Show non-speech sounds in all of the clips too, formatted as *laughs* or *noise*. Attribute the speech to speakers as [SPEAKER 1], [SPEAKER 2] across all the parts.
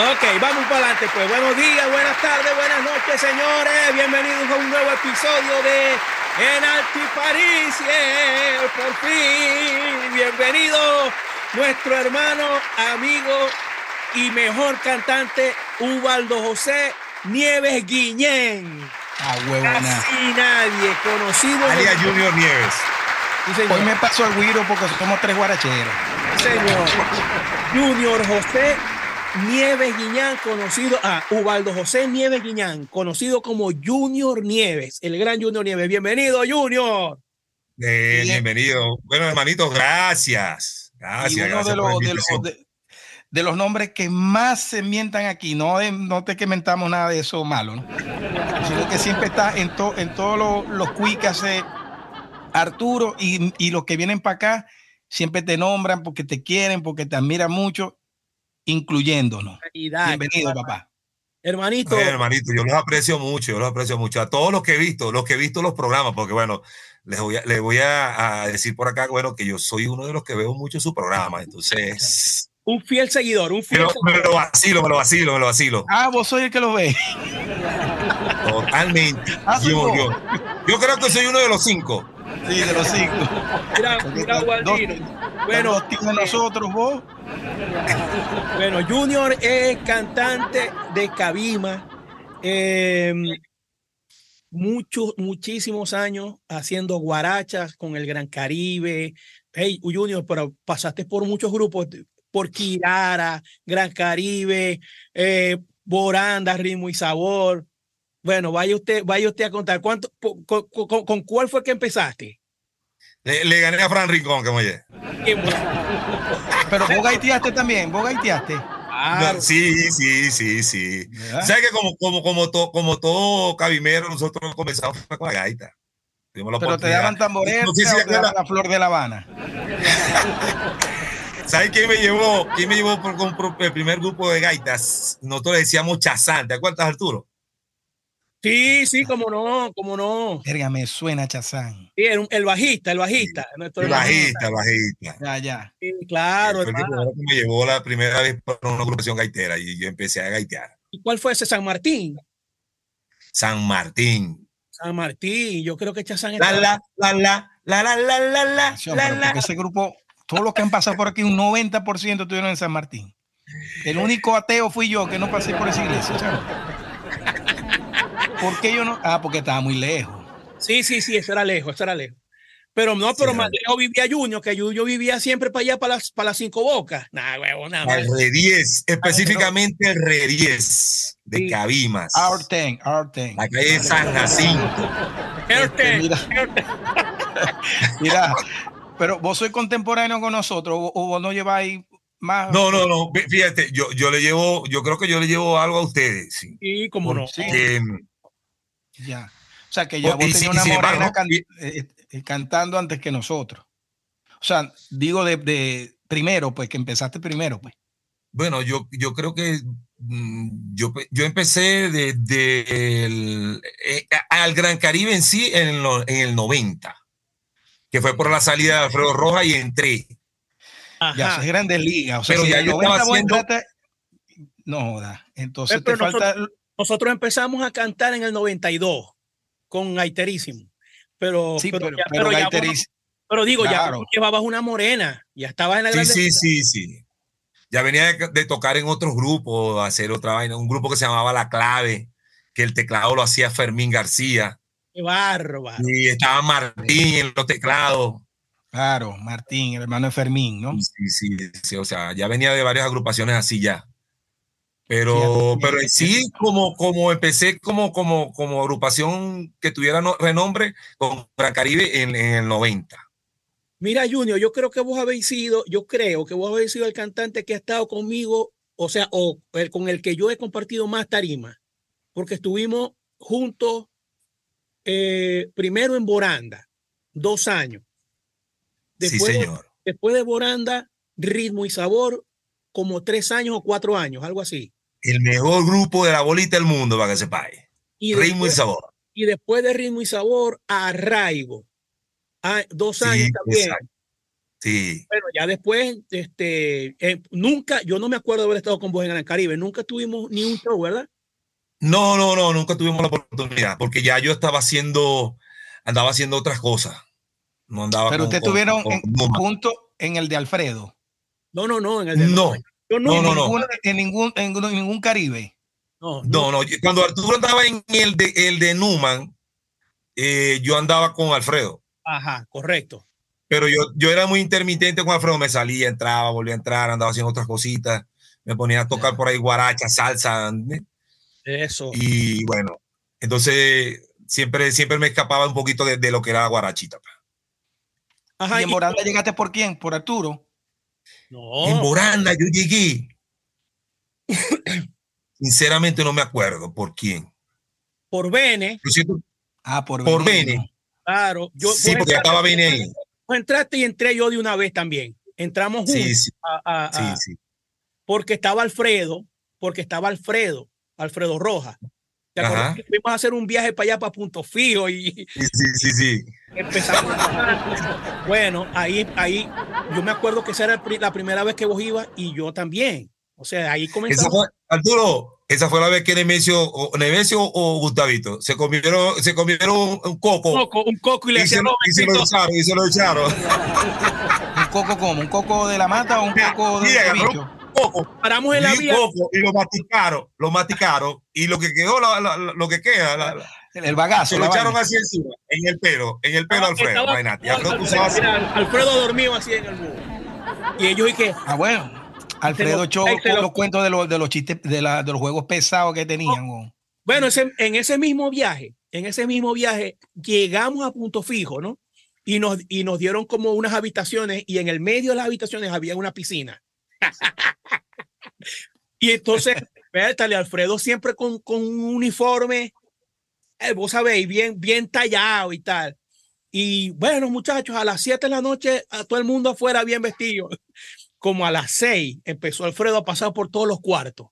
[SPEAKER 1] Ok, vamos para adelante. Pues buenos días, buenas tardes, buenas noches, señores. Bienvenidos a un nuevo episodio de En Alti París. por fin, bienvenido nuestro hermano, amigo y mejor cantante, Ubaldo José Nieves Guiñén.
[SPEAKER 2] Ah,
[SPEAKER 1] Casi nadie conocido.
[SPEAKER 3] Alia Junior Nieves.
[SPEAKER 2] Hoy me pasó el guiro porque somos tres guaracheros.
[SPEAKER 1] Señor. Junior José Nieves Guiñán, conocido a ah, Ubaldo José Nieves Guiñán, conocido como Junior Nieves, el gran Junior Nieves. Bienvenido, Junior.
[SPEAKER 3] bienvenido. Bueno, hermanitos, gracias. Gracias.
[SPEAKER 2] uno de, los, de, los, nombres que más se mientan aquí, no, no te que mentamos nada de eso malo, ¿no? sino que siempre está en, en todos los, los hace Arturo y, y los que vienen para acá, siempre te nombran porque te quieren, porque te admiran mucho incluyéndonos. Bienvenido, papá.
[SPEAKER 1] Hermanito.
[SPEAKER 3] hermanito, yo los aprecio mucho, yo los aprecio mucho. A todos los que he visto, los que he visto los programas, porque bueno, les voy a, les voy a, decir por acá, bueno, que yo soy uno de los que veo mucho su programa, entonces...
[SPEAKER 1] Un fiel seguidor, un fiel
[SPEAKER 3] me lo, vacilo, me lo vacilo, me lo vacilo.
[SPEAKER 2] Ah, vos soy el que lo ve.
[SPEAKER 3] Totalmente. Ah, yo, yo, yo creo que soy uno de los cinco.
[SPEAKER 2] Sí, de los cinco.
[SPEAKER 1] Mira, mira,
[SPEAKER 2] Bueno, nosotros, vos.
[SPEAKER 1] Bueno, Junior es cantante de Cabima. Em, muchos, muchísimos años haciendo guarachas con el Gran Caribe. Hey, Junior, pero pasaste por muchos grupos, por Kirara, Gran Caribe, eh, Boranda, Ritmo y Sabor. Bueno, vaya usted, vaya usted a contar cuánto, con, cuál fue que empezaste.
[SPEAKER 3] Le, gané a Fran Rincón, que me
[SPEAKER 2] Pero vos gaiteaste también, vos gaiteaste.
[SPEAKER 3] sí, sí, sí, sí. ¿Sabes que como, como, como, como todo cabimero, nosotros comenzamos con la gaita?
[SPEAKER 2] Pero te daban tamborero no la flor de La Habana. *laughs*
[SPEAKER 3] ¿Sabes quién me llevó? ¿Quién me llevó por, por, el primer grupo de gaitas? Nosotros decíamos Chazán, ¿te acuerdas, Arturo?
[SPEAKER 1] Sí, sí, como no, como no.
[SPEAKER 2] Verga, me suena Chazán.
[SPEAKER 1] Sí, el, bajista, el bajista.
[SPEAKER 3] el bajista, el bajista.
[SPEAKER 2] Ya, ya.
[SPEAKER 1] Sí, claro.
[SPEAKER 3] Fue me llevó la primera vez para una agrupación gaitera y yo empecé a gaitear.
[SPEAKER 1] ¿Y cuál fue ese San Martín?
[SPEAKER 3] San Martín.
[SPEAKER 1] San Martín, yo creo que Chazán
[SPEAKER 3] La, la, la, la, la, la, la, la, la, la,
[SPEAKER 2] la. Ese grupo, todos los que han pasado por aquí, un 90% estuvieron en San Martín. El único ateo fui yo que no pasé por esa iglesia. ¿Por qué yo no? Ah, porque estaba muy lejos.
[SPEAKER 1] Sí, sí, sí, eso era lejos, eso era lejos. Pero no, pero más lejos vivía Junior, que yo, vivía siempre para allá, para las, para las cinco bocas. Nah, huevo, nada.
[SPEAKER 3] El Re 10, específicamente el Re 10 de Cabimas.
[SPEAKER 2] Arten, Arten.
[SPEAKER 3] La calle San Jacinto.
[SPEAKER 1] Este, mira, *laughs*
[SPEAKER 2] mira, pero vos sois contemporáneo con nosotros, o, vos no lleváis más.
[SPEAKER 3] No, no, no. Fíjate, yo, yo le llevo, yo creo que yo le llevo algo a ustedes. Sí,
[SPEAKER 1] y como no.
[SPEAKER 2] Sí. Ya. O sea, que ya vos tenías una morena eh, eh, cantando antes que nosotros. O sea, digo de, primero, pues, que empezaste primero, pues.
[SPEAKER 3] Bueno, yo, yo creo que mm, yo, yo empecé desde el, eh, al Gran Caribe en sí en el, en el 90, que fue por la salida de Alfredo Roja y entré.
[SPEAKER 2] Ya, es grandes ligas. O sea,
[SPEAKER 3] Pero ya yo estaba haciendo...
[SPEAKER 2] No, entonces te falta...
[SPEAKER 1] Nosotros empezamos a cantar en el 92 con Gaiterísimo. Pero,
[SPEAKER 2] sí, pero,
[SPEAKER 1] pero, digo, ya llevabas una morena, ya estabas en la
[SPEAKER 3] Sí, sí, sí, sí. Ya venía de, tocar en otros grupos, hacer otra vaina, un grupo que se llamaba La Clave, que el teclado lo hacía Fermín García.
[SPEAKER 1] Qué bárbaro.
[SPEAKER 3] Y estaba Martín en los teclados.
[SPEAKER 2] Claro, Martín, el hermano de Fermín, ¿no?
[SPEAKER 3] Sí, sí, sí, o sea, ya venía de varias agrupaciones así ya. Pero, pero sí, como, como empecé como, como, como agrupación que tuviera renombre con Gran Caribe en, en, el 90.
[SPEAKER 1] Mira, Junior, yo creo que vos habéis sido, yo creo que vos habéis sido el cantante que ha estado conmigo, o sea, o el, con el que yo he compartido más tarima, porque estuvimos juntos eh, primero en Boranda, dos años.
[SPEAKER 3] Después, sí, señor.
[SPEAKER 1] Después de Boranda, ritmo y sabor, como tres años o cuatro años, algo así
[SPEAKER 3] el mejor grupo de la bolita del mundo, para que sepáis.
[SPEAKER 1] Y Ritmo y sabor. Y después de ritmo y sabor, arraigo. Ah, dos años también.
[SPEAKER 3] Sí.
[SPEAKER 1] Bueno, ya después, este, eh, nunca, yo no me acuerdo de haber estado con vos en el Caribe, nunca tuvimos ni un show, ¿verdad?
[SPEAKER 3] No, no, no, nunca tuvimos la oportunidad, porque ya yo estaba haciendo, andaba haciendo otras cosas. No andaba
[SPEAKER 2] Pero
[SPEAKER 3] con-
[SPEAKER 2] ustedes
[SPEAKER 3] con-
[SPEAKER 2] estuvieron
[SPEAKER 3] con
[SPEAKER 2] en,
[SPEAKER 3] Numa.
[SPEAKER 2] junto en el de Alfredo.
[SPEAKER 1] No, no, no, en el de
[SPEAKER 3] No,
[SPEAKER 1] Yo
[SPEAKER 3] No,
[SPEAKER 2] en,
[SPEAKER 3] no, no.
[SPEAKER 2] ningún, en, ningún, en ningún Caribe.
[SPEAKER 1] no,
[SPEAKER 3] no, no. Cuando Arturo andaba en el de, el de Numan, eh, yo andaba con Alfredo.
[SPEAKER 1] Ajá, correcto.
[SPEAKER 3] Pero yo, yo era muy intermitente con Alfredo, me salía, entraba, volvía a entrar, andaba haciendo otras cositas, me ponía a tocar por ahí guaracha, salsa, ¿eh?
[SPEAKER 1] Eso.
[SPEAKER 3] y bueno, entonces siempre, siempre me escapaba un poquito de, de lo que era la guarachita.
[SPEAKER 1] Ajá,
[SPEAKER 2] ¿Y en
[SPEAKER 1] y-
[SPEAKER 2] Moranda llegaste por quién? Por Arturo.
[SPEAKER 1] No,
[SPEAKER 3] En Moranda yo llegué. *coughs* Sinceramente no me acuerdo por quién.
[SPEAKER 1] por Bene,
[SPEAKER 3] siento-
[SPEAKER 2] Ah, por,
[SPEAKER 3] Por. Bene.
[SPEAKER 1] claro. Yo,
[SPEAKER 3] sí, porque estaba ahí.
[SPEAKER 1] vos entraste y entré yo de una vez también. Entramos juntos.
[SPEAKER 3] Sí, sí,
[SPEAKER 1] a- a- a-
[SPEAKER 3] sí, sí.
[SPEAKER 1] porque estaba Alfredo, porque estaba Alfredo, Alfredo Rojas. ¿Te acuerdas que fuimos a hacer un viaje para allá, para Punto Fijo y
[SPEAKER 3] Sí, sí, sí, sí.
[SPEAKER 1] Empezamos? bueno, ahí, ahí, yo me acuerdo que esa era la primera vez que vos ibas y yo también. O sea, ahí
[SPEAKER 3] fue, Arturo, esa fue la vez que Nemesio o, Nemesio o Gustavito se comieron, se comieron un, un coco,
[SPEAKER 1] Un coco, un coco y le
[SPEAKER 3] y, se,
[SPEAKER 1] hacían
[SPEAKER 3] lo- y se lo echaron, y se lo echaron.
[SPEAKER 2] ¿Un coco como? ¿Un coco de la mata o un coco de bicho?
[SPEAKER 3] Coco,
[SPEAKER 1] Paramos en la vía.
[SPEAKER 3] coco, y lo maticaron, lo maticaron, y lo que quedó, la- la- la- lo que queda, la- la-
[SPEAKER 2] El, el bagazo.
[SPEAKER 3] se lo echaron
[SPEAKER 2] vaina.
[SPEAKER 3] así encima, en el pelo, en el pelo,
[SPEAKER 1] Estaba-
[SPEAKER 3] Alfredo,
[SPEAKER 1] estaba-
[SPEAKER 3] imagínate. Y Alfredo usaba así.
[SPEAKER 1] Mira, Alfredo dormido así en el bus. Y ellos y que
[SPEAKER 2] Ah, bueno. Alfredo echó
[SPEAKER 1] lo-
[SPEAKER 2] los cuentos de los, de los chistes, de, la- de los juegos pesados que tenían. weón.
[SPEAKER 1] Bueno, ese, en ese mismo viaje, en ese mismo viaje, llegamos a punto fijo, ¿no? Y nos, y nos dieron como unas habitaciones y en el medio de las habitaciones había una piscina. *laughs* y entonces, vértale, Alfredo siempre con, con un uniforme, eh, vos sabéis, bien, bien tallado y tal. Y bueno, muchachos, a las 7 de la noche, a todo el mundo afuera bien vestido. *laughs* Como a las 6 empezó Alfredo a pasar por todos los cuartos.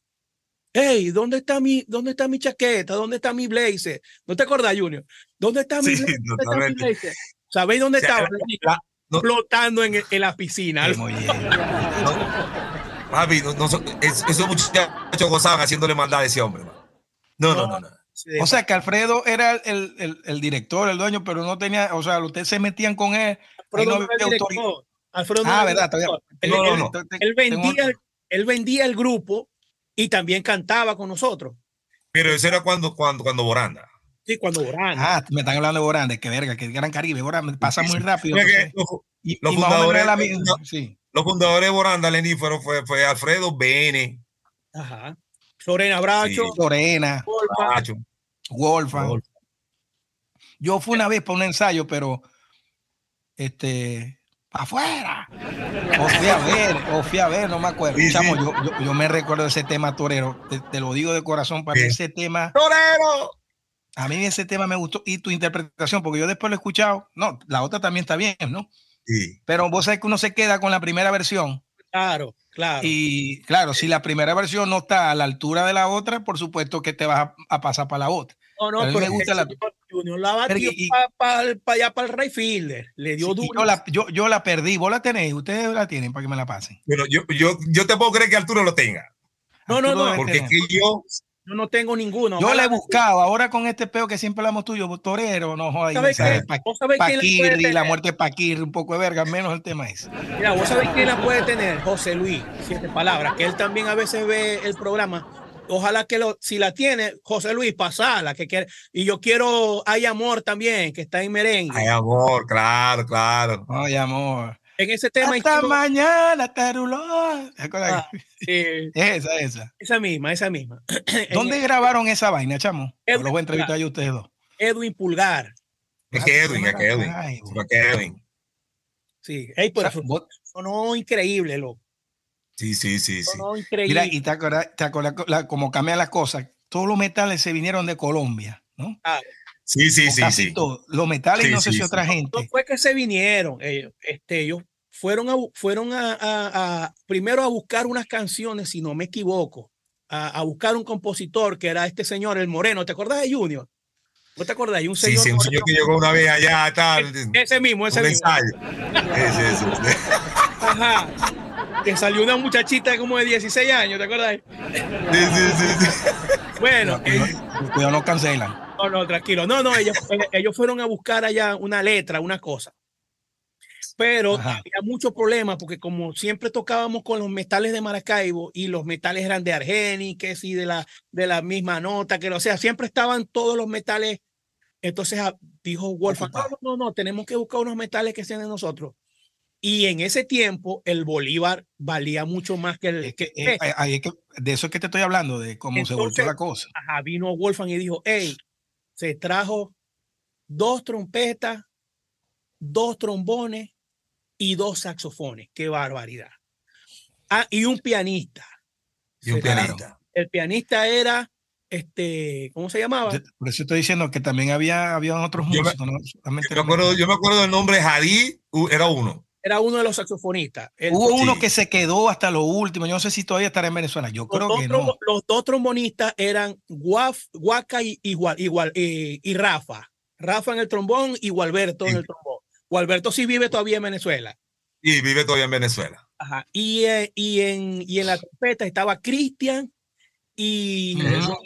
[SPEAKER 1] Hey, ¿dónde está mi, dónde está mi chaqueta? ¿Dónde está mi blazer? ¿No te acordás, Junior? ¿Dónde está mi,
[SPEAKER 3] Sí,
[SPEAKER 1] blazer? ¿Dónde está mi blazer? ¿Sabéis dónde
[SPEAKER 3] O sea,
[SPEAKER 1] estaba?
[SPEAKER 3] la- no-
[SPEAKER 1] Flotando en, en la piscina.
[SPEAKER 2] Muy bien.
[SPEAKER 3] No, papi, no, no, es- esos muchachos gozaban haciéndole maldad a ese hombre. man. No, no, no, no.
[SPEAKER 2] O sea que Alfredo era el, el- el director, el dueño, pero no tenía, o sea, ustedes se metían con él.
[SPEAKER 1] Alfredo
[SPEAKER 2] no
[SPEAKER 1] no era
[SPEAKER 2] había
[SPEAKER 1] director.
[SPEAKER 2] autoridad.
[SPEAKER 1] Alfredo no
[SPEAKER 2] Ah,
[SPEAKER 1] era
[SPEAKER 2] verdad,
[SPEAKER 1] director.
[SPEAKER 2] todavía-
[SPEAKER 1] Él,
[SPEAKER 3] No, no,
[SPEAKER 1] él-
[SPEAKER 3] no.
[SPEAKER 1] Él vendía, él vendía el grupo y también cantaba con nosotros.
[SPEAKER 3] Pero eso era cuando, cuando, cuando Boranda.
[SPEAKER 1] Sí, cuando Borana.
[SPEAKER 2] Ah, me están hablando de Borande, que verga, que Gran Caribe, Borande, pasa muy rápido.
[SPEAKER 3] Los,
[SPEAKER 2] y, y
[SPEAKER 3] fundadores-
[SPEAKER 2] la sí.
[SPEAKER 3] los fundadores de Boranda, Lenny, fueron, fue, fue Alfredo Bene,
[SPEAKER 1] Ajá. Lorena Bracho.
[SPEAKER 3] Sí.
[SPEAKER 2] Lorena. Wolfgang.
[SPEAKER 3] Wolf.
[SPEAKER 2] Yo fui una vez para un ensayo, pero este afuera. O fui a ver, o fui a ver, no me acuerdo.
[SPEAKER 3] Sí,
[SPEAKER 2] Chamo,
[SPEAKER 3] sí.
[SPEAKER 2] Yo, yo, yo me recuerdo de ese tema torero. Te, te lo digo de corazón, para mí ese tema,
[SPEAKER 3] ¡Torero!
[SPEAKER 2] a mí ese tema me gustó y tu interpretación, porque yo después lo he escuchado. No, la otra también está bien, ¿no?
[SPEAKER 3] Sí.
[SPEAKER 2] Pero vos sabés que uno se queda con la primera versión.
[SPEAKER 1] Claro, claro.
[SPEAKER 2] Y claro, si la primera versión no está a la altura de la otra, por supuesto que te vas a, a pasar para la otra.
[SPEAKER 1] no, no,
[SPEAKER 2] a mí
[SPEAKER 1] pero
[SPEAKER 2] me gusta la-
[SPEAKER 1] Junior, la batió
[SPEAKER 2] Pero y-
[SPEAKER 1] para allá, para el Ray Fielder. Le dio
[SPEAKER 2] Sí,
[SPEAKER 1] duro.
[SPEAKER 2] yo, la, yo, yo la perdí, vos la tenéis, ustedes la tienen para que me la pasen.
[SPEAKER 3] Bueno, yo, yo, yo te puedo creer que Arturo lo tenga.
[SPEAKER 1] No, no,
[SPEAKER 2] Arturo
[SPEAKER 1] no,
[SPEAKER 3] Porque es que yo,
[SPEAKER 1] Yo no tengo ninguno.
[SPEAKER 2] Yo la he buscado, ahora con este peo que siempre hablamos tuyo, torero, no jodas,
[SPEAKER 1] ¿Vos sabés quién la puede
[SPEAKER 2] Paquirri, la muerte de Paquirri, un poco de verga, menos el tema ese.
[SPEAKER 1] Mira, vos sabés quién la puede tener, José Luis, siete palabras, que él también a veces ve el programa. Ojalá que lo, si la tiene, José Luis, pasala, que quiere. Y yo quiero, hay amor también, que está en merengue.
[SPEAKER 3] ay, amor, claro, claro.
[SPEAKER 2] Ay, amor.
[SPEAKER 1] En ese tema,
[SPEAKER 2] Hasta
[SPEAKER 1] hicimos-
[SPEAKER 2] mañana, Taruló. ¿Te acuerdas?
[SPEAKER 1] Ah, *laughs* eh,
[SPEAKER 2] Esa, esa.
[SPEAKER 1] esa misma, esa misma. *clears throat* En
[SPEAKER 2] ¿Dónde grabaron esa vaina, chamo?
[SPEAKER 1] Edwin
[SPEAKER 2] los voy a entrevistar a ustedes dos.
[SPEAKER 1] Edwin Pulgar.
[SPEAKER 3] Es que Edwin, es que Edwin.
[SPEAKER 2] Ay,
[SPEAKER 3] Es que Edwin.
[SPEAKER 1] Sí, Ey, pero
[SPEAKER 2] O sea,
[SPEAKER 1] eso
[SPEAKER 2] vos-
[SPEAKER 1] sonó increíble, loco.
[SPEAKER 3] Sí, sí, sí, sí.
[SPEAKER 1] Sonó increíble.
[SPEAKER 2] Mira, y te acuerdas, te acuerdas la- cómo cambian las cosas. Todos los metales se vinieron de Colombia, ¿no?
[SPEAKER 3] Sí, sí, sí, sí.
[SPEAKER 2] Los metales,
[SPEAKER 3] Sí,
[SPEAKER 2] no sé
[SPEAKER 3] sí,
[SPEAKER 2] si
[SPEAKER 3] sí.
[SPEAKER 2] otra
[SPEAKER 1] no
[SPEAKER 2] gente.
[SPEAKER 1] fue que se vinieron ellos, este, ellos fueron a, fueron a, a- a- primero a buscar unas canciones, si no me equivoco, a, a buscar un compositor que era este señor, el Moreno, ¿te acordás de Junior? ¿No te acuerdas? Hay un
[SPEAKER 3] Sí,
[SPEAKER 1] señor.
[SPEAKER 3] sí, un señor que llegó una vez allá, tal.
[SPEAKER 1] Ese mismo, ese
[SPEAKER 3] un
[SPEAKER 1] mismo.
[SPEAKER 3] ensayo. Ese, ese, ese.
[SPEAKER 1] Ajá. Que salió una muchachita como de 16 años, ¿te acuerdas?
[SPEAKER 3] Sí, sí, sí, sí.
[SPEAKER 1] Bueno, eh,
[SPEAKER 2] cuidado, no cancelan.
[SPEAKER 1] No, no, tranquilo. No, no, ellos, eh, ellos fueron a buscar allá una letra, una cosa. Pero
[SPEAKER 2] Ajá.
[SPEAKER 1] había muchos problemas porque como siempre tocábamos con los metales de Maracaibo y los metales eran de Argenis, y de la, de la misma nota, que o sea, siempre estaban todos los metales. Entonces ah, dijo Wolfgang, no,
[SPEAKER 2] Ocupado.
[SPEAKER 1] no, no, tenemos que buscar unos metales que sean de nosotros. Y en ese tiempo el Bolívar valía mucho más que el
[SPEAKER 2] Es
[SPEAKER 1] que,
[SPEAKER 2] que, eh, es que- de eso es que te estoy hablando, de cómo se volteó
[SPEAKER 1] Entonces-
[SPEAKER 2] la cosa.
[SPEAKER 1] Ajá, vino Wolfgang y dijo, hey, se trajo dos trompetas, dos trombones y dos saxofones. Qué barbaridad. Ah, y un pianista.
[SPEAKER 3] Y un
[SPEAKER 1] Se trajo.
[SPEAKER 3] pianista.
[SPEAKER 1] El pianista era, este, ¿cómo se llamaba?
[SPEAKER 2] Yo- Por eso estoy diciendo que también había, había otros
[SPEAKER 3] Yo me-
[SPEAKER 2] músicos. no
[SPEAKER 3] Yo me acuerdo, yo me acuerdo del nombre u- era uno.
[SPEAKER 1] Era uno de los saxofonistas. El-
[SPEAKER 2] Hubo uno
[SPEAKER 3] Sí.
[SPEAKER 2] que se quedó hasta lo último. Yo no sé si todavía estará en Venezuela. Yo
[SPEAKER 1] los,
[SPEAKER 2] creo
[SPEAKER 1] dos
[SPEAKER 2] que no.
[SPEAKER 1] los dos trombonistas eran Guaf, Guaca y, igual, igual, y, y Rafa. Rafa en el trombón y Gualberto en el trombón. Gualberto sí vive todavía en Venezuela.
[SPEAKER 3] Y vive todavía en Venezuela.
[SPEAKER 1] Ajá. Y, eh, y, en, y en la trompeta estaba Cristian y,
[SPEAKER 2] Ujú.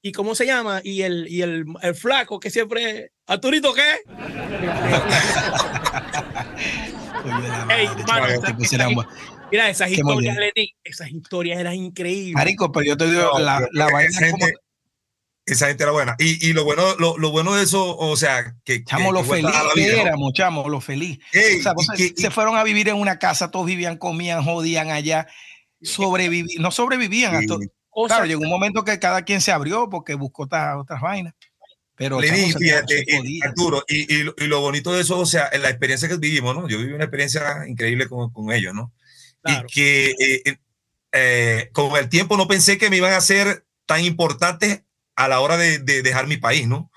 [SPEAKER 1] y ¿cómo se llama? Y el, y el, el flaco que siempre, ¿Arturito qué? *laughs* Ey, mano, esa- esa- Mira, esas
[SPEAKER 2] Qué
[SPEAKER 1] historias, esas historias eran increíbles.
[SPEAKER 2] Marico, pero yo te digo,
[SPEAKER 3] No,
[SPEAKER 2] la,
[SPEAKER 3] pero
[SPEAKER 2] la
[SPEAKER 3] esa
[SPEAKER 2] vaina es como,
[SPEAKER 3] gente- Esa gente era buena. Y, y lo bueno, lo, lo bueno de eso, o sea, que.
[SPEAKER 2] chamo,
[SPEAKER 3] que-
[SPEAKER 2] lo
[SPEAKER 3] que
[SPEAKER 2] feliz que
[SPEAKER 3] ¿no?
[SPEAKER 2] éramos, chamo, lo feliz.
[SPEAKER 3] Ey,
[SPEAKER 2] O sea, vos
[SPEAKER 3] y
[SPEAKER 2] sabés,
[SPEAKER 3] que-
[SPEAKER 2] se fueron a vivir en una casa, todos vivían, comían, jodían allá, sobrevivían, no sobrevivían.
[SPEAKER 1] Cosas-
[SPEAKER 2] claro, llegó un momento que cada quien se abrió porque buscó otras, otras vainas. Pero
[SPEAKER 3] fíjate, y-. Arturo, y, y, lo- y lo bonito de eso, o sea, en la experiencia que vivimos, ¿no? Yo viví una experiencia increíble con, con ellos, ¿no?
[SPEAKER 1] claro.
[SPEAKER 3] Y que eh, eh, eh, con el tiempo no pensé que me iban a ser tan importantes a la hora de, de dejar mi país, ¿no?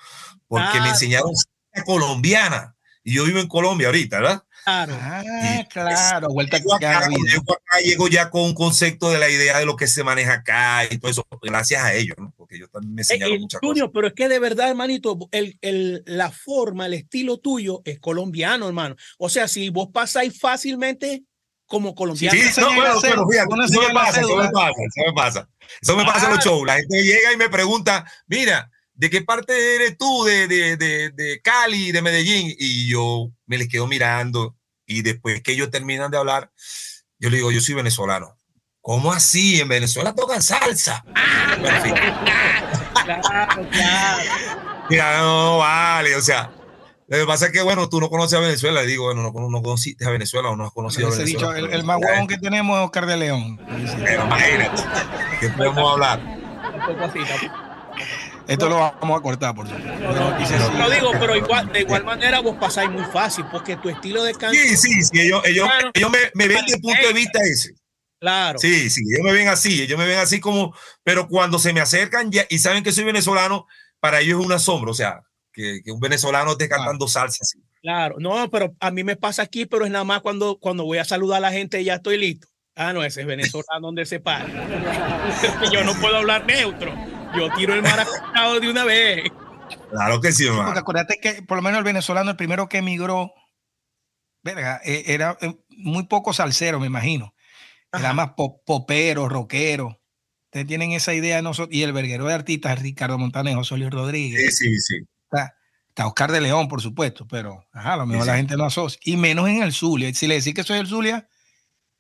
[SPEAKER 3] Porque
[SPEAKER 1] Claro.
[SPEAKER 3] me enseñaron salsa colombiana. Y yo vivo en Colombia ahorita, ¿verdad?
[SPEAKER 1] Claro.
[SPEAKER 2] Ah, claro, vuelta la
[SPEAKER 3] acá, llego acá, llego ya con un concepto de la idea de lo que se maneja acá y todo eso, gracias a ellos, ¿no? Porque ellos también me
[SPEAKER 1] Eh,
[SPEAKER 3] enseñaron
[SPEAKER 1] eh,
[SPEAKER 3] muchas
[SPEAKER 1] Junior,
[SPEAKER 3] cosas.
[SPEAKER 1] pero es que de verdad, hermanito, el, el, la forma, el estilo tuyo es colombiano, hermano. O sea, si vos pasáis fácilmente como colombiano.
[SPEAKER 3] Sí,
[SPEAKER 2] te
[SPEAKER 3] no, bueno, pero fíjate, eso me pasa, eso me pasa, eso me pasa. Eso me pasa en los shows. La gente llega y me pregunta, mira, ¿de qué parte eres tú? De, de, de, de Cali, de Medellín. Y yo me les quedo mirando y después que ellos terminan de hablar, yo le digo, yo soy venezolano. ¿Cómo así? En Venezuela tocan salsa. Ah, bueno, en fin.
[SPEAKER 1] Claro, *laughs* claro.
[SPEAKER 3] Mira, no, vale, o sea, lo que pasa es que, bueno, tú no conoces a Venezuela. Le digo, bueno, no, no conociste a Venezuela o no has conocido a Venezuela.
[SPEAKER 2] dicho, el, el más huevón que tenemos es Oscar de León.
[SPEAKER 3] Pero imagínate, ¿qué podemos hablar?
[SPEAKER 1] Así.
[SPEAKER 2] Esto lo vamos a cortar, por supuesto.
[SPEAKER 1] No, lo digo, pero igual, de igual manera vos pasáis muy fácil, porque tu estilo de canto,
[SPEAKER 3] Sí, sí, sí, ellos, ellos,
[SPEAKER 1] Claro.
[SPEAKER 3] ellos me, me ven desde el punto de vista ese.
[SPEAKER 1] claro.
[SPEAKER 3] Sí, sí, ellos me ven así, ellos me ven así como, pero cuando se me acercan ya, y saben que soy venezolano, para ellos es un asombro, o sea, que, que un venezolano esté cantando salsa así.
[SPEAKER 1] Claro, no, pero a mí me pasa aquí, pero es nada más cuando, cuando voy a saludar a la gente ya estoy listo. Ah, no, ese es venezolano donde se para. *laughs* Yo no puedo hablar neutro. Yo tiro el maracujá de una vez.
[SPEAKER 3] Claro que sí,
[SPEAKER 2] Porque
[SPEAKER 3] hermano.
[SPEAKER 2] acuérdate que por lo menos el venezolano, el primero que emigró, verga, eh, era eh, muy poco salsero, me imagino. Era
[SPEAKER 1] Ajá.
[SPEAKER 2] más pop- popero, rockero. Ustedes tienen esa idea de nosotros. Y el verguero de artistas, Ricardo Montanejo, Solís Rodríguez.
[SPEAKER 3] Sí, sí, sí.
[SPEAKER 2] Está, está Oscar de León, por supuesto, pero ajá, a lo mejor
[SPEAKER 3] Sí,
[SPEAKER 2] la
[SPEAKER 3] sí.
[SPEAKER 2] gente no asocia. Y menos en el Zulia. Si le decís que soy el Zulia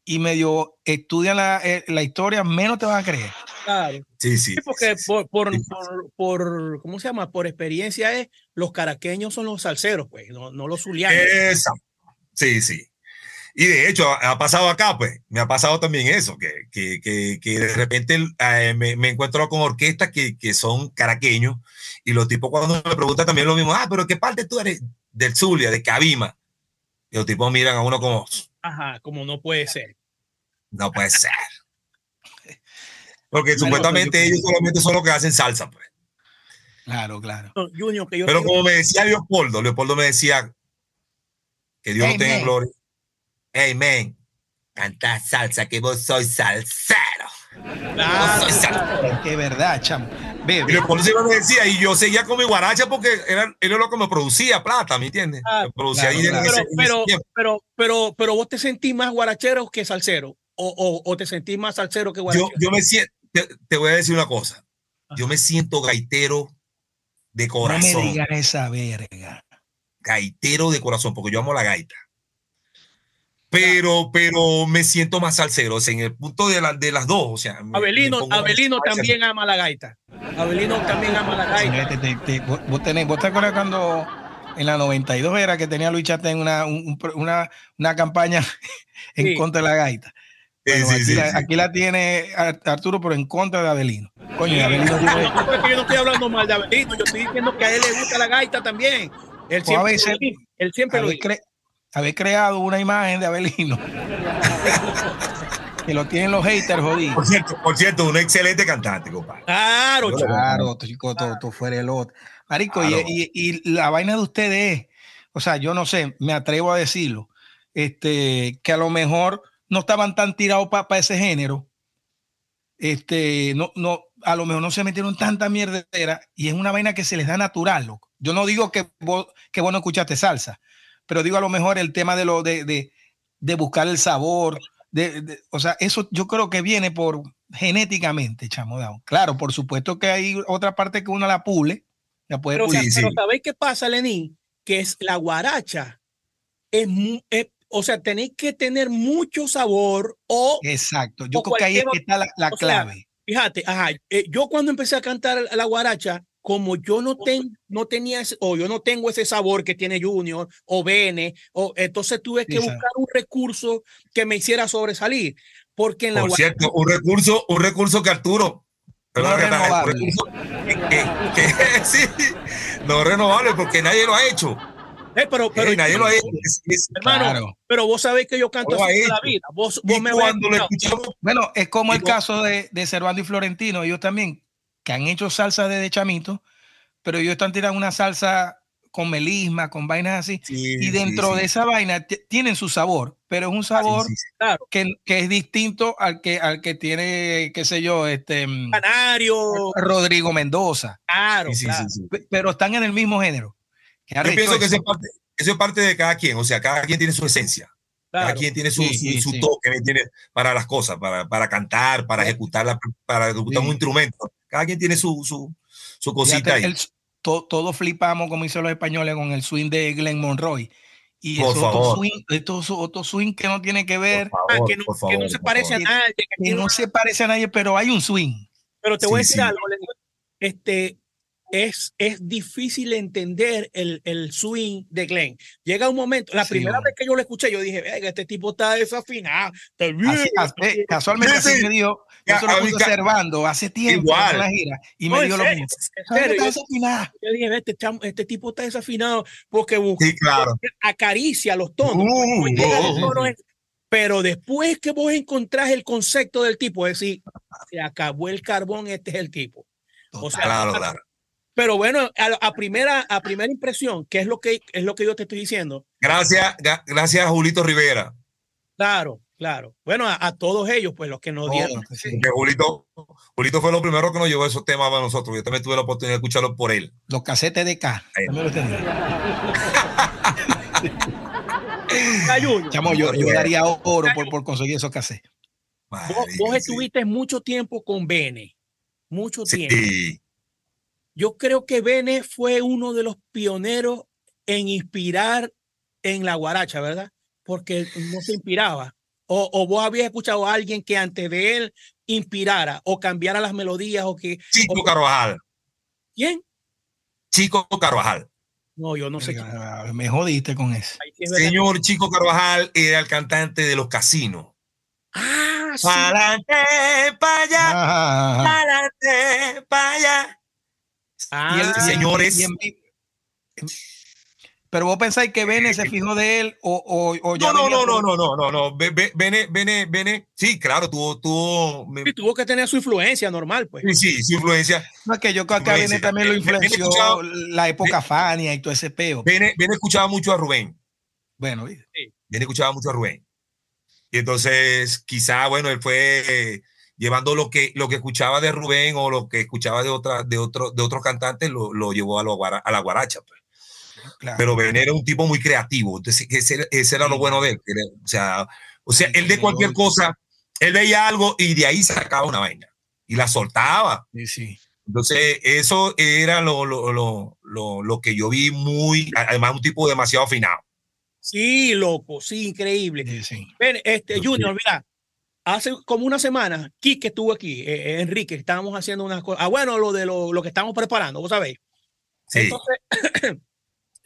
[SPEAKER 2] y medio estudian la, eh, la historia, menos te van a creer.
[SPEAKER 1] Claro.
[SPEAKER 3] Sí, sí.
[SPEAKER 1] Sí, porque por, por,
[SPEAKER 3] Sí.
[SPEAKER 1] por, por- ¿cómo se llama? Por experiencia es, los caraqueños son los salseros, pues, no, no los zulianos.
[SPEAKER 3] Esa. Sí, sí. Y de hecho, ha, ha pasado acá, pues, me ha pasado también eso, que, que, que, que de repente eh, me, me encuentro con orquestas que, que son caraqueños y los tipos cuando me preguntan también lo mismo, ah, pero ¿qué parte tú eres? Del Zulia, de Cabima. Y los tipos miran a uno como,
[SPEAKER 1] Ajá, como no puede ser.
[SPEAKER 3] no puede ser. Porque supuestamente
[SPEAKER 2] pero yo-
[SPEAKER 3] ellos solamente son los que hacen salsa, pues.
[SPEAKER 2] Claro, claro.
[SPEAKER 1] No, Junior, que yo
[SPEAKER 3] Pero como me decía Leopoldo, Leopoldo me decía que Dios lo tenga en gloria. Man, canta salsa, que vos sois salsero.
[SPEAKER 1] Claro,
[SPEAKER 3] Vos sois salsero.
[SPEAKER 2] Es que verdad, chamo.
[SPEAKER 3] Y después se me decía, y yo seguía con mi guaracha porque era, él lo que me producía plata, ¿me entiendes? Ah, producía
[SPEAKER 1] pero, pero, pero, pero, vos te sentís más guarachero que salsero, o, o, te sentís más salsero que guarachero.
[SPEAKER 3] Yo, yo me siento, te, voy a decir una cosa, yo me siento gaitero de corazón. No me
[SPEAKER 2] digan esa verga.
[SPEAKER 3] Gaitero de corazón, porque yo amo la gaita pero, pero me siento más salsero, o sea, en el punto de, la, de las dos, o sea.
[SPEAKER 1] Abelino, Abelino también ama la gaita. Abelino también ama la gaita.
[SPEAKER 2] vos, tenés, vos te acuerdas cuando en la 92 era que tenía Luis Chate una, una, una campaña *laughs* en contra de la gaita. Aquí, la, tiene Arturo, pero en contra de Abelino. Coño, Abelino
[SPEAKER 1] yo no estoy hablando mal de Abelino, yo estoy diciendo que a él le gusta la gaita también. Él siempre, él siempre lo dice
[SPEAKER 2] haber creado una imagen de Abelino. *laughs* que lo tienen los haters jodidos.
[SPEAKER 3] Por cierto, por cierto, un excelente cantante, compadre.
[SPEAKER 2] Claro, claro, chico, todo, fuera el otro. Marico, y, y, la vaina de ustedes es, o sea, yo no sé, me atrevo a decirlo, este, que a lo mejor no estaban tan tirados para ese género. Este, no, no, a lo mejor no se metieron tanta mierdera y es una vaina que se les da natural, loco. Yo no digo que vos, que vos no escuchaste salsa, pero digo a lo mejor el tema de lo de, de, de buscar el sabor, de, o sea, eso yo creo que viene por genéticamente, chamo. Claro, por supuesto que hay otra parte que uno la pule, la puede
[SPEAKER 1] pero, pero ¿sabéis qué pasa, Lenín? Que es la guaracha. Es, o sea, tenéis que tener mucho sabor o...
[SPEAKER 2] Exacto, yo creo que ahí está la, clave.
[SPEAKER 1] fíjate, ajá, eh, yo cuando empecé a cantar la guaracha, como yo no, ten, no tenía o yo no tengo ese sabor que tiene Junior o Bene, o entonces tuve que buscar un recurso que me hiciera sobresalir. Porque en la
[SPEAKER 3] Por cierto, un recurso, un recurso que Arturo, no renovable. *laughs* sí, no renovable porque nadie lo ha hecho.
[SPEAKER 1] Eh, pero, pero nadie lo hermano, pero vos sabés que yo canto así la vida. Vos, vos me
[SPEAKER 2] Bueno, es como el caso de, de Cervando y Florentino, ellos también que han hecho salsa de chamito, pero ellos están tirando una salsa con melisma, con vainas así, y dentro de esa vaina tienen su sabor, pero es un sabor que, que, es distinto al que, al que tiene, qué sé yo, este
[SPEAKER 1] mm, Canario,
[SPEAKER 2] Rodrigo Mendoza.
[SPEAKER 1] Claro,
[SPEAKER 2] pero están en el mismo género.
[SPEAKER 3] Yo pienso que eso es, parte, eso es, parte, de cada quien, o sea, cada quien tiene su esencia. Cada quien tiene su, su, toque tiene para las cosas, para, para cantar, para ejecutar, para ejecutar un instrumento. Cada quien tiene su, su, su cosita ahí.
[SPEAKER 2] todos flipamos, como dicen los españoles, con el swing de Glenn Monroy. Y es otro swing, otro swing que no tiene que ver,
[SPEAKER 1] ah, que, no, se parece a nadie.
[SPEAKER 2] Que, no se parece a nadie, pero hay un swing.
[SPEAKER 1] Pero te voy a decir algo, este, es, es difícil entender el, el, swing de Glenn. Llega un momento, la primera vez que yo lo escuché, yo dije, este tipo está desafinado.
[SPEAKER 2] Así, casualmente así me dijo, yo lo puse observando hace tiempo Igual. en la gira y me dio lo mismo.
[SPEAKER 1] Yo, dije, este, este, tipo está desafinado porque,
[SPEAKER 3] sí, claro.
[SPEAKER 1] acaricia los tonos. Uh, uh, pero después que vos encontrás el concepto del tipo, es decir, se acabó el carbón, este es el tipo. O sea, claro, claro. Pero bueno, a, primera, a primera impresión, ¿qué es lo que es lo que yo te estoy diciendo?
[SPEAKER 3] Gracias, gracias a Julito Rivera.
[SPEAKER 1] Claro, claro. Bueno, a, todos ellos, pues los que nos dieron.
[SPEAKER 3] Julito, Julito fue lo primero que nos llevó esos temas para nosotros. Yo también tuve la oportunidad de escucharlos por él.
[SPEAKER 2] Los casetes de K. Chamo, yo, yo, daría oro por, por conseguir esos casetes.
[SPEAKER 1] Vos, estuviste mucho tiempo con Bene. Mucho tiempo. Yo creo que Bene fue uno de los pioneros en inspirar en la guaracha, ¿verdad? Porque no se inspiraba. O, vos habías escuchado a alguien que antes de él inspirara o cambiara las melodías o que...
[SPEAKER 3] Chico Carvajal.
[SPEAKER 1] ¿Quién?
[SPEAKER 3] Chico Carvajal.
[SPEAKER 1] No, yo no sé.
[SPEAKER 2] Me jodiste con eso.
[SPEAKER 3] Señor Chico Carvajal era el cantante de los casinos.
[SPEAKER 1] Ah, sí.
[SPEAKER 3] Pa'lante, para allá. Para allá.
[SPEAKER 2] Ah, señores. pero vos pensáis que Bene se fijó de él o, o,
[SPEAKER 3] ya no, no, no, no, no, no, no, Bene, Bene, Bene, sí, claro, tuvo, tuvo,
[SPEAKER 1] tuvo que tener su influencia normal, pues.
[SPEAKER 3] Sí, sí, su influencia.
[SPEAKER 2] No es que yo creo que Bene también lo influenció la época Fania y todo ese peo.
[SPEAKER 3] Bene, Bene escuchaba mucho a Rubén.
[SPEAKER 2] Bueno,
[SPEAKER 3] sí. Bene escuchaba mucho a Rubén. Y entonces, quizá, bueno, él fue llevando lo que, lo que escuchaba de Rubén o lo que escuchaba de, otra, de, otro, de otros cantantes, lo, lo llevó a, lo, a la guaracha. Pues. Claro. Pero Ben era un tipo muy creativo, entonces ese, ese era lo bueno de él. O sea, o sea, él de cualquier cosa, él veía algo y de ahí sacaba una vaina y la soltaba.
[SPEAKER 2] Sí, sí.
[SPEAKER 3] Entonces, eso era lo, lo, lo, lo, lo que yo vi muy, además un tipo demasiado afinado.
[SPEAKER 1] Sí, loco, sí, increíble.
[SPEAKER 2] Sí, sí.
[SPEAKER 1] Ven, este, Junior, mira, hace como una semana, Kike estuvo aquí, eh, Enrique, estábamos haciendo unas cosas. Ah, bueno, lo de lo, lo que estamos preparando, vos sabéis.
[SPEAKER 3] Sí.
[SPEAKER 1] Entonces, *clears throat*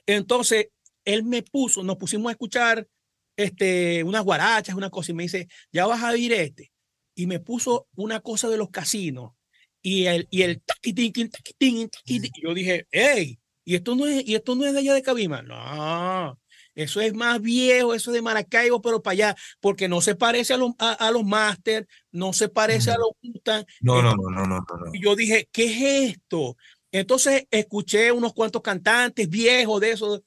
[SPEAKER 1] entonces, él me puso, nos pusimos a escuchar este, unas guarachas, una cosa, y me dice, ya vas a oír este. Y me puso una cosa de los casinos. Y el, y el taquitín, taquitín, taquitín. Yo dije, hey, y esto no es, y esto no es de allá de Cabima. No, eso es más viejo, eso es de Maracaibo, pero para allá, porque no se parece a los, a, a los Masters, no se parece a los Mustang.
[SPEAKER 3] No, no, no, no, no, no.
[SPEAKER 1] Y yo dije, ¿qué es esto? Entonces escuché unos cuantos cantantes viejos de esos.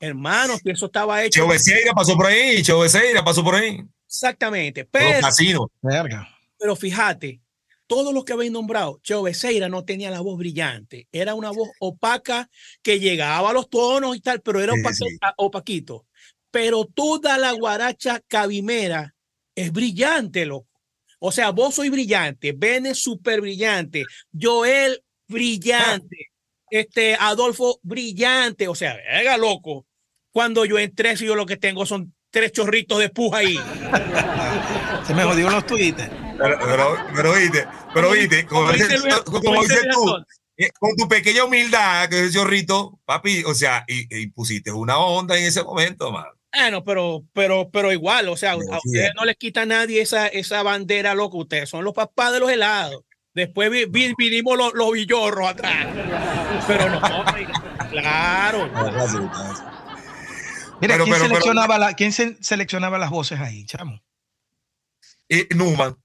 [SPEAKER 1] Hermanos, que eso estaba hecho.
[SPEAKER 3] Cheo Becerra pasó por ahí, Cheo Becerra pasó por ahí.
[SPEAKER 1] Exactamente.
[SPEAKER 3] Los
[SPEAKER 1] Pero, pero fíjate, todos los que habéis nombrado, Cheo Becerra no tenía la voz brillante, era una voz opaca que llegaba a los tonos y tal, pero era
[SPEAKER 3] Sí,
[SPEAKER 1] opaque-
[SPEAKER 3] sí.
[SPEAKER 1] a- opaquito. Pero toda la guaracha cabimera es brillante, loco. O sea, vos soy brillante, Ben es súper brillante, Joel brillante, este Adolfo brillante, o sea, venga, loco. Cuando yo entré, si yo lo que tengo son tres chorritos de puja ahí.
[SPEAKER 2] Se me jodió los tweets.
[SPEAKER 3] Pero, pero, pero viste, pero viste, como,
[SPEAKER 1] Como dice
[SPEAKER 3] dices-
[SPEAKER 1] Luis-
[SPEAKER 3] como
[SPEAKER 1] como dice
[SPEAKER 3] dices
[SPEAKER 1] Luis
[SPEAKER 3] tú, eh, con tu pequeña humildad, que es chorrito, papi, o sea, y, y pusiste una onda en ese momento, man.
[SPEAKER 1] Bueno, pero, pero, pero igual, o sea, a ustedes
[SPEAKER 3] eh.
[SPEAKER 1] no les quita a nadie esa, esa bandera, loco. Ustedes son los papás de los helados. Después vi- vi- vinimos los, los villorros atrás. Pero no, claro. *laughs*
[SPEAKER 2] Mira,
[SPEAKER 3] Pero-
[SPEAKER 2] ¿quién,
[SPEAKER 3] pero-
[SPEAKER 2] seleccionaba la- ¿quién se- seleccionaba las voces ahí, chamo?
[SPEAKER 3] Eh, Numan,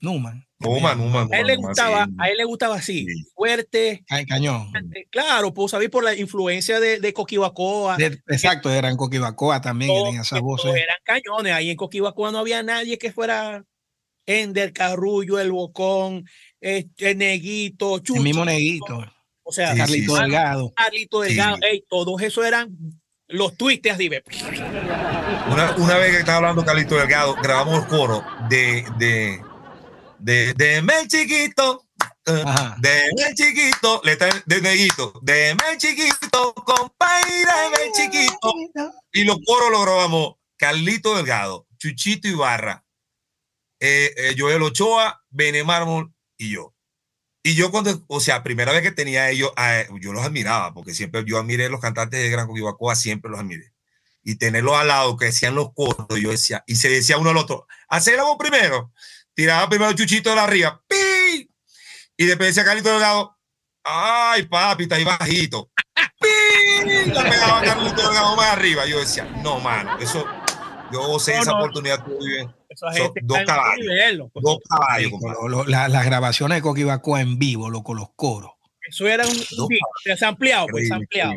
[SPEAKER 2] Numan.
[SPEAKER 3] Numan, Numan.
[SPEAKER 1] A él le gustaba,
[SPEAKER 3] sí.
[SPEAKER 1] a él le gustaba así,
[SPEAKER 3] Sí.
[SPEAKER 1] fuerte.
[SPEAKER 2] Ca- Cañón.
[SPEAKER 1] Claro, pues sabéis por la influencia de, de Coquibacoa.
[SPEAKER 2] De- exacto, eran Coquibacoa también, tenían esas voces.
[SPEAKER 1] eran cañones. Ahí en Coquibacoa no había nadie que fuera Ender Carrullo, el Bocón, este, Neguito, Chucho.
[SPEAKER 2] El mismo neguito,
[SPEAKER 1] O sea,
[SPEAKER 3] Sí,
[SPEAKER 2] Carlito
[SPEAKER 3] sí.
[SPEAKER 2] Delgado.
[SPEAKER 1] Carlito
[SPEAKER 3] Sí.
[SPEAKER 1] Delgado, ey, todos esos eran los así, ve.
[SPEAKER 3] Una, una vez que estaba hablando Carlito Delgado, grabamos el coro de, de, de, de Me Chiquito, eh,
[SPEAKER 2] Ajá.
[SPEAKER 3] de Me Chiquito, letra de Neguito, de Me Chiquito, compadre, Me Chiquito. Y los coros lo grabamos Carlito Delgado, Chuchito Ibarra, eh, eh, Joel Ochoa, Bene Mármol y yo. Y yo cuando, o sea, primera vez que tenía ellos, yo los admiraba, porque siempre yo admiré los cantantes de Gran Coquibacoa, siempre los admiré. Y tenerlos al lado, que decían los coros, yo decía, y se decía uno al otro, hacer la voz primero, tiraba primero el chuchito de la arriba, ¡pi! Y después decía Carlito Delgado, ay papi, está ahí bajito, *laughs* ¡pi! La pegaba Carlito Delgado más arriba. Yo decía, no, mano, eso, yo
[SPEAKER 1] No,
[SPEAKER 3] esa
[SPEAKER 1] no.
[SPEAKER 3] oportunidad Son
[SPEAKER 1] gente
[SPEAKER 3] dos caballos.
[SPEAKER 1] nivel.
[SPEAKER 3] Dos caballos,
[SPEAKER 2] la- las grabaciones de Coquibacoa en vivo, loco, los coros.
[SPEAKER 1] Eso era un, sea, ampliado, pues ampliado.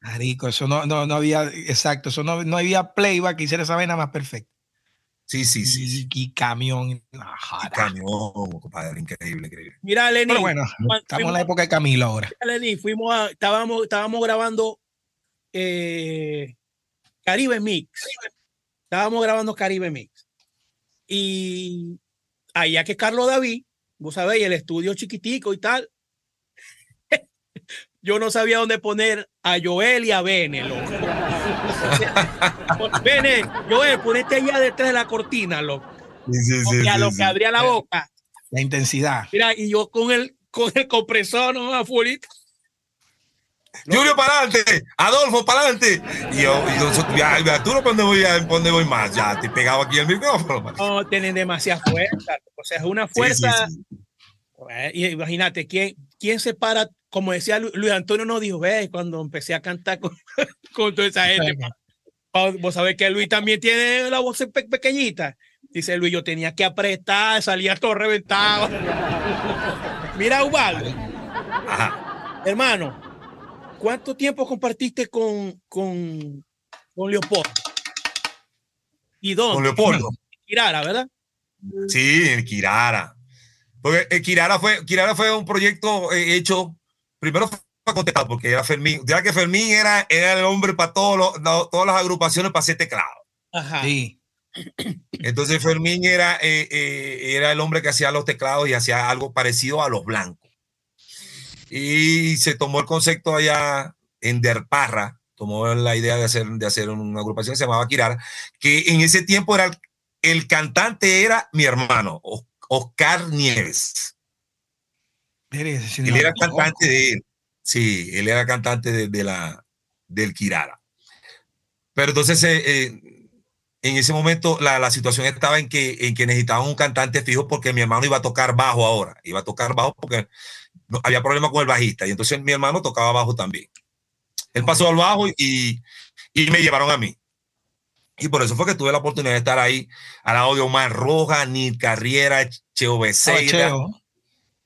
[SPEAKER 2] Marico, eso no, no, no había, exacto, eso no, no había playback que hiciera esa vaina más perfecta.
[SPEAKER 3] Sí, sí, sí. sí.
[SPEAKER 2] Y, y camión.
[SPEAKER 3] Y camión, compadre, increíble, increíble.
[SPEAKER 1] Mira, Lenny,
[SPEAKER 2] Pero bueno, estamos en la época de Camilo ahora.
[SPEAKER 1] Lenny, fuimos a, estábamos, estábamos grabando eh, Caribe Mix. Estábamos grabando Caribe Mix. Y allá que Carlos David, vos sabéis, el estudio chiquitico y tal. *laughs* Yo no sabía dónde poner a Joel y a Bene, loco. *laughs* Bene, Joel, ponete allá detrás de la cortina, loco.
[SPEAKER 3] Sí, sí, sí,
[SPEAKER 1] y a
[SPEAKER 3] sí,
[SPEAKER 1] lo
[SPEAKER 3] sí.
[SPEAKER 1] que abría la boca.
[SPEAKER 2] La intensidad.
[SPEAKER 1] Mira, y yo con el, con el compresor, no, afuera.
[SPEAKER 3] Julio para adelante, Adolfo para adelante. Y yo, y yo ya, ya, tú no dónde voy, a- dónde voy más. Ya estoy pegado aquí al micrófono.
[SPEAKER 1] No, tienen demasiada fuerza. O sea, es una
[SPEAKER 3] Sí, sí,
[SPEAKER 1] fuerza.
[SPEAKER 3] sí.
[SPEAKER 1] Eh, Imagínate, ¿quién, ¿quién se para? Como decía Lu- Luis Antonio, nos dijo, ve, cuando empecé a cantar con, *laughs* con toda esa gente. Vos sabés que Luis también tiene la voz pe- pequeñita. Dice Luis, yo tenía que apretar, salía todo reventado. *laughs* Mira, Ubaldo,
[SPEAKER 3] Ajá.
[SPEAKER 1] hermano, ¿cuánto tiempo compartiste con, con, con Leopoldo? ¿Y dónde?
[SPEAKER 3] Con Leopoldo.
[SPEAKER 1] Tirara, ¿verdad?
[SPEAKER 3] Sí, en Kirara. Porque eh, Kirara, fue, Kirara fue un proyecto eh, hecho, primero fue contestado porque era Fermín, ya que Fermín era, era el hombre para todos todas las agrupaciones para hacer teclado.
[SPEAKER 1] Ajá.
[SPEAKER 2] Sí. *clears throat*
[SPEAKER 3] Entonces Fermín era, eh, eh, era el hombre que hacía los teclados y hacía algo parecido a los blancos. Y se tomó el concepto allá en Derparra, tomó la idea de hacer, de hacer una agrupación que se llamaba Kirara, que en ese tiempo era el, el cantante era mi hermano, Oscar Nieves. Él era cantante de, sí, él era cantante de, de la, del Kirara. Pero entonces, eh, eh, en ese momento, la, la situación estaba en que, en que necesitaban un cantante fijo porque mi hermano iba a tocar bajo ahora. Iba a tocar bajo porque había problemas con el bajista. Y entonces mi hermano tocaba bajo también. Él pasó al bajo y, y me llevaron a mí. Y por eso fue que tuve la oportunidad de estar ahí al lado de Omar Roja, Nid Carriera, Cheo
[SPEAKER 2] Ah,
[SPEAKER 3] Becerra.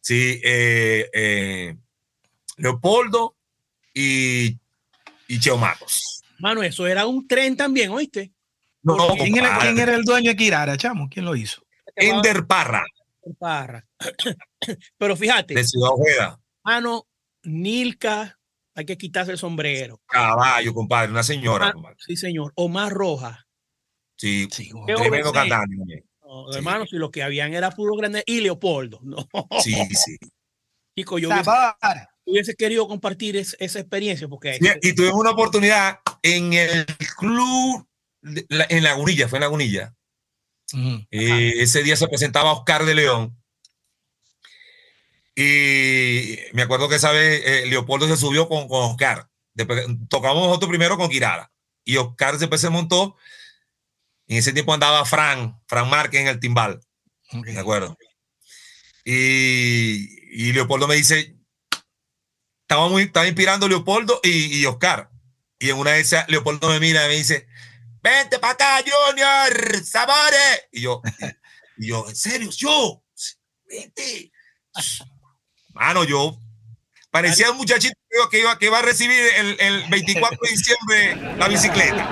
[SPEAKER 3] Sí, eh, eh, Leopoldo y, y Cheo Matos.
[SPEAKER 1] Mano, eso era un tren también, ¿oíste?
[SPEAKER 3] No,
[SPEAKER 2] ¿Quién era,
[SPEAKER 3] compadre.
[SPEAKER 2] quién era el dueño de Kirara, chamo? ¿Quién lo hizo?
[SPEAKER 3] Ender Parra,
[SPEAKER 1] Parra. *coughs* Pero fíjate,
[SPEAKER 3] de Ciudad Ojeda.
[SPEAKER 1] mano, Nilka, hay que quitarse el sombrero.
[SPEAKER 3] Caballo, compadre, una señora.
[SPEAKER 1] Ah,
[SPEAKER 3] compadre.
[SPEAKER 1] Sí, señor. Omar Roja.
[SPEAKER 3] Sí,
[SPEAKER 2] Sí,
[SPEAKER 3] tremendo cantante.
[SPEAKER 1] No,
[SPEAKER 3] Sí.
[SPEAKER 1] Hermano, si lo que habían era puro grande. Y Leopoldo. No,
[SPEAKER 3] Sí, sí.
[SPEAKER 1] chico, yo hubiese, querido compartir es- esa experiencia porque
[SPEAKER 3] Y, y tuvimos una oportunidad en el club, en Lagunilla, fue en Lagunilla. Eh, ese día se presentaba Oscar de León. Y me acuerdo que esa vez eh, Leopoldo se subió con, con Oscar. Después, tocamos nosotros primero con Kirara. Y Oscar después se montó. En ese tiempo andaba Fran, Fran Márquez en el timbal.
[SPEAKER 2] Ok.
[SPEAKER 3] ¿De acuerdo? Y, y Leopoldo me dice, estaba, muy, estaba inspirando Leopoldo y, y Oscar. Y en una de esas, Leopoldo me mira y me dice, vente para acá, Junior, sabores. Y yo, y yo, en serio, yo, vente. Mano, yo parecía un muchachito que iba- que iba, que iba a recibir el, el 24 de diciembre la bicicleta.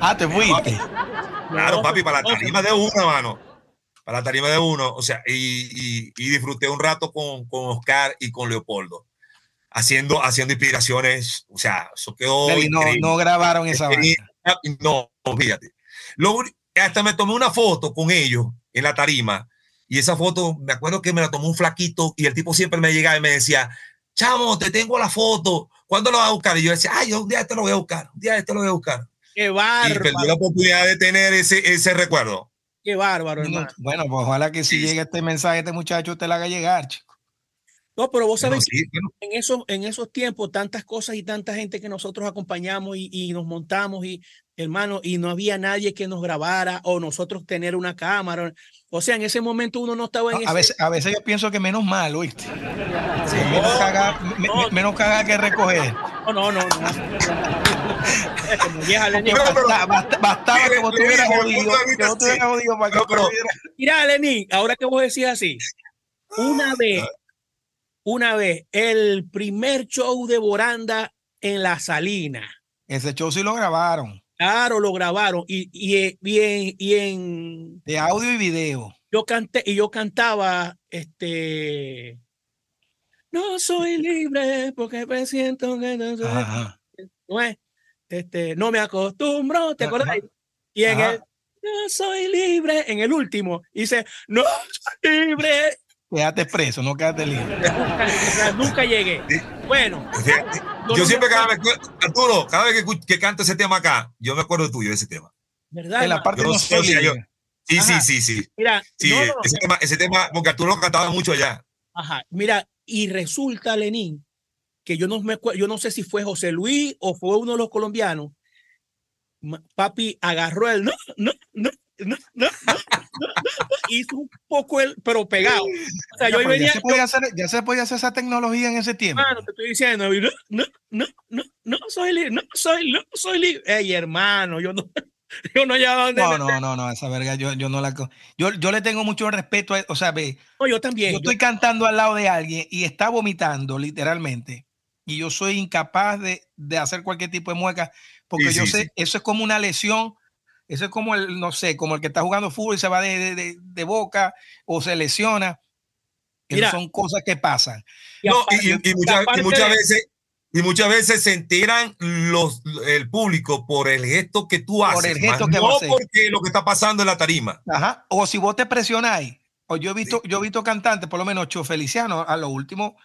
[SPEAKER 2] Ah, te fuiste.
[SPEAKER 3] Claro, papi, para la tarima de uno, mano. Para la tarima de uno. O sea, y, y- y disfruté un rato con, con Oscar y con Leopoldo. Haciendo, haciendo inspiraciones. O sea, eso quedó.
[SPEAKER 2] No,
[SPEAKER 3] increíble.
[SPEAKER 2] no grabaron esa vaina.
[SPEAKER 3] No, fíjate. Lo hasta me tomé una foto con ellos en la tarima. Y esa foto, me acuerdo que me la tomó un flaquito y el tipo siempre me llegaba y me decía, chamo, te tengo la foto. ¿Cuándo lo vas a buscar? Y yo decía, ay, yo un día te lo voy a buscar. Un día te lo voy a buscar.
[SPEAKER 1] Qué
[SPEAKER 3] Y
[SPEAKER 1] bárbaro.
[SPEAKER 3] perdí la oportunidad de tener ese, ese recuerdo.
[SPEAKER 1] Qué bárbaro, hermano.
[SPEAKER 2] Bueno, pues ojalá que si
[SPEAKER 3] Sí, sí.
[SPEAKER 2] llegue este mensaje, este muchacho te la haga llegar, chico.
[SPEAKER 1] No, pero vos sabés
[SPEAKER 3] sí,
[SPEAKER 1] en esos, en esos tiempos, tantas cosas y tanta gente que nosotros acompañamos y, y nos montamos y hermano, y no había nadie que nos grabara o nosotros tener una cámara. O sea, en ese momento uno no estaba en
[SPEAKER 2] No,
[SPEAKER 1] ese.
[SPEAKER 2] a, veces, a veces yo pienso que menos mal, ¿oíste? menos,
[SPEAKER 1] no,
[SPEAKER 2] cagar, me-
[SPEAKER 1] no.
[SPEAKER 2] me- menos que recoger.
[SPEAKER 1] No, no, no.
[SPEAKER 2] bastaba que vos tuvieras jodido, que vos tuvieras jodido para que.
[SPEAKER 1] Mira, Lenín, ahora que vos decías así, una vez, una vez, el primer show de Boranda en La Salina.
[SPEAKER 2] Ese show sí lo grabaron,
[SPEAKER 1] Claro, lo grabaron y, y, y en, y en-
[SPEAKER 2] de audio y video.
[SPEAKER 1] yo canté y yo cantaba este no soy libre porque me siento que no soy
[SPEAKER 2] Ajá.
[SPEAKER 1] no es, este no me acostumbro te acuerdas y en
[SPEAKER 2] Ajá.
[SPEAKER 1] el no soy libre en el último dice no soy libre
[SPEAKER 2] Quédate preso, no quédate libre. *laughs*
[SPEAKER 1] nunca, o sea, nunca llegué bueno yo
[SPEAKER 3] siempre
[SPEAKER 1] me
[SPEAKER 3] cada vez que, Arturo, cada vez que, que canto ese tema acá, yo me acuerdo tuyo de ese tema.
[SPEAKER 1] verdad
[SPEAKER 2] En la parte
[SPEAKER 3] Yo no sé, yo-. Sí,
[SPEAKER 1] Ajá.
[SPEAKER 3] sí, sí, sí.
[SPEAKER 1] mira
[SPEAKER 3] Sí,
[SPEAKER 1] no, no,
[SPEAKER 3] ese, tema, ese tema, porque Arturo lo cantaba mucho allá.
[SPEAKER 1] Ajá, mira, y resulta, Lenín, que yo no me yo no sé si fue José Luis o fue uno de los colombianos. Papi agarró el no, no, no, no, no, no, no, no, no, hizo un poco el, pero pegado. O sea,
[SPEAKER 2] Ya,
[SPEAKER 1] yo
[SPEAKER 2] pero
[SPEAKER 1] venía,
[SPEAKER 2] ya, se podía hacer, ya se podía hacer esa tecnología en ese tiempo.
[SPEAKER 1] hermano, te estoy diciendo, no, no, no, no, no soy libre, no soy, no soy libre. Ey, hermano, yo no, *laughs* yo no hallaba dónde
[SPEAKER 2] No, no, no, no, esa verga yo, yo no la... Yo, yo le tengo mucho respeto, a, o sea, ve,
[SPEAKER 1] No, yo también.
[SPEAKER 2] yo
[SPEAKER 1] yo-
[SPEAKER 2] estoy cantando al lado de alguien y está vomitando literalmente y yo soy incapaz de, de hacer cualquier tipo de mueca porque
[SPEAKER 3] Sí,
[SPEAKER 2] yo
[SPEAKER 3] sí,
[SPEAKER 2] sé,
[SPEAKER 3] sí.
[SPEAKER 2] eso es como una lesión, eso es como el, no sé, como el que está jugando fútbol y se va de, de- de- de boca o se lesiona. Mira, son cosas que pasan.
[SPEAKER 3] No, y, muchas, y muchas veces y muchas veces se enteran los, el público por el gesto que tú haces. Por el gesto que no porque lo que está pasando en la tarima.
[SPEAKER 2] Ajá. O si vos te presionáis. O yo he visto, yo he visto cantantes, por lo menos Cho Feliciano, a lo último,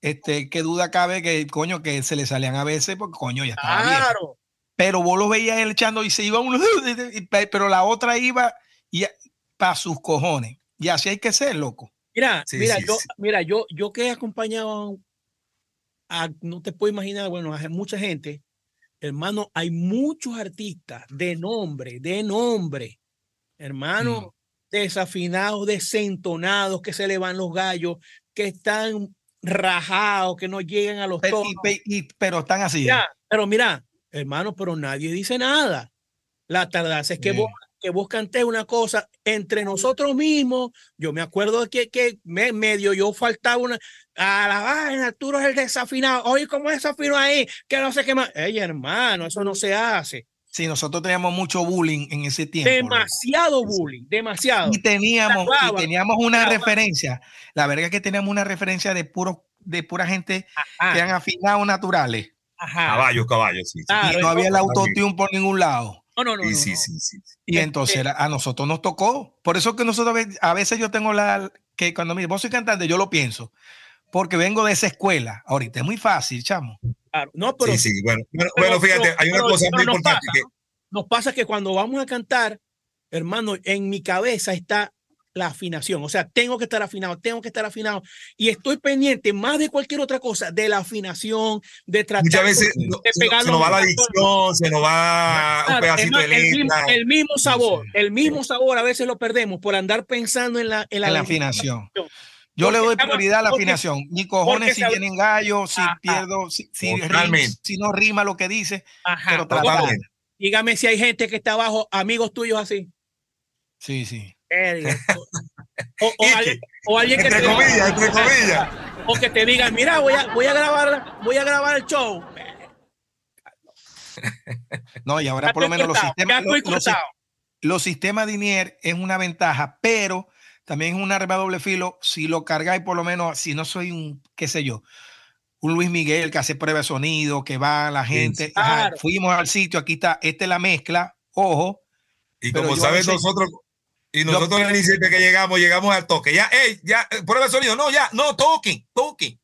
[SPEAKER 2] este, qué duda cabe que coño, que se le salían a veces, porque coño, ya estaba claro. Pero vos lo veías él echando y se iba uno, *laughs* pero la otra iba y para sus cojones. Y así hay que ser, loco.
[SPEAKER 1] Mira, mira, yo, mira, yo, yo que he acompañado no te puedo imaginar, bueno, hay mucha gente, hermano, hay muchos artistas de nombre, de nombre, hermano, mm. desafinados, desentonados, que se le van los gallos, que están rajados, que no llegan a los
[SPEAKER 2] pero, pero están así.
[SPEAKER 1] pero mira, hermano, pero nadie dice nada. La tardanza es que vos que vos canté una cosa entre nosotros mismos. Yo me acuerdo que, que me, medio yo faltaba una. A la vaina, Arturo es el desafinado. Oye, ¿cómo desafinó ahí? Que no sé qué más. Ey, hermano, eso no se hace.
[SPEAKER 2] Sí, nosotros teníamos mucho bullying en ese tiempo.
[SPEAKER 1] Demasiado bullying, demasiado.
[SPEAKER 2] Y teníamos, y teníamos una referencia. La verdad es que teníamos una referencia de puro, de pura gente que han afinado naturales.
[SPEAKER 3] Caballos, caballos, sí.
[SPEAKER 2] y no había el autotune por ningún lado.
[SPEAKER 1] No, no, no.
[SPEAKER 3] Sí, sí, sí,
[SPEAKER 2] Y entonces a nosotros nos tocó. Por eso que nosotros a veces yo tengo la que cuando me vos soy cantante, yo lo pienso. Porque vengo de esa escuela. Ahorita es muy fácil, chamo.
[SPEAKER 1] Claro, no, pero.
[SPEAKER 3] Sí, sí, bueno, bueno, fíjate, hay una cosa muy importante que.
[SPEAKER 1] Nos pasa que cuando vamos a cantar, hermano, en mi cabeza está la afinación. O sea, tengo que estar afinado, tengo que estar afinado. Y estoy pendiente más de cualquier otra cosa, de la afinación, de tratar
[SPEAKER 3] Muchas veces de, se, nos va la adicción, se nos va un pedacito de
[SPEAKER 1] letra. El, mismo, sabor, el mismo sabor a veces lo perdemos por andar pensando en la, en
[SPEAKER 2] la, afinación. Yo le doy prioridad a la afinación. Ni cojones si vienen gallos, si pierdo, si, si, si, no rima lo que dice. Pero
[SPEAKER 1] Dígame si hay gente que está abajo, amigos tuyos así.
[SPEAKER 2] Sí, sí. *laughs*
[SPEAKER 1] O, alguien, que te diga, o que te diga, mira, voy a, voy a grabar, voy a grabar el show. *laughs*
[SPEAKER 2] No, y ahora por lo menos los sistemas, los, sistemas de INIER es una ventaja, pero también es un arma doble filo. Si lo cargáis por lo menos, si no soy un, qué sé yo, un Luis Miguel que hace prueba de sonido, que va a la gente, fuimos al sitio, aquí está, esta es la mezcla, ojo.
[SPEAKER 3] Y como sabes, nosotros, y nosotros en el que llegamos, llegamos al toque. Ya, hey, ya, eh, prueba de sonido. No, ya, no, toque, toque.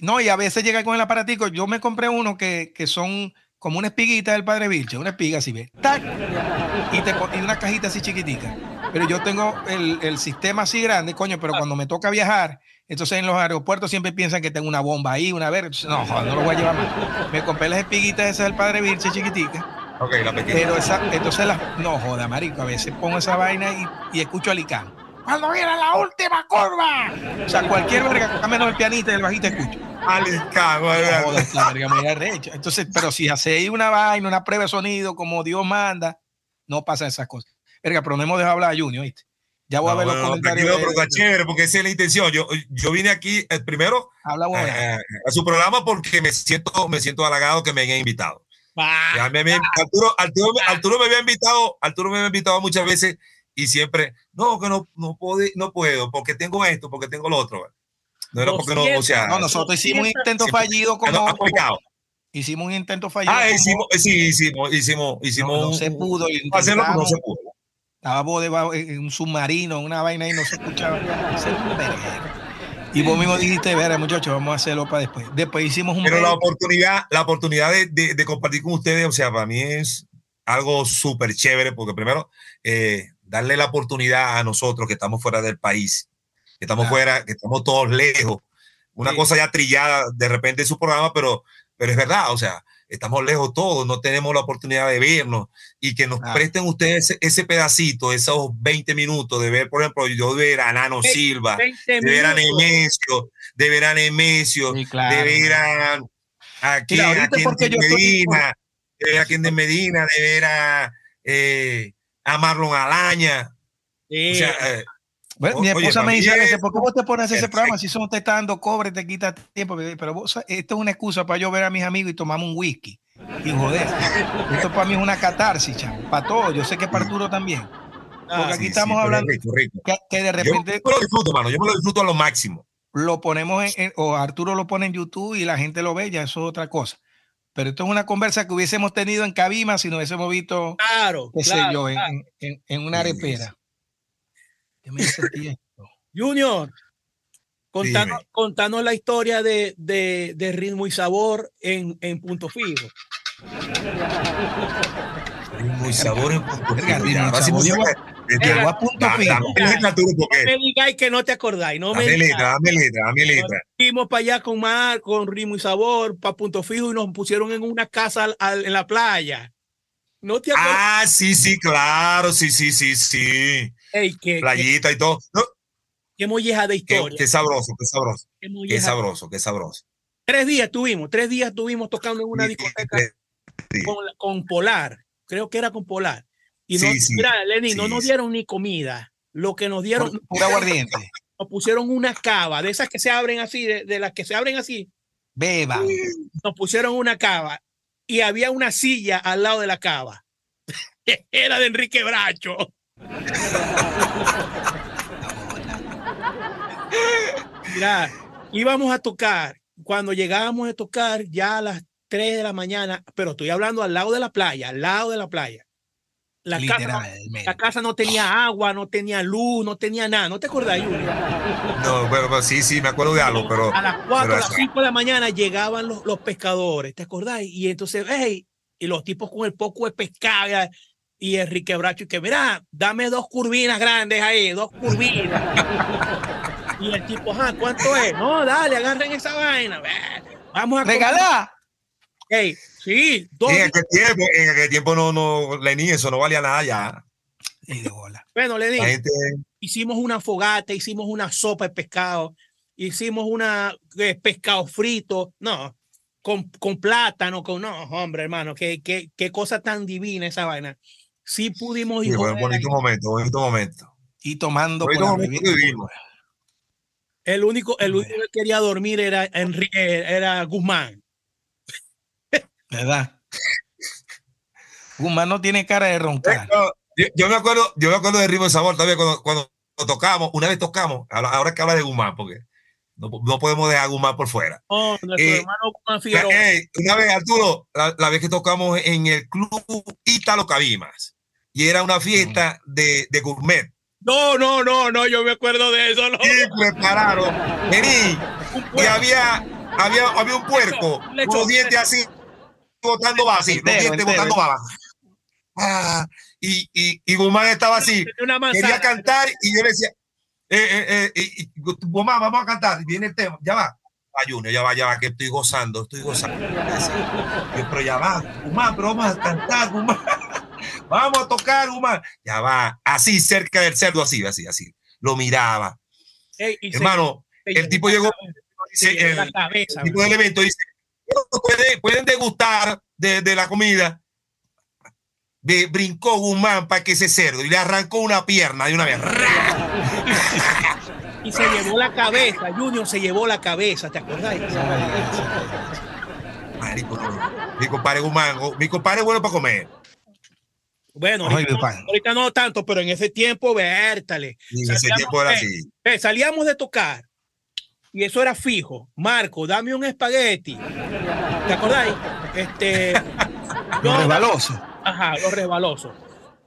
[SPEAKER 2] No, y a veces llega con el aparatico. Yo me compré uno que, que son como una espiguita del padre Vilche, una espiga así, ve. ¡Tac! Y, te, y una cajita así chiquitica. Pero yo tengo el, el, sistema así grande, coño, pero cuando me toca viajar, entonces en los aeropuertos siempre piensan que tengo una bomba ahí, una verde. No, joder, no lo voy a llevar más. Me compré las espiguitas esas del padre Vilche chiquitica
[SPEAKER 3] Ok, la pequeña.
[SPEAKER 2] Pero esa, entonces la, no joda, marico, a veces pongo esa vaina y, y escucho a Licán. Cuando viene la última curva. O sea, cualquier verga, que menos el pianista y el bajista escucho.
[SPEAKER 3] Alicán,
[SPEAKER 2] Entonces, pero si hacéis una vaina, una prueba de sonido como Dios manda, no pasa esas cosas. Verga, pero no hemos dejado hablar a Junior, ¿viste? Ya voy a ver los comentarios.
[SPEAKER 3] No, pero está chévere porque esa es la intención. Yo, yo vine aquí eh, primero
[SPEAKER 2] Habla
[SPEAKER 3] eh, a su programa porque me siento, me siento halagado que me hayan invitado. Arturo, Arturo, me había invitado, Arturo me había invitado muchas veces y siempre, no, que no, no, puedo, no puedo, porque tengo esto, porque tengo lo otro. No era porque no, o sea.
[SPEAKER 2] No, nosotros hicimos un intento fallido como. hicimos un intento fallido.
[SPEAKER 3] Ah, hicimos, sí, hicimos, hicimos, hicimos.
[SPEAKER 2] No, se pudo.
[SPEAKER 3] Hacerlo, no se pudo.
[SPEAKER 2] Estábamos debajo en un submarino, en una vaina y no se escuchaba. Y vos mismo dijiste, ver, muchachos, vamos a hacerlo para después. Después hicimos un...
[SPEAKER 3] Pero la oportunidad, la oportunidad de, de, compartir con ustedes, o sea, para mí es algo súper chévere, porque primero, eh, darle la oportunidad a nosotros que estamos fuera del país, que estamos fuera, que estamos todos lejos. Una cosa ya trillada de repente en su programa, pero, pero es verdad, o sea, estamos lejos todos, no tenemos la oportunidad de vernos. Y que nos presten ustedes ese, pedacito, esos 20 minutos de ver, por ejemplo, yo de ver a Nano Silva, de ver a Nemesio, de ver a Nemesio, de ver a, a, quien, de Medina, de ver a quien de Medina, de ver a, eh, a Marlon Alaña. O sea, eh,
[SPEAKER 2] bueno, mi esposa me dice a ¿por qué vos te pones ese programa? Si son te está dando cobre, te quita tiempo. Pero vos, esto es una excusa para yo ver a mis amigos y tomamos un whisky. Y joder, esto para mí es una catarsis, chavo. Para todos. Yo sé que para Arturo también. Porque aquí estamos hablando Que, de repente.
[SPEAKER 3] Yo, me lo disfruto, mano. Yo me lo disfruto a lo máximo.
[SPEAKER 2] lo ponemos en, o Arturo lo pone en YouTube y la gente lo ve, ya eso es otra cosa. Pero esto es una conversa que hubiésemos tenido en Cabima si no hubiésemos visto,
[SPEAKER 1] claro,
[SPEAKER 2] qué sé
[SPEAKER 1] claro,
[SPEAKER 2] yo,
[SPEAKER 1] claro.
[SPEAKER 2] en- en una arepera. ¿Qué me dice esto?
[SPEAKER 1] Junior, contanos, contanos la historia de, de, de ritmo y sabor en, en punto fijo.
[SPEAKER 3] Muy sabor en punto fijo,
[SPEAKER 2] Ritmo y
[SPEAKER 3] me
[SPEAKER 2] llegó- a punto fijo.
[SPEAKER 1] No me digáis que no te acordáis, no me
[SPEAKER 3] Dame
[SPEAKER 1] digáis.
[SPEAKER 3] letra, dame letra, dame letra.
[SPEAKER 1] Fuimos para allá con Mar, con ritmo y sabor, para punto fijo y nos pusieron en una casa al- al- en la playa. ¿No te acuerdas?
[SPEAKER 3] Ah, sí, sí, claro, sí, sí, sí, sí.
[SPEAKER 1] Ey,
[SPEAKER 3] Playita y todo. No,
[SPEAKER 1] qué molleja de historia.
[SPEAKER 3] qué sabroso, qué sabroso,
[SPEAKER 1] qué
[SPEAKER 3] sabroso, qué sabroso.
[SPEAKER 1] Tres días tuvimos, tres días tuvimos tocando en una discoteca
[SPEAKER 3] sí.
[SPEAKER 1] con, con Polar, creo que era con Polar. Y no,
[SPEAKER 3] Sí, sí,
[SPEAKER 1] mira, Lenny, no nos dieron ni comida. Lo que nos dieron,
[SPEAKER 2] Pura- Pura aguardiente.
[SPEAKER 1] nos pusieron una cava, de esas que se abren así, de, de las que se abren así,
[SPEAKER 2] Beban.
[SPEAKER 1] nos pusieron una cava y había una silla al lado de la cava. *laughs* Era de Enrique Bracho. Mira, íbamos a tocar. Cuando llegábamos a tocar ya a las 3 de la mañana, pero estoy hablando al lado de la playa, al lado de la playa. La casa, la casa no tenía agua, no tenía luz, no tenía nada. ¿No te acordás, Julio?
[SPEAKER 3] No, bueno, pues sí, sí, me acuerdo de algo, pero
[SPEAKER 1] A las 4,
[SPEAKER 3] pero
[SPEAKER 1] a las
[SPEAKER 3] eso-
[SPEAKER 1] 5 de la mañana llegaban los, los pescadores, ¿te acordás? Y entonces, hey, y los tipos con el poco de pescado y Enrique Bracho, y que mira, dame dos curvinas grandes ahí, dos curvinas. *laughs* y el tipo, ajá, ¿cuánto es? No, dale, agarren esa vaina. Vamos a comer".
[SPEAKER 2] Regalá.
[SPEAKER 1] Hey, sí, dos.
[SPEAKER 3] en aquel tiempo, en aquel tiempo no, no, Lenín, eso no valía nada ya.
[SPEAKER 2] Y de bola.
[SPEAKER 1] Bueno, le
[SPEAKER 3] La
[SPEAKER 1] digo,
[SPEAKER 3] gente,
[SPEAKER 1] hicimos una fogata, hicimos una sopa de pescado, hicimos una eh, pescado frito, no, con, con plátano, con no, hombre, hermano, qué, qué, qué cosa tan divina esa vaina. Sí pudimos
[SPEAKER 3] sí,
[SPEAKER 1] ir
[SPEAKER 3] fue
[SPEAKER 1] con
[SPEAKER 3] un bonito
[SPEAKER 1] él.
[SPEAKER 3] momento, bonito momento.
[SPEAKER 2] Y tomando
[SPEAKER 3] Bonito momento.
[SPEAKER 1] El único, el único que quería dormir era Enrique, era Guzmán.
[SPEAKER 2] ¿Verdad? Guzmán no tiene cara de roncar.
[SPEAKER 3] Yo, yo me acuerdo, yo me acuerdo de Ritmo de Sabor también cuando, cuando tocamos, una vez tocamos, ahora, ahora es que habla de Guzmán, porque no, no podemos dejar a Guzmán por fuera.
[SPEAKER 1] Oh, nuestro
[SPEAKER 3] Eh,
[SPEAKER 1] hermano
[SPEAKER 3] ey, una vez, Arturo, la, la vez que tocamos en el club Ítalo Cabimas, y era una fiesta de, de gourmet.
[SPEAKER 1] No, no, no, no, yo me acuerdo de eso. No.
[SPEAKER 3] Y prepararon, vení, y había, había, había un puerco con los dientes así, botando babas, así, los dientes botando babas. Ah, y, y, y Guzmán estaba así, quería cantar y yo le decía, eh, eh, eh, y- y, Guzmán, vamos a cantar, y viene el tema, ya va. Junior, ya va, ya va, que estoy gozando, estoy gozando. Yo, pero ya va, Guzmán, pero vamos a cantar, Guzmán. Vamos a tocar, Guzmán. Ya va, así cerca del cerdo, así, así, así. Lo miraba.
[SPEAKER 1] Ey, y se-
[SPEAKER 3] Hermano,
[SPEAKER 1] se
[SPEAKER 3] el tipo llegó, dice, el-
[SPEAKER 1] cabeza,
[SPEAKER 3] el tipo del evento dice, pueden, pueden degustar de, de la comida. De, brincó Guzmán para que ese cerdo y le arrancó una pierna de una vez. *laughs*
[SPEAKER 1] y se llevó la cabeza, Junior se llevó la cabeza, ¿te acordás?
[SPEAKER 3] Mi compadre Guzmán, mi compadre es bueno para comer.
[SPEAKER 1] Bueno, ahorita, no,
[SPEAKER 2] pan.
[SPEAKER 1] ahorita no tanto, pero en ese tiempo, vértale.
[SPEAKER 3] Y en ese
[SPEAKER 1] Salíamos,
[SPEAKER 3] tiempo era
[SPEAKER 1] eh,
[SPEAKER 3] así.
[SPEAKER 1] eh, salíamos de tocar y eso era fijo. Marco, dame un espagueti. ¿Te acordáis? Este, *laughs*
[SPEAKER 2] Lo
[SPEAKER 1] yo,
[SPEAKER 2] resbaloso.
[SPEAKER 1] ajá, los resbalosos.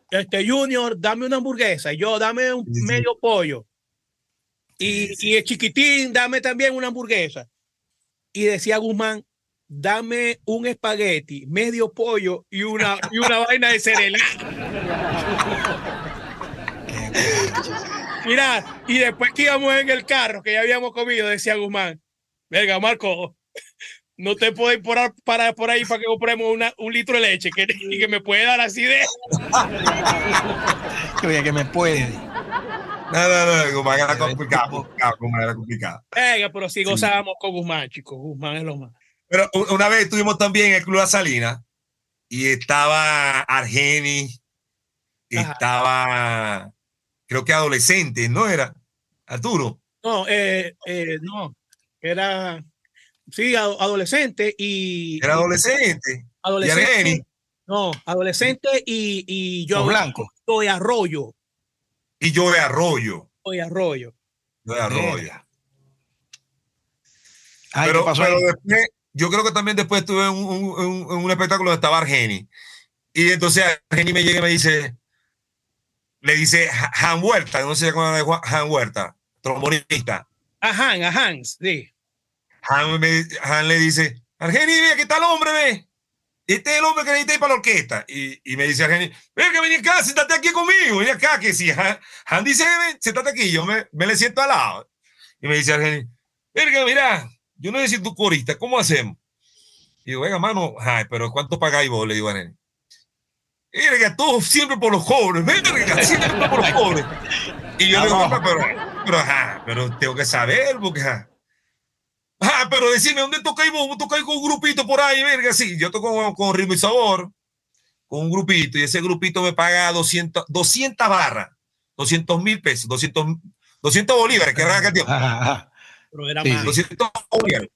[SPEAKER 1] Este, Junior, dame una hamburguesa. Y yo, dame un
[SPEAKER 3] Sí, sí.
[SPEAKER 1] medio pollo. Y,
[SPEAKER 3] sí.
[SPEAKER 1] y el chiquitín, dame también una hamburguesa. Y decía Guzmán, dame un espagueti, medio pollo y una, y una vaina de cereal. Mira, y después que íbamos en el carro, que ya habíamos comido, decía Guzmán, venga, Marco, no te puedo ir por, para, por ahí para que compremos una- un litro de leche, que, y que me puede dar así de...
[SPEAKER 2] Que oye, que me puede.
[SPEAKER 3] No, no, no, Guzmán era complicado, Guzmán era complicado.
[SPEAKER 1] Venga, pero si gozábamos con Guzmán, chicos, Guzmán es lo más.
[SPEAKER 3] Pero una vez estuvimos también en el Club La Salina y estaba Argeni,
[SPEAKER 1] Ajá.
[SPEAKER 3] estaba, creo que adolescente, ¿no era? Arturo.
[SPEAKER 1] No, eh, eh, no, era, sí, ado- adolescente y...
[SPEAKER 3] Era
[SPEAKER 1] y-
[SPEAKER 3] adolescente. Y
[SPEAKER 1] adolescente,
[SPEAKER 3] Argeni.
[SPEAKER 1] no, adolescente y, y yo...
[SPEAKER 2] Los blancos.
[SPEAKER 1] Soy Arroyo,
[SPEAKER 3] Y yo de Arroyo.
[SPEAKER 1] soy Arroyo.
[SPEAKER 3] Yo de Arroyo.
[SPEAKER 2] Ay,
[SPEAKER 3] pero,
[SPEAKER 2] ¿qué pasó
[SPEAKER 3] pero después, yo creo que también después estuve en un, un- en un espectáculo donde estaba Argeni. Y entonces Argeni me llega y me dice, le dice "Ja- Han Huerta, no sé acuerdan de Juan- Han Huerta, trombonista.
[SPEAKER 1] A Han, a Hans, sí.
[SPEAKER 3] Han, me- Han le dice, Argeni, ve, aquí está el hombre, ve. Este es el hombre que necesita para la orquesta. Y, y me dice Argeni, ven que vení acá, siéntate aquí conmigo, ven acá, que si Han, Han dice, ven, siéntate aquí, yo me, me le siento al lado. Y me dice Argeni, verga, mira, yo no necesito corista, ¿cómo hacemos? Y digo, venga, mano, ay, pero ¿cuánto pagáis vos? Le digo a Argeni. Verga, todo siempre por los jóvenes, verga, siempre por los jóvenes. Y yo le digo, pero, pero, ajá, pero tengo que saber, porque, ajá. Ah, pero decime, ¿dónde tocáis vos? ¿Vos tocáis con un grupito por ahí, verga? Sí, yo toco con, con Ritmo y Sabor, con un grupito, y ese grupito me paga 200, 200 barras, 200 mil pesos, 200, 200 bolívares, que era tiempo.
[SPEAKER 1] Pero era
[SPEAKER 2] Sí,
[SPEAKER 1] más.
[SPEAKER 2] sí.
[SPEAKER 3] 200 bolívares.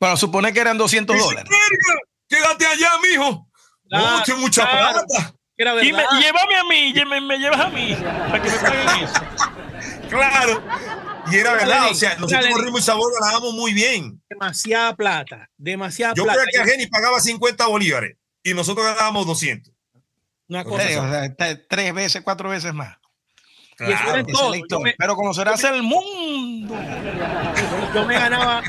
[SPEAKER 2] Bueno, supone que eran 200
[SPEAKER 3] Dice,
[SPEAKER 2] dólares.
[SPEAKER 3] "Verga, quédate allá, mijo.
[SPEAKER 1] Claro,
[SPEAKER 3] Mucha, mucha
[SPEAKER 1] claro.
[SPEAKER 3] plata.
[SPEAKER 1] Era
[SPEAKER 4] Y me, llévame a mí, me, me llevas a mí, para que me paguen eso. *laughs*
[SPEAKER 3] Claro. Y era verdad, o sea, nosotros con Ritmo y Sabor ganábamos muy bien.
[SPEAKER 1] demasiada plata, demasiada
[SPEAKER 3] Yo
[SPEAKER 1] plata.
[SPEAKER 3] creo que Argeni pagaba 50 bolívares y nosotros ganábamos 200.
[SPEAKER 1] Una cosa
[SPEAKER 2] o sea, tres veces, cuatro veces más.
[SPEAKER 3] Claro.
[SPEAKER 1] todo. Yo me,
[SPEAKER 2] Pero conocerás el mundo.
[SPEAKER 1] yo me ganaba,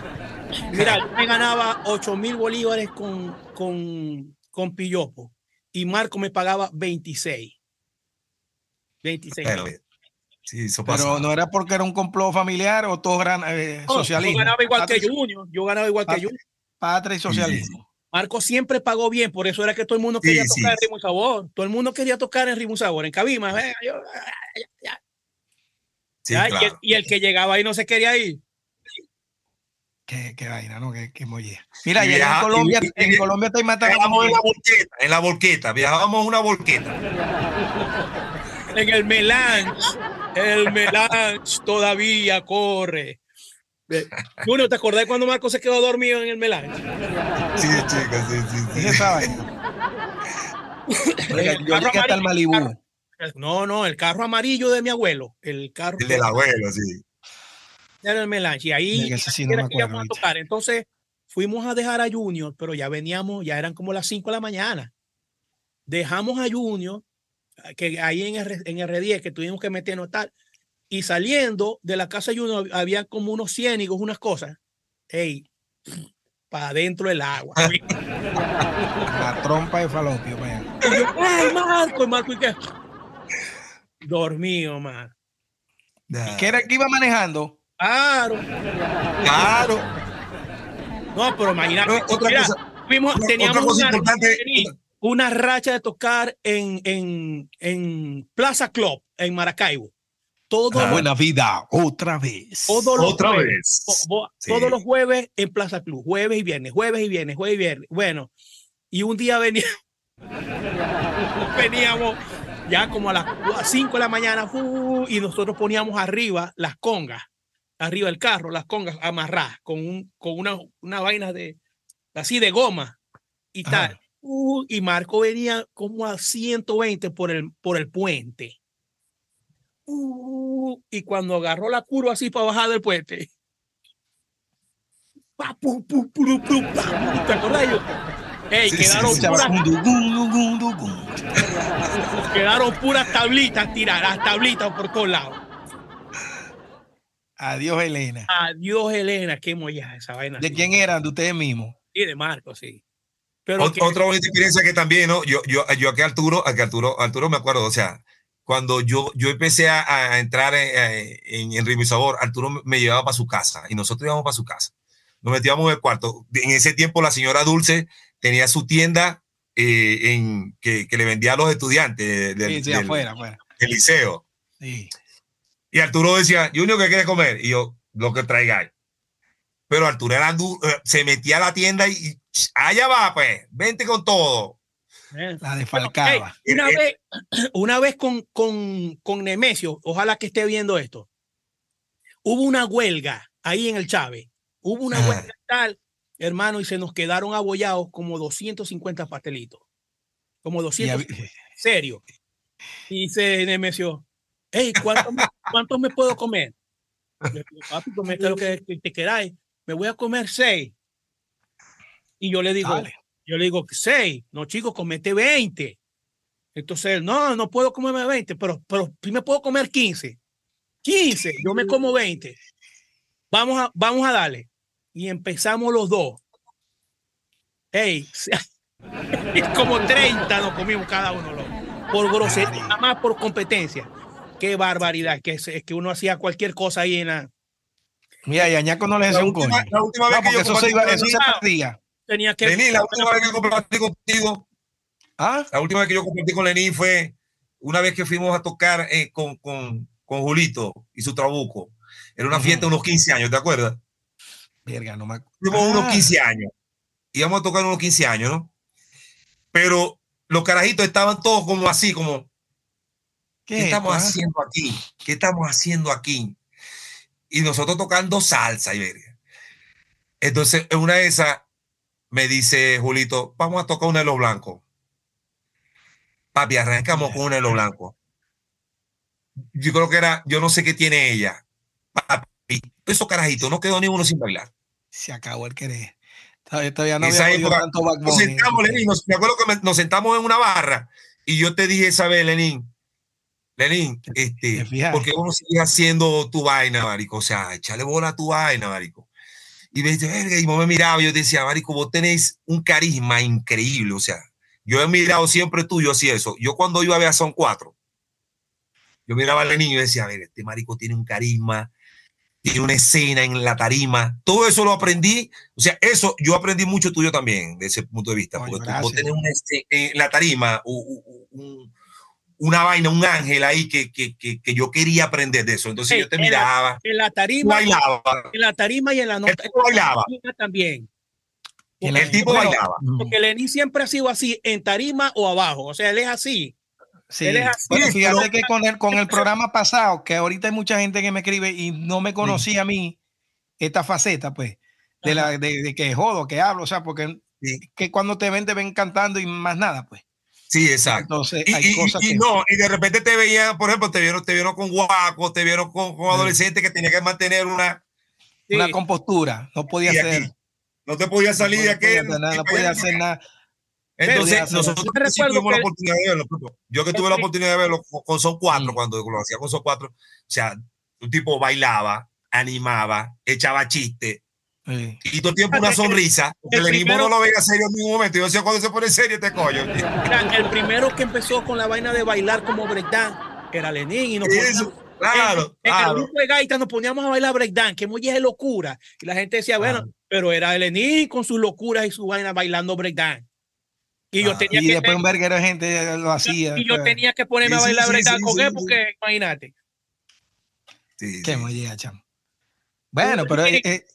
[SPEAKER 1] mira, yo me ganaba 8 mil bolívares con, con, con Pillopo y Marco me pagaba 26. 26.
[SPEAKER 3] Bueno, sí, eso pasa.
[SPEAKER 2] Pero no era porque era un complot familiar o todo gran eh,
[SPEAKER 1] No,
[SPEAKER 2] socialismo.
[SPEAKER 1] Yo ganaba igual que Junior, yo ganaba igual que Junior.
[SPEAKER 2] Patria y socialismo.
[SPEAKER 1] Marco siempre pagó bien, por eso era que todo el mundo quería
[SPEAKER 3] sí,
[SPEAKER 1] tocar en
[SPEAKER 3] sí.
[SPEAKER 1] Ritmo y Sabor. Todo el mundo quería tocar en Ritmo y Sabor, en Cabima. venga, yo-
[SPEAKER 3] Sí,
[SPEAKER 1] ya, y, el,
[SPEAKER 3] claro.
[SPEAKER 1] y el que llegaba ahí no se quería ir.
[SPEAKER 2] Qué, qué vaina, ¿no? Qué, qué molle. Mira, allá en
[SPEAKER 3] viaja-
[SPEAKER 2] Colombia,
[SPEAKER 3] y- y-
[SPEAKER 2] en Colombia te matan
[SPEAKER 3] Viajábamos en la volqueta, en la volqueta, viajábamos en una volqueta.
[SPEAKER 1] En el melange, el melange todavía corre. Junior, ¿te acordás cuando Marco se quedó dormido en el melange?
[SPEAKER 3] Sí, chicos, sí, sí, sí.
[SPEAKER 2] ¿Qué es esa vaina? Oiga,
[SPEAKER 1] El
[SPEAKER 2] yo llegué hasta el Malibú.
[SPEAKER 1] No, no, el carro amarillo de mi abuelo. El carro
[SPEAKER 3] El del abuelo, sí.
[SPEAKER 1] era el melange. Y ahí
[SPEAKER 2] sí no
[SPEAKER 1] era
[SPEAKER 2] me
[SPEAKER 1] que íbamos
[SPEAKER 2] acuerdo
[SPEAKER 1] a
[SPEAKER 2] ahorita.
[SPEAKER 1] tocar. Entonces fuimos a dejar a Junior, pero ya veníamos, ya eran como las 5 de la mañana. Dejamos a Junior, que ahí en, R, en R10, que tuvimos que meternos tal. Y saliendo de la casa de Junior, había como unos ciénigos, unas cosas. Ey, para adentro del agua. *laughs*
[SPEAKER 2] La trompa de falopio.
[SPEAKER 1] ¡ay, Marco! Y Marco, ¿y qué? Dormido, man.
[SPEAKER 2] ¿Y ¿Qué era el que iba manejando?
[SPEAKER 1] Claro.
[SPEAKER 3] Claro.
[SPEAKER 1] No, pero imagínate.
[SPEAKER 3] No, otra
[SPEAKER 1] mira,
[SPEAKER 3] cosa-
[SPEAKER 1] fuimos-
[SPEAKER 3] otra
[SPEAKER 1] teníamos
[SPEAKER 3] cosa
[SPEAKER 1] una,
[SPEAKER 3] importante-
[SPEAKER 1] una racha de tocar en, en, en Plaza Club, en Maracaibo. Todo,
[SPEAKER 3] Ah.
[SPEAKER 2] Buena vida, otra vez.
[SPEAKER 1] todos los
[SPEAKER 3] Otra
[SPEAKER 1] jueves,
[SPEAKER 3] vez.
[SPEAKER 1] bo- bo-
[SPEAKER 3] Sí.
[SPEAKER 1] todos los jueves en Plaza Club, jueves y viernes, jueves y viernes, jueves y viernes. Bueno, y un día venía, *laughs* veníamos ya como a las 5 de la mañana y nosotros poníamos arriba las congas, arriba del carro, las congas amarradas con, un, con una, una vaina de así de goma y
[SPEAKER 2] Ajá.
[SPEAKER 1] tal. Uh, y Marco venía como a 120 por el, por el puente. Uh, y cuando agarró la curva así para bajar del puente. pa, pu, pu, puru, pu, pa, ¿Te acordás? Yo, Ey,
[SPEAKER 3] Sí, sí,
[SPEAKER 1] quedaron,
[SPEAKER 3] sí.
[SPEAKER 1] puras, quedaron tablitas tiradas, tablitas por todos lados.
[SPEAKER 2] Adiós, Elena.
[SPEAKER 1] Adiós, Elena, qué molla esa vaina.
[SPEAKER 2] ¿De quién eran? De ustedes mismos.
[SPEAKER 1] Sí, de Marco, sí. Pero
[SPEAKER 3] Ot-
[SPEAKER 1] que-
[SPEAKER 3] Otra bonita experiencia que también, ¿no? Yo, yo, yo aquí Arturo, aquí Arturo, Arturo me acuerdo, o sea, cuando yo, yo empecé a, a entrar en, en, en Ritmo y Sabor, Arturo me- llevaba para su casa y nosotros íbamos para su casa. Nos metíamos en el cuarto. En ese tiempo la señora Dulce tenía su tienda eh, en, que, que le vendía a los estudiantes del,
[SPEAKER 2] Sí, sí,
[SPEAKER 3] del-
[SPEAKER 2] afuera, afuera.
[SPEAKER 3] del liceo.
[SPEAKER 2] Sí.
[SPEAKER 3] Y Arturo decía, Junior, ¿qué quieres comer? Y yo, lo que traigáis. Pero Arturo era eh, se metía a la tienda y allá va, pues, vente con todo.
[SPEAKER 1] Eh, una
[SPEAKER 3] Eh,
[SPEAKER 1] vez, una vez con, con, con Nemesio, ojalá que esté viendo esto. Hubo una huelga ahí en el Chávez. Hubo una huelga tal, hermano, y se nos quedaron abollados como 250 pastelitos. Como
[SPEAKER 2] Y
[SPEAKER 1] 200,
[SPEAKER 2] hab-
[SPEAKER 1] serio. Y dice Nemesio, hey, ¿cuántos me, *laughs* cuántos me puedo comer? Le digo, Papi, comete lo que, que te queráis. me voy a comer seis. Y yo le digo,
[SPEAKER 2] Dale.
[SPEAKER 1] Yo le digo, seis, no chicos, comete 20. Entonces, él, no, no puedo comerme 20, pero, pero sí me puedo comer 15. 15, yo me como 20. Vamos a, vamos a darle. Y empezamos los dos. Ey, *laughs* como 30 nos comimos cada uno, loco. Por grosería, nada más por competencia. Qué barbaridad, que es, es que uno hacía cualquier cosa ahí en la.
[SPEAKER 2] Mira, y a Ñaco no le decía un coño.
[SPEAKER 3] la última vez
[SPEAKER 2] No,
[SPEAKER 3] que yo
[SPEAKER 2] eso se, iba,
[SPEAKER 3] con
[SPEAKER 2] eso se
[SPEAKER 3] Lenín,
[SPEAKER 2] perdía.
[SPEAKER 1] Tenía que.
[SPEAKER 3] Lenín, la última vez que compartí contigo,
[SPEAKER 2] ¿Ah?
[SPEAKER 3] la última vez que yo compartí con Lenín fue una vez que fuimos a tocar eh, con, con, con Julito y su trabuco. Era una fiesta de unos 15 años, ¿te acuerdas?
[SPEAKER 2] Verga, no me
[SPEAKER 3] Fuimos
[SPEAKER 2] Ah,
[SPEAKER 3] unos 15 años. Íbamos a tocar unos 15 años, ¿no? Pero los carajitos estaban todos como así, como, ¿qué, estamos
[SPEAKER 2] Ah,
[SPEAKER 3] haciendo aquí? ¿Qué estamos haciendo aquí? Y nosotros tocando salsa y verga. Entonces, en una de esas, me dice Julito, vamos a tocar una de los blancos. Papi, arrancamos con una de los blancos. Yo creo que era, yo no sé qué tiene ella. Papi, esos carajitos, no quedó ni uno sin bailar.
[SPEAKER 2] Se acabó el querer. Todavía, todavía no había
[SPEAKER 3] época,
[SPEAKER 2] tanto
[SPEAKER 3] Nos sentamos, Lenín, nos- me acuerdo que me- nos sentamos en una barra y yo te dije esa vez, Lenín, Lenín, este, porque vos no sigues haciendo tu vaina, marico? O sea, échale bola a tu vaina, marico. Y me dice, verga, y me miraba y yo decía, marico, vos tenés un carisma increíble, o sea, yo he mirado siempre tú, yo hacía eso. Yo cuando iba a ver Son Cuatro, yo miraba al Lenín y decía, a ver, este marico tiene un carisma, tiene una escena en la tarima. Todo eso lo aprendí. O sea, eso yo aprendí mucho tuyo también, de ese punto de vista.
[SPEAKER 2] Coño,
[SPEAKER 3] porque tú- vos tenés una escena en la tarima, u- u- un- una vaina, un ángel ahí que, que, que, que yo quería aprender de eso. Entonces yo te
[SPEAKER 1] en la-
[SPEAKER 3] miraba,
[SPEAKER 1] En la tarima,
[SPEAKER 3] bailaba,
[SPEAKER 1] en la tarima y en la nota.
[SPEAKER 3] el tipo bailaba,
[SPEAKER 1] también.
[SPEAKER 2] La-
[SPEAKER 3] el tipo
[SPEAKER 2] bueno,
[SPEAKER 3] bailaba.
[SPEAKER 1] Porque Lenín siempre ha sido así, en tarima o abajo. O sea, él es así.
[SPEAKER 2] Sí.
[SPEAKER 1] él es así.
[SPEAKER 2] Bueno, fíjate
[SPEAKER 3] pero-
[SPEAKER 2] que con el, con el programa pasado, que ahorita hay mucha gente que me escribe y no me conocía a mí esta faceta, pues, de, la, de, de que jodo, que hablo, o sea, porque
[SPEAKER 3] Sí.
[SPEAKER 2] que cuando te ven, te ven cantando y más nada, pues.
[SPEAKER 3] Sí, exacto.
[SPEAKER 2] Entonces,
[SPEAKER 3] Y,
[SPEAKER 2] hay
[SPEAKER 3] y-
[SPEAKER 2] cosas
[SPEAKER 3] y
[SPEAKER 2] que...
[SPEAKER 3] no, y de repente te veían, por ejemplo, te vieron, te vieron con guacos, te vieron con, con
[SPEAKER 2] Sí.
[SPEAKER 3] adolescentes que tenían que mantener una,
[SPEAKER 1] Sí.
[SPEAKER 2] Una compostura, no podía
[SPEAKER 3] y
[SPEAKER 2] ser.
[SPEAKER 3] aquí, no te podía salir de
[SPEAKER 2] no podía
[SPEAKER 3] aquel.
[SPEAKER 2] nada, no podía hacer nada.
[SPEAKER 3] Entonces, nosotros sí tuvimos la
[SPEAKER 1] que-
[SPEAKER 3] oportunidad de verlo. Yo que tuve la oportunidad de verlo con, Son 4,
[SPEAKER 2] Mm.
[SPEAKER 3] cuando lo hacía con Son 4, o sea, un tipo bailaba, animaba, echaba chistes,
[SPEAKER 2] Sí.
[SPEAKER 3] y todo el tiempo una sonrisa. Porque
[SPEAKER 1] El
[SPEAKER 3] el
[SPEAKER 1] primero-
[SPEAKER 3] no lo veía serio en ningún momento. Yo decía, cuando se pone serio este coño.
[SPEAKER 1] El primero que empezó con la vaina de bailar como breakdance era Lenín y nos poníamos-
[SPEAKER 3] claro,
[SPEAKER 1] en, en el grupo de gaitas nos poníamos a bailar breakdance, que muy es locura. Y la gente decía, bueno,
[SPEAKER 3] Claro.
[SPEAKER 1] pero era Lenín con sus locuras y su vaina bailando breakdance. Y yo
[SPEAKER 3] Claro.
[SPEAKER 1] tenía
[SPEAKER 2] Y
[SPEAKER 1] que
[SPEAKER 2] después un verguero de gente lo hacía.
[SPEAKER 1] y yo
[SPEAKER 2] pues.
[SPEAKER 1] tenía que ponerme
[SPEAKER 3] Sí,
[SPEAKER 1] a bailar
[SPEAKER 3] sí,
[SPEAKER 1] breakdance con
[SPEAKER 3] sí,
[SPEAKER 1] él,
[SPEAKER 3] sí.
[SPEAKER 1] porque imagínate.
[SPEAKER 3] Sí,
[SPEAKER 2] Qué
[SPEAKER 3] sí.
[SPEAKER 2] molleja, chamo. Bueno, pero eh, eh,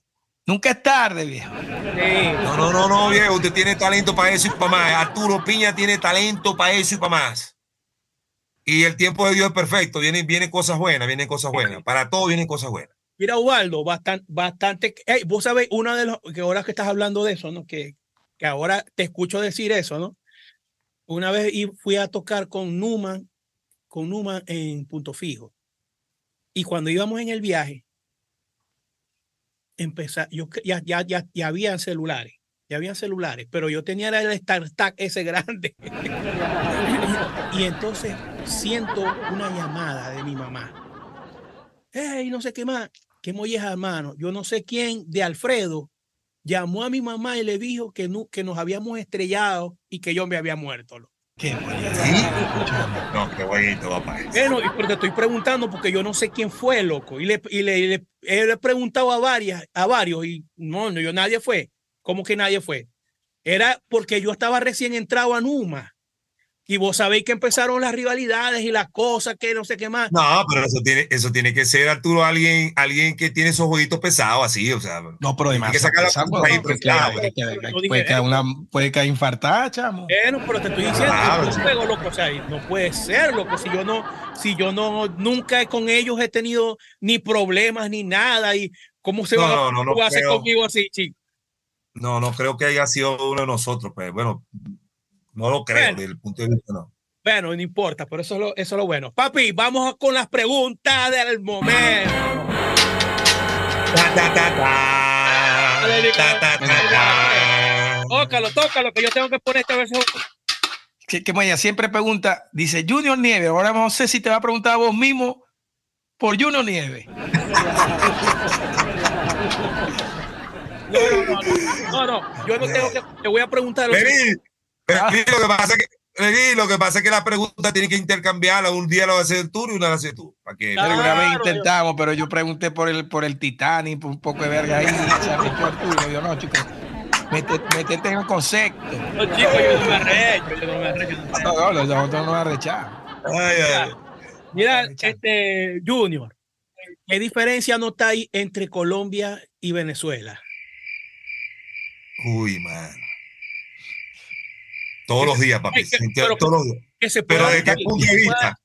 [SPEAKER 2] nunca es tarde, viejo.
[SPEAKER 1] Sí.
[SPEAKER 3] No, no, no, no, viejo. Usted tiene talento para eso y para más. Arturo Piña tiene talento para eso y para más. Y el tiempo de Dios es perfecto. Vienen, vienen cosas buenas, vienen cosas buenas. Para todo vienen cosas buenas.
[SPEAKER 1] Mira, Ubaldo, bastante, bastante. Ey, vos sabés, una de las que ahora que estás hablando de eso, ¿no? Que, que ahora te escucho decir eso, ¿no? Una vez fui a tocar con Numan, con Numan en Punto Fijo. Y cuando íbamos en el viaje, empezar, yo ya, ya, ya, ya habían celulares, ya habían celulares, pero yo tenía el StarTAC ese grande. *laughs* y entonces siento una llamada de mi mamá. Hey, no sé qué más, qué molleja, hermano. Yo no sé quién de Alfredo llamó a mi mamá y le dijo que, no, que nos habíamos estrellado y que yo me había muerto.
[SPEAKER 2] Qué.
[SPEAKER 3] ¿Sí? No, qué bonito, papá.
[SPEAKER 1] Bueno, y pero te estoy preguntando porque yo no sé quién fue, loco. Y le, y le, y le- he le he preguntado a varias, a varios, y no, no, yo nadie fue. ¿Cómo que nadie fue? Era porque yo estaba recién entrado a Numa. Y vos sabéis que empezaron las rivalidades y las cosas que no sé qué más.
[SPEAKER 3] No, pero eso tiene, eso tiene que ser, Arturo, alguien, alguien que tiene esos jueguitos pesados así, o sea.
[SPEAKER 2] No, pero
[SPEAKER 3] Hay que
[SPEAKER 2] además.
[SPEAKER 3] sacar la culpa ahí, pues,
[SPEAKER 2] que-
[SPEAKER 3] claro.
[SPEAKER 2] que- que- que- Puede caer una, puede caer infartada, chamo.
[SPEAKER 1] Bueno, pero te estoy diciendo,
[SPEAKER 3] Claro,
[SPEAKER 1] es un juego, loco, o sea, no puede ser, loco, si yo no, si yo no, nunca con ellos he tenido ni problemas ni nada, y cómo se
[SPEAKER 3] No,
[SPEAKER 1] va
[SPEAKER 3] no, no, no
[SPEAKER 1] a hacer
[SPEAKER 3] creo.
[SPEAKER 1] conmigo así, chico.
[SPEAKER 3] No, no creo que haya sido uno de nosotros, pues bueno, no lo creo
[SPEAKER 1] Bueno.
[SPEAKER 3] desde el punto de vista, no.
[SPEAKER 1] Bueno, no importa, pero eso es lo, eso es lo bueno. Papi, vamos con las preguntas del momento.
[SPEAKER 3] Ta, ta, ta, ta. ta, ta, ta, ta.
[SPEAKER 1] Tócalo, tócalo, que yo tengo que poner esta versión.
[SPEAKER 2] Que, que Maya siempre pregunta, dice Junior Nieve. Ahora no sé si te va a preguntar a vos mismo por Junior Nieve. *laughs*
[SPEAKER 1] No, no, no, no, no, no, yo no tengo que. Te voy a preguntar.
[SPEAKER 3] Vení, Lo que pasa es que lo que pasa es que la pregunta tiene que intercambiarla. Un día lo va a hacer tú y una la haces tú. Para que
[SPEAKER 1] Claro.
[SPEAKER 2] Una vez intentamos, pero yo pregunté por el, por el Titanic, por un poco de verga ahí. Arturo. Yo no, chico. Métete, en el concepto.
[SPEAKER 1] No, chico, yo no me arrecho, yo no me arrecho. no.
[SPEAKER 2] No, no, los otros no
[SPEAKER 3] ay.
[SPEAKER 1] Mira, este, Junior, ¿qué diferencia notáis entre Colombia y Venezuela?
[SPEAKER 3] Uy, man. Todos los días, papi.
[SPEAKER 1] Ay, que-
[SPEAKER 3] sí,
[SPEAKER 1] pero-
[SPEAKER 3] todos los días.
[SPEAKER 1] Que se
[SPEAKER 3] Pero
[SPEAKER 1] pueda-
[SPEAKER 3] ¿de qué punto de vista?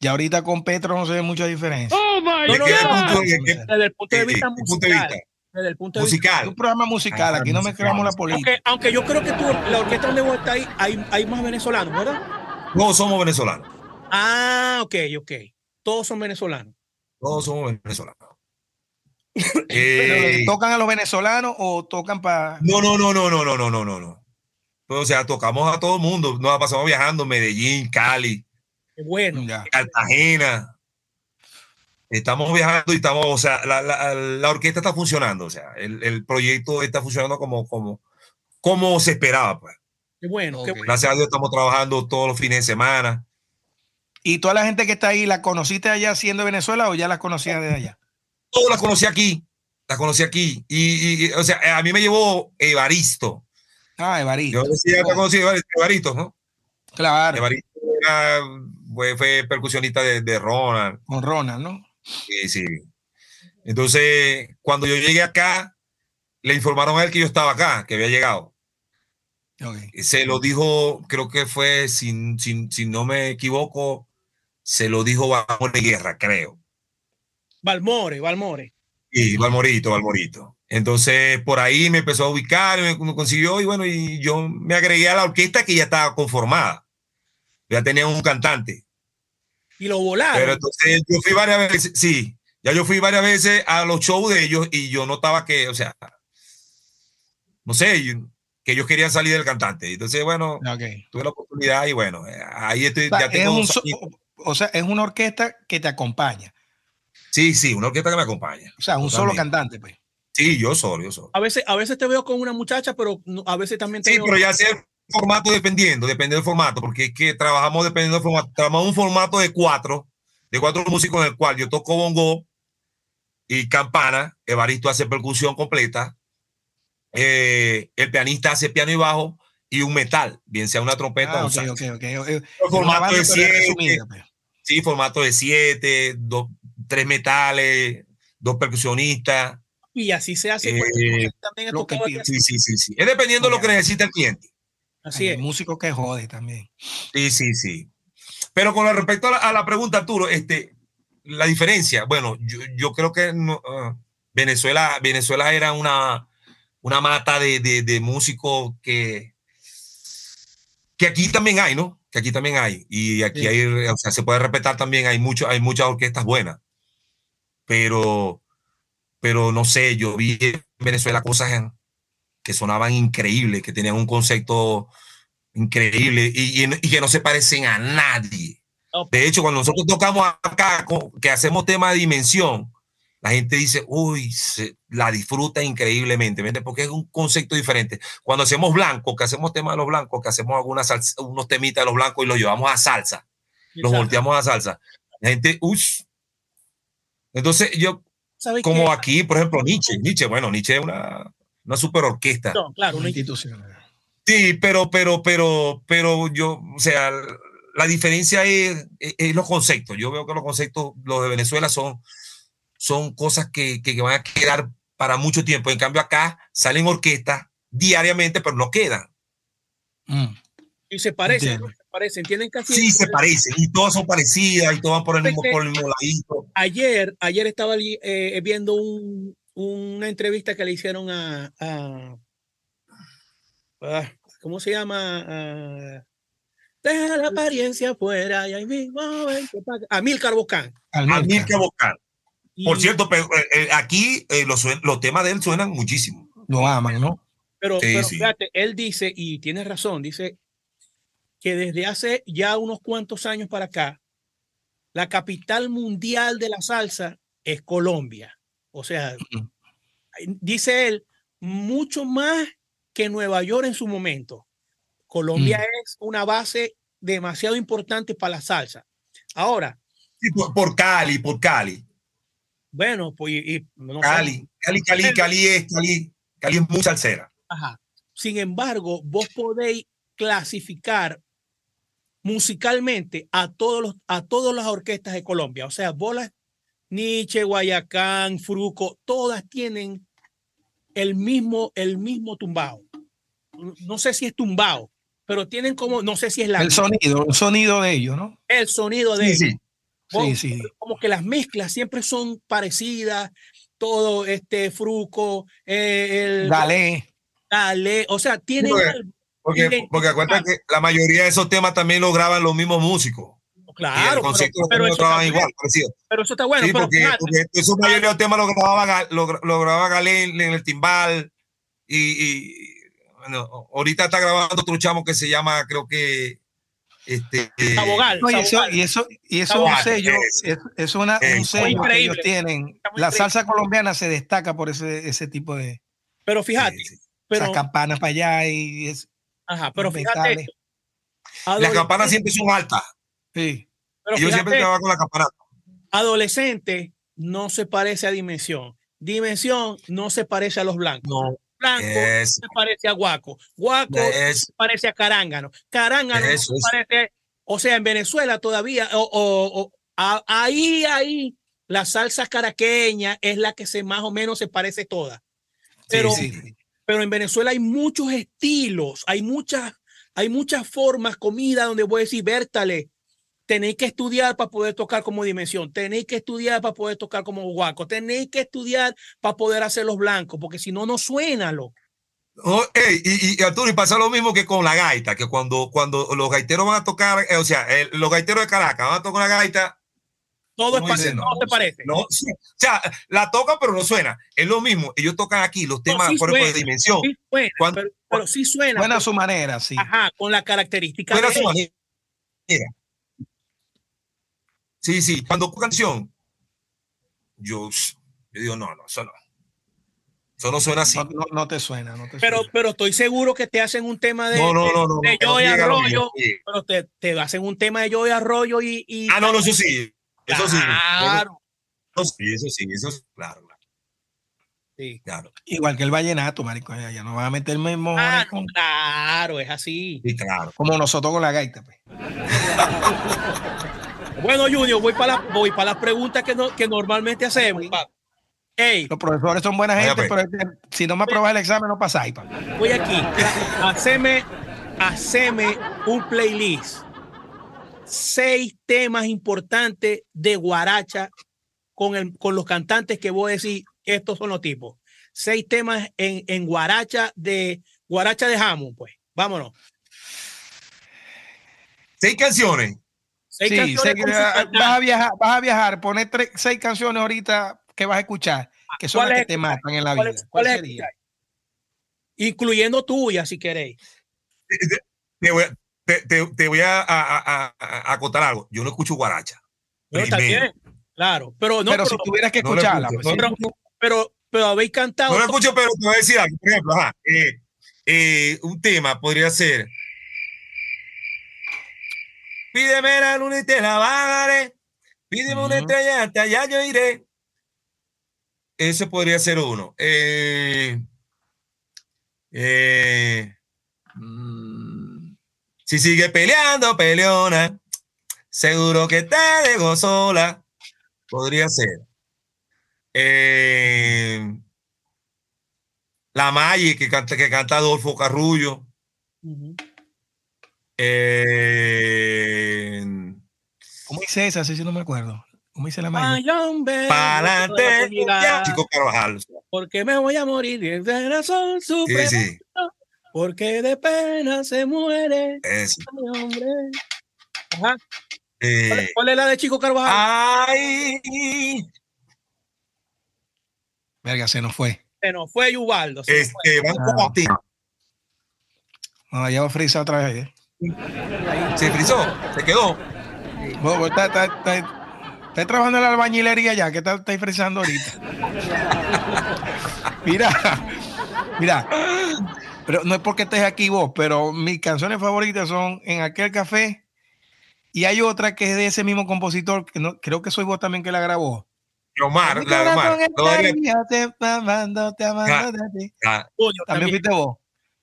[SPEAKER 2] Y ahorita con Petro no se ve mucha diferencia.
[SPEAKER 4] Oh my
[SPEAKER 3] ¿De
[SPEAKER 1] no,
[SPEAKER 3] qué
[SPEAKER 1] no,
[SPEAKER 3] punto de qué-
[SPEAKER 1] Desde el punto de vista
[SPEAKER 3] de
[SPEAKER 1] musical.
[SPEAKER 3] vista?
[SPEAKER 1] Desde el punto de vista.
[SPEAKER 2] Es
[SPEAKER 3] Musical.
[SPEAKER 2] un programa musical,
[SPEAKER 3] Ah,
[SPEAKER 2] aquí no
[SPEAKER 3] musical.
[SPEAKER 2] mezclamos la política.
[SPEAKER 1] Aunque, aunque yo creo que tú, la orquesta donde vos estáis, hay, hay más venezolanos, ¿verdad?
[SPEAKER 3] Todos somos venezolanos.
[SPEAKER 1] Ah, ok, ok. Todos son venezolanos.
[SPEAKER 3] Todos somos venezolanos. *laughs* Eh,
[SPEAKER 2] ¿Tocan a los venezolanos o tocan para.?
[SPEAKER 3] no, no, no, no, no, no, no, no, no, no. Pues, o sea, tocamos a todo el mundo. Nos la pasamos viajando, Medellín, Cali,
[SPEAKER 1] Qué bueno.
[SPEAKER 3] Cartagena. Estamos viajando y estamos, o sea, la, la- la orquesta está funcionando, o sea, el, el proyecto está funcionando como, como, como se esperaba, pues.
[SPEAKER 1] Qué bueno. qué
[SPEAKER 2] Ok.
[SPEAKER 1] bueno.
[SPEAKER 3] Gracias a Dios estamos trabajando todos los fines de semana.
[SPEAKER 2] ¿Y toda la gente que está ahí, la conociste allá siendo de Venezuela o ya las conocías de allá?
[SPEAKER 3] Todas las conocí aquí, las conocí aquí. Y, y- o sea, a mí me llevó Evaristo.
[SPEAKER 2] Ah, Evaristo.
[SPEAKER 3] Yo decía que conocí a Evaristo, ¿no?
[SPEAKER 2] Claro,
[SPEAKER 3] Evaristo era, fue, fue percusionista de, de Ronald.
[SPEAKER 2] con Ronald, ¿no?
[SPEAKER 3] Sí, sí. Entonces, cuando yo llegué acá, le informaron a él que yo estaba acá, que había llegado. Se lo dijo, creo que fue, si, si, si no me equivoco, se lo dijo Valmore Guerra, creo.
[SPEAKER 1] Valmore, Valmore.
[SPEAKER 3] Y Valmorito, Valmorito. Entonces, por ahí me empezó a ubicar, me, me consiguió y bueno, y yo me agregué a la orquesta que ya estaba conformada. Ya tenía un cantante.
[SPEAKER 1] Y lo volaron.
[SPEAKER 3] Pero entonces yo fui varias veces, sí, ya yo fui varias veces a los shows de ellos y yo notaba que, o sea, no sé, yo- que ellos querían salir del cantante. Entonces, bueno, tuve la oportunidad y bueno, eh, ahí estoy,
[SPEAKER 2] O sea,
[SPEAKER 3] ya
[SPEAKER 2] es
[SPEAKER 3] tengo
[SPEAKER 2] un so-
[SPEAKER 3] años.
[SPEAKER 2] o sea, es una orquesta que te acompaña.
[SPEAKER 3] Sí, sí, una orquesta que me acompaña.
[SPEAKER 2] O sea, un solo cantante, pues.
[SPEAKER 3] Sí, yo solo, yo solo.
[SPEAKER 1] A veces, a veces te veo con una muchacha, pero a veces también te
[SPEAKER 3] Sí,
[SPEAKER 1] veo.
[SPEAKER 3] pero ya sé el formato dependiendo, dependiendo del formato, porque es que trabajamos dependiendo del formato. Trabajamos un formato de cuatro, de cuatro músicos en el cual yo toco bongo y campana, Evaristo hace percusión completa, eh, el pianista hace piano y bajo y un metal, bien sea una trompeta
[SPEAKER 2] Ah,
[SPEAKER 3] o
[SPEAKER 2] ok,
[SPEAKER 3] sax.
[SPEAKER 2] ok, ok.
[SPEAKER 3] El formato
[SPEAKER 2] banda,
[SPEAKER 3] de
[SPEAKER 2] pero
[SPEAKER 3] siete,
[SPEAKER 2] resumida, pues.
[SPEAKER 3] sí, formato de siete, dos, tres metales, dos percusionistas.
[SPEAKER 1] Y así se hace.
[SPEAKER 3] Eh,
[SPEAKER 1] porque también
[SPEAKER 2] lo que.
[SPEAKER 3] Sí, sí, sí, sí. Es dependiendo de lo que necesita el cliente.
[SPEAKER 1] Así
[SPEAKER 2] Hay
[SPEAKER 1] es.
[SPEAKER 2] músico que jode también.
[SPEAKER 3] Sí, sí, sí. Pero con respecto a la, a la pregunta, Arturo, este, la diferencia, bueno, yo, yo creo que no, ah, Venezuela, Venezuela era una, una mata de, de, de músicos que, que aquí también hay, ¿no? Que aquí también hay. Y aquí
[SPEAKER 2] Sí.
[SPEAKER 3] hay, o sea, se puede respetar también, hay, mucho, hay muchas orquestas buenas. Pero, pero no sé, yo vi en Venezuela cosas que sonaban increíbles, que tenían un concepto increíble y, y- y que no se parecen a nadie. De hecho, cuando nosotros tocamos acá, que hacemos tema de dimensión, la gente dice, uy, se- la disfruta increíblemente, ¿entiendes? Porque es un concepto diferente. Cuando hacemos blanco, que hacemos tema de los blancos, que hacemos algunas salsa- unos temitas de los blancos y los llevamos a salsa, los volteamos a salsa, la gente, uy. Entonces, yo,
[SPEAKER 1] ¿Sabes
[SPEAKER 3] como
[SPEAKER 1] qué?
[SPEAKER 3] aquí, por ejemplo, Nietzsche, Nietzsche, bueno, Nietzsche es una, una super orquesta.
[SPEAKER 1] No, claro, Una
[SPEAKER 2] institución.
[SPEAKER 3] Sí, pero, pero, pero, pero yo, o sea, la diferencia es, es- es los conceptos. Yo veo que los conceptos, los de Venezuela, son, son cosas que, que van a quedar para mucho tiempo. En cambio, acá salen orquestas diariamente, pero no quedan.
[SPEAKER 2] Mm.
[SPEAKER 1] Y se parecen. ¿no? Se parecen, tienen casi.
[SPEAKER 3] Sí, se parecen y todas son parecidas y todas van por el
[SPEAKER 1] Es
[SPEAKER 3] mismo, por el mismo ladito.
[SPEAKER 1] Ayer, ayer estaba eh, viendo un- una entrevista que le hicieron a, a- ¿cómo se llama? Deja la apariencia afuera y ahí mismo ven que pasa. a Milcar Bocán.
[SPEAKER 2] Almilcar.
[SPEAKER 3] Amilcar Bocán. Por cierto, pero, eh, eh, aquí eh, los, temas de él suenan muchísimo.
[SPEAKER 2] lo aman, ¿no?
[SPEAKER 1] Pero,
[SPEAKER 3] Sí,
[SPEAKER 1] pero
[SPEAKER 3] sí.
[SPEAKER 1] fíjate, él dice, y tiene razón, dice que desde hace ya unos cuantos años para acá, la capital mundial de la salsa es Colombia. O sea, dice él, mucho más que Nueva York en su momento. Colombia
[SPEAKER 2] Mm.
[SPEAKER 1] es una base demasiado importante para la salsa. Ahora,
[SPEAKER 3] Sí, por, por Cali, por Cali.
[SPEAKER 1] bueno, pues y- no
[SPEAKER 3] Cali, Cali, Cali, Cali es, Cali, Cali es muy salsera.
[SPEAKER 1] Ajá. Sin embargo, vos podéis clasificar musicalmente a todos los, a todas las orquestas de Colombia. O sea, bolas, Nietzsche, Guayacán, Fruco, todas tienen el mismo, el mismo tumbao. No sé si es tumbao, pero tienen como, no sé si es la,
[SPEAKER 2] El sonido, el sonido de ellos, ¿no?
[SPEAKER 1] el sonido de
[SPEAKER 3] Sí,
[SPEAKER 1] ellos.
[SPEAKER 3] sí.
[SPEAKER 1] Como-
[SPEAKER 2] Sí, sí.
[SPEAKER 1] Como que las mezclas siempre son parecidas, todo este Fruco, eh, el
[SPEAKER 2] Galé.
[SPEAKER 1] Dale, o sea, tienen
[SPEAKER 3] Porque, porque acuérdate que la mayoría de esos temas también lo graban los mismos músicos. y el
[SPEAKER 1] claro, pero, pero
[SPEAKER 3] no
[SPEAKER 1] eso
[SPEAKER 3] trabajan
[SPEAKER 1] está
[SPEAKER 3] igual,
[SPEAKER 1] pero eso está bueno,
[SPEAKER 3] sí,
[SPEAKER 1] pero
[SPEAKER 3] porque, esos mayoría de los temas lo grababa, lo, gra- lo grababa Galé en, en el timbal. Y, y, bueno, ahorita está grabando otro chamo que se llama, creo que. Este, eh,
[SPEAKER 1] Sabogal,
[SPEAKER 2] No, y eso, y eso, y eso es un sello,
[SPEAKER 3] es-
[SPEAKER 2] es, es una, un sello que ellos tienen. La
[SPEAKER 1] increíble.
[SPEAKER 2] salsa colombiana se destaca por ese, ese tipo de
[SPEAKER 1] pero fíjate,
[SPEAKER 3] sí.
[SPEAKER 1] pero,
[SPEAKER 2] esas campanas para allá y es,
[SPEAKER 1] ajá, pero fíjate,
[SPEAKER 3] Las campanas siempre son altas.
[SPEAKER 2] Sí.
[SPEAKER 1] pero
[SPEAKER 3] Y yo siempre trabajaba con la campana.
[SPEAKER 1] adolescente no se parece a Dimensión, Dimensión no se parece a los blancos,
[SPEAKER 3] No,
[SPEAKER 1] Blanco
[SPEAKER 3] es,
[SPEAKER 1] se parece a Guaco, Guaco
[SPEAKER 3] es,
[SPEAKER 1] se parece a Carángano, Carángano no
[SPEAKER 3] Eso
[SPEAKER 1] se
[SPEAKER 3] es.
[SPEAKER 1] parece, o sea, en Venezuela todavía, o, o- o- a- ahí, ahí, la salsa caraqueña es la que se más o menos se parece toda. Pero,
[SPEAKER 3] sí, sí.
[SPEAKER 1] Pero en Venezuela hay muchos estilos, hay muchas, hay muchas formas, comida donde voy a decir, Bertale, tenéis que estudiar para poder tocar como dimensión, tenéis que estudiar para poder tocar como guaco, tenéis que estudiar para poder hacer los blancos, porque si no, no suena lo.
[SPEAKER 3] Oh, ey, y, y, Arturo, y pasa lo mismo que con la gaita, que cuando, cuando los gaiteros van a tocar, eh, o sea, el- los gaiteros de Caracas van a tocar la gaita,
[SPEAKER 1] Todo es
[SPEAKER 3] ¿cómo
[SPEAKER 1] parecido,
[SPEAKER 3] dicen?
[SPEAKER 1] no, te parece.
[SPEAKER 3] no, sí, o sea, la tocan pero no suena. Es lo mismo, ellos tocan aquí los temas
[SPEAKER 1] sí
[SPEAKER 3] por ejemplo de
[SPEAKER 1] suena,
[SPEAKER 3] dimensión.
[SPEAKER 1] Sí suena,
[SPEAKER 3] Cuando-
[SPEAKER 1] pero, pero sí suena.
[SPEAKER 2] Buena a su manera, sí.
[SPEAKER 1] ajá, con la característica.
[SPEAKER 3] Suena a su manera. Sí, sí, cuando canción, yo, yo digo, no, no, eso no. Eso no suena así.
[SPEAKER 2] No, no- no te suena, no te
[SPEAKER 1] Pero,
[SPEAKER 2] suena.
[SPEAKER 1] pero estoy seguro que te hacen un tema de,
[SPEAKER 3] No, no,
[SPEAKER 1] de-
[SPEAKER 3] no, no.
[SPEAKER 1] de Joey Arroyo, pero te, te hacen un tema de Joey Arroyo y, y
[SPEAKER 3] Ah, no, no, eso sí. Eso sí.
[SPEAKER 1] Claro.
[SPEAKER 3] Eso sí, eso sí, eso sí, claro, claro,
[SPEAKER 1] Sí.
[SPEAKER 3] claro.
[SPEAKER 2] Igual que el vallenato, marico, ya, ya no van a meter mismo
[SPEAKER 1] Ah, no, claro, es así.
[SPEAKER 3] Sí, claro.
[SPEAKER 2] como nosotros con la gaita. Pues. *laughs*
[SPEAKER 1] Bueno, Junior, voy para la, voy para las preguntas que, no- que normalmente hacemos. Ey,
[SPEAKER 2] Los profesores son buena gente,
[SPEAKER 3] pues.
[SPEAKER 2] pero si no me aprobas el examen, no pasáis. pa.
[SPEAKER 1] voy aquí. Haceme, haceme un playlist. Seis temas importantes de guaracha con, el, con los cantantes que voy a decir, estos son los tipos. Seis temas en, en guaracha de guaracha de jamón, pues. Vámonos.
[SPEAKER 3] Seis canciones.
[SPEAKER 1] Seis
[SPEAKER 2] Sí,
[SPEAKER 1] canciones
[SPEAKER 2] ah, vas a viajar, vas a viajar, poner tres, seis canciones ahorita que vas a escuchar, que son
[SPEAKER 1] ¿Cuál
[SPEAKER 2] las
[SPEAKER 1] es
[SPEAKER 2] que te matan en la
[SPEAKER 1] ¿Cuál
[SPEAKER 2] vida.
[SPEAKER 1] es-
[SPEAKER 2] ¿Cuál
[SPEAKER 1] cuál es
[SPEAKER 2] sería?
[SPEAKER 1] Incluyendo tuya, si queréis.
[SPEAKER 3] Te voy a, te, te- te voy a, a, a- a- a contar algo. Yo no escucho guaracha.
[SPEAKER 1] Pero está bien, claro. Pero no,
[SPEAKER 2] pero,
[SPEAKER 1] pero,
[SPEAKER 2] si tuvieras que
[SPEAKER 3] no
[SPEAKER 2] escucharla,
[SPEAKER 3] escucho,
[SPEAKER 2] pues,
[SPEAKER 3] no
[SPEAKER 1] pero, pero, pero habéis cantado.
[SPEAKER 3] No lo escucho, pero te voy a decir algo. Por ejemplo, ajá, eh, eh, un tema podría ser. Pídeme la luna y te la bajaré. Pídeme una
[SPEAKER 2] Ujú.
[SPEAKER 3] estrella, hasta allá yo iré. Ese podría ser uno. Eh, eh, mm, si sigue peleando, peleona, seguro que te dejo sola. Podría ser. Eh, la Maggi que canta, que canta Adolfo Carrullo. Eh,
[SPEAKER 2] ¿Cómo dice esa? Sí, sí, no me acuerdo. ¿Cómo dice la
[SPEAKER 1] hombre,
[SPEAKER 3] para adelante, Chico Carvajal.
[SPEAKER 1] Porque me voy a morir de razón
[SPEAKER 3] Sí,
[SPEAKER 1] suprema.
[SPEAKER 3] sí,
[SPEAKER 1] Porque de pena se muere.
[SPEAKER 3] eso.
[SPEAKER 1] Ay, hombre. Ajá. ¿Cuál,
[SPEAKER 3] Eh,
[SPEAKER 1] es- cuál es la de Chico Carvajal?
[SPEAKER 3] ay,
[SPEAKER 2] Verga, se nos fue.
[SPEAKER 1] Se nos fue Yubaldo. se fue.
[SPEAKER 3] Este, van
[SPEAKER 2] Ah.
[SPEAKER 3] como ti-
[SPEAKER 2] No, ya va a frizar otra vez. ¿eh?
[SPEAKER 3] Se frizó, se quedó.
[SPEAKER 2] Está- está- está- está trabajando en la albañilería ya, que está, está frizando ahorita. *laughs* mira, mira. Pero no es porque estés aquí vos, pero mis canciones favoritas son En aquel café. Y hay otra que es de ese mismo compositor, que no, creo que soy vos también que la grabó.
[SPEAKER 3] Omar, la de Omar. Ah. ah,
[SPEAKER 2] También
[SPEAKER 1] también.
[SPEAKER 2] fuiste vos.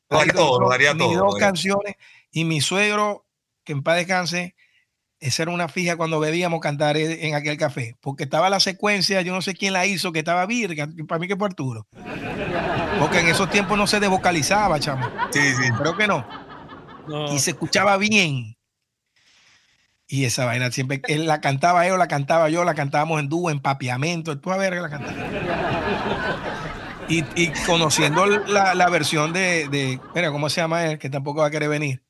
[SPEAKER 3] Lo daría
[SPEAKER 2] Ahí
[SPEAKER 3] todo, lo daría
[SPEAKER 2] mis
[SPEAKER 3] todo,
[SPEAKER 2] dos
[SPEAKER 3] lo daría.
[SPEAKER 2] canciones. Y mi suegro, que en paz descanse, esa era una fija cuando bebíamos cantar en aquel café. Porque estaba la secuencia, yo no sé quién la hizo, que estaba virga, para mí que fue Arturo. Porque en esos tiempos no se desvocalizaba, chamo.
[SPEAKER 3] Sí, sí.
[SPEAKER 2] Creo que no.
[SPEAKER 1] No.
[SPEAKER 2] Y se escuchaba bien. Y esa vaina siempre, él la cantaba él o la cantaba yo, la cantábamos en dúo, en papiamento, tú a ver que la cantaba. Y, y conociendo la, la versión de, de, mira, ¿cómo se llama él? Que tampoco va a querer venir.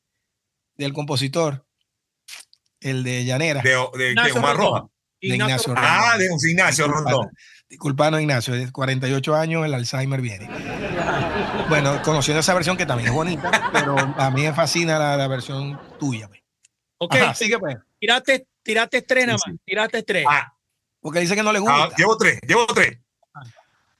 [SPEAKER 2] Del compositor, el de Llanera.
[SPEAKER 3] De, de, de Omar. Roja.
[SPEAKER 2] de
[SPEAKER 1] Ignacio Rondón.
[SPEAKER 3] Ah, de José Ignacio Rondón.
[SPEAKER 2] Disculpanos, Ignacio, de 48 años, el Alzheimer viene. Bueno, conociendo esa versión que también es bonita, pero a mí me fascina la, la versión tuya. pues.
[SPEAKER 1] Ok,
[SPEAKER 2] Ajá, sigue pues.
[SPEAKER 1] tiraste, tiraste tres nada
[SPEAKER 3] Sí,
[SPEAKER 1] más. Tiraste tres.
[SPEAKER 3] Ah,
[SPEAKER 2] Porque dice que no le
[SPEAKER 3] ah,
[SPEAKER 2] gusta.
[SPEAKER 3] llevo tres, llevo tres.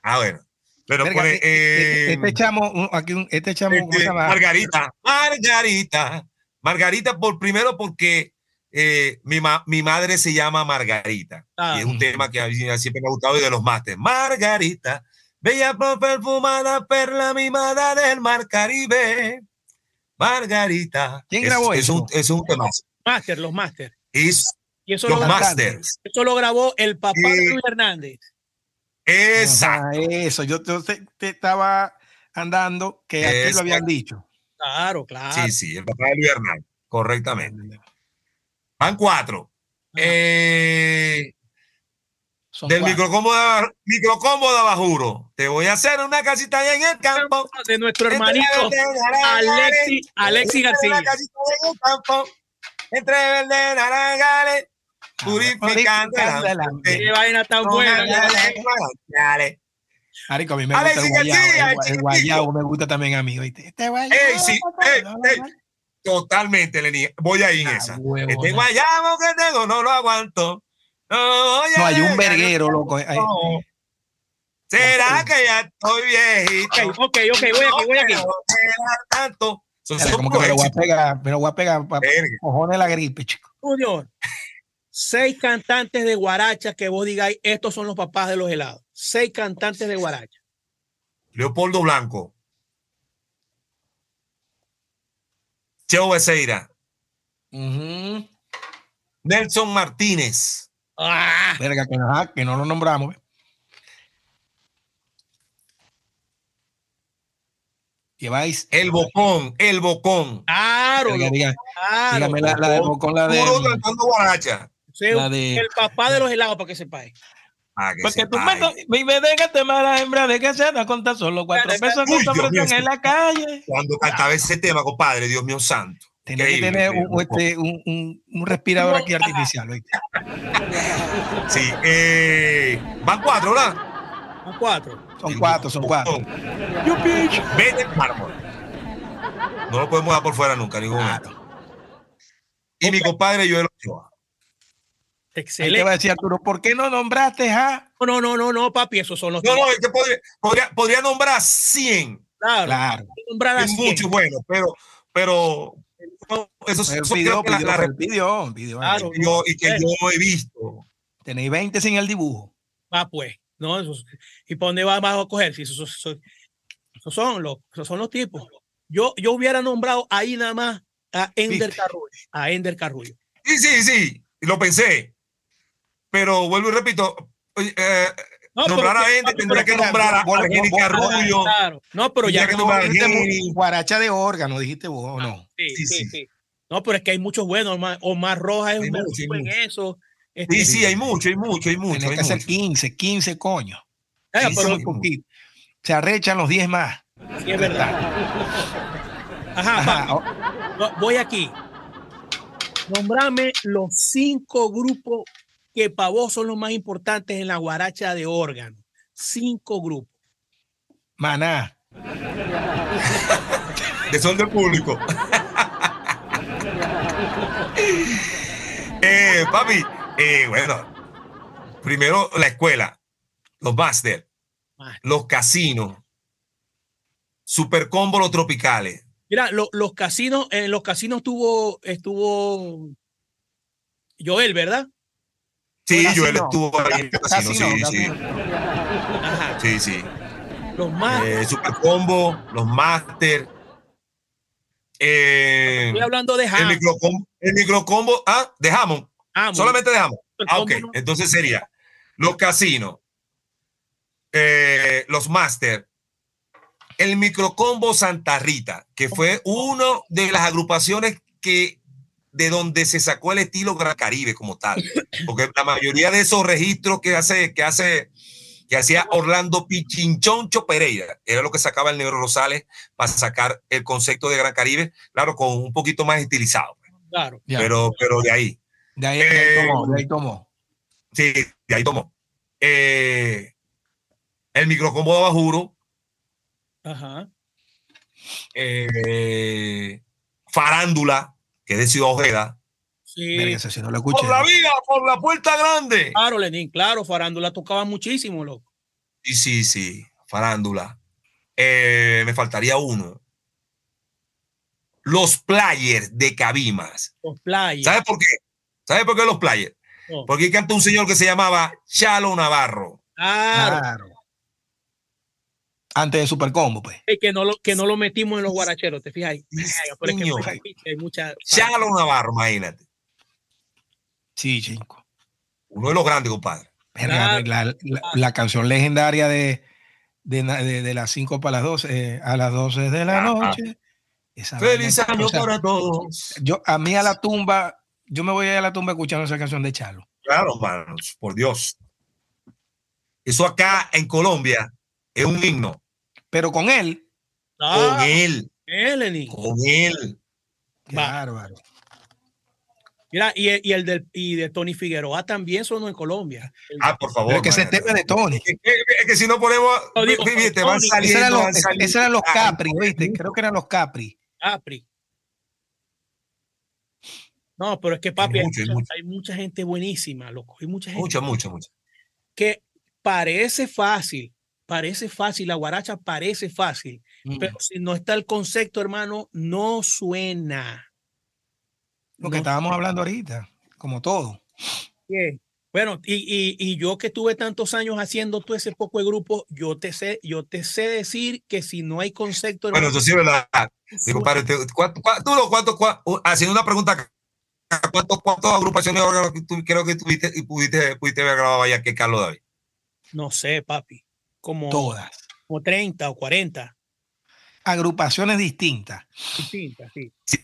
[SPEAKER 3] A ver. Pero
[SPEAKER 2] Verga,
[SPEAKER 3] pone.
[SPEAKER 2] este,
[SPEAKER 3] eh,
[SPEAKER 2] este chamo, un- aquí un- este chamo, ¿cómo se
[SPEAKER 3] este,
[SPEAKER 2] llama?
[SPEAKER 3] Margarita. Margarita. Margarita, por primero porque eh, mi, ma- mi madre se llama Margarita.
[SPEAKER 1] Ah.
[SPEAKER 3] y es un tema que a mí siempre me ha gustado y de los másteres. Margarita, bella perfumada perla mimada del mar Caribe. Margarita.
[SPEAKER 2] ¿Quién grabó
[SPEAKER 3] es,
[SPEAKER 2] eso?
[SPEAKER 3] Un, es un tema.
[SPEAKER 1] Master, los Master.
[SPEAKER 3] Es
[SPEAKER 1] Y eso
[SPEAKER 3] los
[SPEAKER 1] lo,
[SPEAKER 3] masters.
[SPEAKER 1] eso lo grabó el papá de Luis Hernández.
[SPEAKER 3] Exacto.
[SPEAKER 2] Eso, yo te, te- te estaba andando que aquí
[SPEAKER 3] Exacto.
[SPEAKER 2] lo habían dicho.
[SPEAKER 1] Claro, claro.
[SPEAKER 3] Sí, sí, el papá de Luis Hernández. Correctamente. Van cuatro. Eh, del
[SPEAKER 2] cuatro.
[SPEAKER 3] microcómoda, microcómoda bajuro. Te voy a hacer una casita allá en el campo.
[SPEAKER 1] De nuestro hermanito Alexi, Alexi García.
[SPEAKER 3] la casita en el campo, entre verde, naranjales, purificando.
[SPEAKER 1] Qué vaina tan buena.
[SPEAKER 2] Marico, a mí me gusta el guayabo.
[SPEAKER 3] García,
[SPEAKER 2] el
[SPEAKER 3] el
[SPEAKER 2] guayabo me gusta también a mí. ¿oíste? Este guayabo.
[SPEAKER 3] Ey, sí, ey, ey. Totalmente, Lenny. Voy ahí en
[SPEAKER 2] Ah,
[SPEAKER 3] esa.
[SPEAKER 2] huevona.
[SPEAKER 3] Este guayabo que tengo no lo aguanto. No,
[SPEAKER 2] No, hay un verguero, loco. Hay-
[SPEAKER 3] No. ¿Será que ya estoy viejito?
[SPEAKER 1] Ok, ok, ok, voy aquí, voy aquí.
[SPEAKER 3] Tanto. Son-
[SPEAKER 2] como que me lo voy a pegar, me lo voy a pegar para cojones la gripe, chico.
[SPEAKER 1] Junior, seis cantantes de guaracha que vos digáis, estos son los papás de los helados. Seis cantantes de guaracha.
[SPEAKER 3] Leopoldo Blanco. Cheo Becerra. Nelson Martínez.
[SPEAKER 1] Ah,
[SPEAKER 2] Verga, que, ajá, que no lo nombramos. Lleváis.
[SPEAKER 3] El Bocón. El Bocón.
[SPEAKER 1] claro,
[SPEAKER 2] diga-
[SPEAKER 1] claro.
[SPEAKER 2] dígame la, la de con la de.
[SPEAKER 3] Puro cantando guaracha.
[SPEAKER 1] Sí,
[SPEAKER 2] la de-
[SPEAKER 1] El papá de los helados, para que sepáis.
[SPEAKER 3] Ah, que
[SPEAKER 4] Porque tú me, me déjate mala hembra de que se da contar solo cuatro
[SPEAKER 1] Uy,
[SPEAKER 4] pesos que te ofrecen en la calle.
[SPEAKER 3] Cuando cantaba ese tema, compadre, Dios mío santo.
[SPEAKER 2] Tenía que tener un, este, un, un- un respirador aquí artificial. ¿oíste?
[SPEAKER 3] Sí, eh, van cuatro, ¿verdad?
[SPEAKER 1] A cuatro.
[SPEAKER 2] Son cuatro, son cuatro.
[SPEAKER 3] Vete el mármol. No lo podemos dar por fuera nunca, ningún momento. Y mi compadre Joel Ochoa.
[SPEAKER 2] Ahí te
[SPEAKER 1] Excelente.
[SPEAKER 2] va a decir Arturo, ¿por qué no nombraste a?
[SPEAKER 1] No, no, no, no, papi, esos son los
[SPEAKER 3] No, no, es que podría, podría, podría nombrar 100.
[SPEAKER 1] Claro,
[SPEAKER 2] Claro.
[SPEAKER 1] nombrar a
[SPEAKER 3] Hay
[SPEAKER 1] cien.
[SPEAKER 3] muchos buenos, pero, pero no, esos
[SPEAKER 2] Él
[SPEAKER 3] son
[SPEAKER 2] pidió,
[SPEAKER 3] la-
[SPEAKER 2] pidió,
[SPEAKER 3] la
[SPEAKER 2] él pidió, pidió.
[SPEAKER 1] Claro.
[SPEAKER 3] que yo, y que yo he visto.
[SPEAKER 2] Tenéis 20 sin el dibujo.
[SPEAKER 1] Va, pues. No, esos- ¿Y para dónde va- vas a coger? Si esos, esos- esos son los, esos son los tipos. Yo, yo hubiera nombrado ahí nada más a Ender
[SPEAKER 2] ¿Viste?
[SPEAKER 1] Carrullo. A Ender Carrullo.
[SPEAKER 3] Sí, sí, sí, lo pensé. Pero vuelvo y repito, eh,
[SPEAKER 1] No,
[SPEAKER 3] nombrar a gente tendría que nombrar a Angélica Rubio.
[SPEAKER 1] Claro. No, pero ya.
[SPEAKER 3] Que
[SPEAKER 1] no,
[SPEAKER 3] nombrar a.
[SPEAKER 2] Guaracha de órgano, dijiste vos, ¿o no?
[SPEAKER 1] sí,
[SPEAKER 3] sí,
[SPEAKER 1] sí. No, pero es que hay muchos buenos. Omar, Omar Rojas es
[SPEAKER 3] Hay
[SPEAKER 1] un buen
[SPEAKER 3] mucho,
[SPEAKER 1] en
[SPEAKER 3] mucho.
[SPEAKER 1] eso. Este,
[SPEAKER 3] Sí, sí, hay mucho, hay mucho, hay mucho. Hay
[SPEAKER 2] que hacer
[SPEAKER 3] mucho.
[SPEAKER 2] 15, 15 coño.
[SPEAKER 1] eh, pero.
[SPEAKER 2] Poquito. Se arrechan los 10 más.
[SPEAKER 1] sí es verdad. Ajá, voy aquí. Nombrame los cinco grupos que para vos son los más importantes en la guaracha de órgano. Cinco grupos.
[SPEAKER 2] Maná.
[SPEAKER 3] Desorden público. *laughs* eh, papi, eh, bueno, primero la escuela, los máster, los casinos, super combo los tropicales.
[SPEAKER 1] Mira, lo- los casinos, en los casinos estuvo, estuvo Joel, ¿verdad?
[SPEAKER 3] Sí,
[SPEAKER 2] Casino.
[SPEAKER 3] Joel estuvo ahí en el casino,
[SPEAKER 2] Casino,
[SPEAKER 3] sí, sí.
[SPEAKER 1] Ajá.
[SPEAKER 3] sí, sí.
[SPEAKER 1] Los más.
[SPEAKER 3] Eh, super combo, los máster. Eh,
[SPEAKER 1] Estoy hablando de
[SPEAKER 3] el
[SPEAKER 1] Ham.
[SPEAKER 3] microcombo, el microcombo, ah, dejamos,
[SPEAKER 1] Ham.
[SPEAKER 3] solamente dejamos.
[SPEAKER 1] El
[SPEAKER 3] Ah, ok.
[SPEAKER 1] no-
[SPEAKER 3] Entonces sería los casinos, eh, los máster, el microcombo Santa Rita, que fue uno de las agrupaciones que de donde se sacó el estilo Gran Caribe como tal, porque la mayoría de esos registros que hace que hace que hacía Orlando Pichinchoncho Pereira, era lo que sacaba el Negro Rosales para sacar el concepto de Gran Caribe, claro, con un poquito más estilizado,
[SPEAKER 1] Claro.
[SPEAKER 2] Ya.
[SPEAKER 3] pero pero de ahí.
[SPEAKER 2] de ahí, de ahí
[SPEAKER 3] Eh,
[SPEAKER 2] tomó, de ahí tomó.
[SPEAKER 3] Sí, de ahí tomó. Eh, el microcombo de Bajuro,
[SPEAKER 1] Ajá.
[SPEAKER 3] eh, Farándula, que es de Ciudad Ojeda.
[SPEAKER 1] Sí.
[SPEAKER 2] Verga, ese sí no lo escuché.
[SPEAKER 3] Por la vía, por la puerta grande.
[SPEAKER 1] Claro, Lenín, claro, Farándula tocaba muchísimo, loco.
[SPEAKER 3] Sí, sí, sí, Farándula. Eh, me faltaría uno. Los players de Cabimas.
[SPEAKER 1] Los playas.
[SPEAKER 3] ¿Sabes por qué? ¿Sabes por qué los players?
[SPEAKER 1] No.
[SPEAKER 3] Porque canta un señor que se llamaba Chalo Navarro.
[SPEAKER 1] Claro.
[SPEAKER 2] Claro. Antes de Super Combo, pues.
[SPEAKER 1] Es que no lo, que no lo metimos en los guaracheros, ¿te fijas? pero es que
[SPEAKER 3] señor.
[SPEAKER 1] hay mucha.
[SPEAKER 3] Chalo Navarro, imagínate.
[SPEAKER 2] Sí, chico.
[SPEAKER 3] Uno de los grandes, compadre.
[SPEAKER 2] La, la- la canción legendaria de, de, de- de las 5 para las 12, a las 12 de la
[SPEAKER 3] Ajá.
[SPEAKER 2] noche. Esa
[SPEAKER 3] Feliz
[SPEAKER 2] vaina,
[SPEAKER 3] año
[SPEAKER 2] o sea,
[SPEAKER 3] para todos.
[SPEAKER 2] Yo, a mí a la tumba, yo me voy a ir a la tumba escuchando esa canción de Chalo.
[SPEAKER 3] Claro, manos, por Dios. Eso acá en Colombia es un himno.
[SPEAKER 2] Pero con él,
[SPEAKER 3] Con
[SPEAKER 1] Ah,
[SPEAKER 3] él,
[SPEAKER 1] eh, Lenín.
[SPEAKER 3] con él.
[SPEAKER 2] qué bárbaro.
[SPEAKER 1] Mira, y, y el del, y de Tony Figueroa también sonó en Colombia. El-
[SPEAKER 3] Ah, por favor.
[SPEAKER 2] Pero es que ese tema de Tony.
[SPEAKER 3] Es que, es que si no ponemos,
[SPEAKER 1] No, digo,
[SPEAKER 3] van
[SPEAKER 2] Esos eran los,
[SPEAKER 3] van saliendo.
[SPEAKER 2] esos eran los
[SPEAKER 3] Ah,
[SPEAKER 2] Capri, ¿viste? Creo que eran los Capri.
[SPEAKER 1] Capri. No, pero es que papi, hay,
[SPEAKER 3] mucho, hay
[SPEAKER 1] mucha,
[SPEAKER 3] mucho.
[SPEAKER 1] hay mucha gente buenísima, loco. Hay mucha gente
[SPEAKER 3] Mucho, mucho, mucho.
[SPEAKER 1] que parece fácil, parece fácil, la guaracha parece fácil,
[SPEAKER 2] Mm.
[SPEAKER 1] pero si no está el concepto, hermano, no suena.
[SPEAKER 2] Lo que
[SPEAKER 1] No
[SPEAKER 2] estábamos hablando ahorita, como todo.
[SPEAKER 1] Bien. Bueno, y, y, y yo que tuve tantos años haciendo todo ese poco de grupo, yo te sé, yo te sé decir que si no hay concepto,
[SPEAKER 3] Bueno, eso sí es verdad. Compadre, te- ¿cuánto- cuánto- tú, cuánto- uh, haciendo una pregunta, ¿cuántos cuántas agrupaciones órganos que tú- creo que tuviste y pudiste, pudiste haber grabado allá que Carlos David?
[SPEAKER 1] no sé, papi, como,
[SPEAKER 2] Todas.
[SPEAKER 1] como 30 o 40.
[SPEAKER 2] Agrupaciones distintas.
[SPEAKER 1] distintas, sí.
[SPEAKER 3] Sí.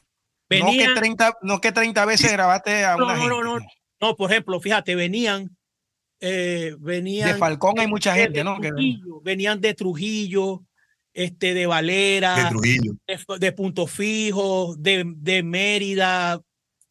[SPEAKER 2] No que, 30, no que 30 veces grabaste a
[SPEAKER 1] No,
[SPEAKER 2] una
[SPEAKER 1] no,
[SPEAKER 2] gente.
[SPEAKER 1] no, no. no, por ejemplo, fíjate, venían, eh, venían
[SPEAKER 2] De Falcón hay mucha gente,
[SPEAKER 1] de
[SPEAKER 2] ¿no? Que-
[SPEAKER 1] Trujillo, venían de Trujillo, este, de Valera,
[SPEAKER 3] De Trujillo.
[SPEAKER 1] de, de Punto Fijo, de, de Mérida,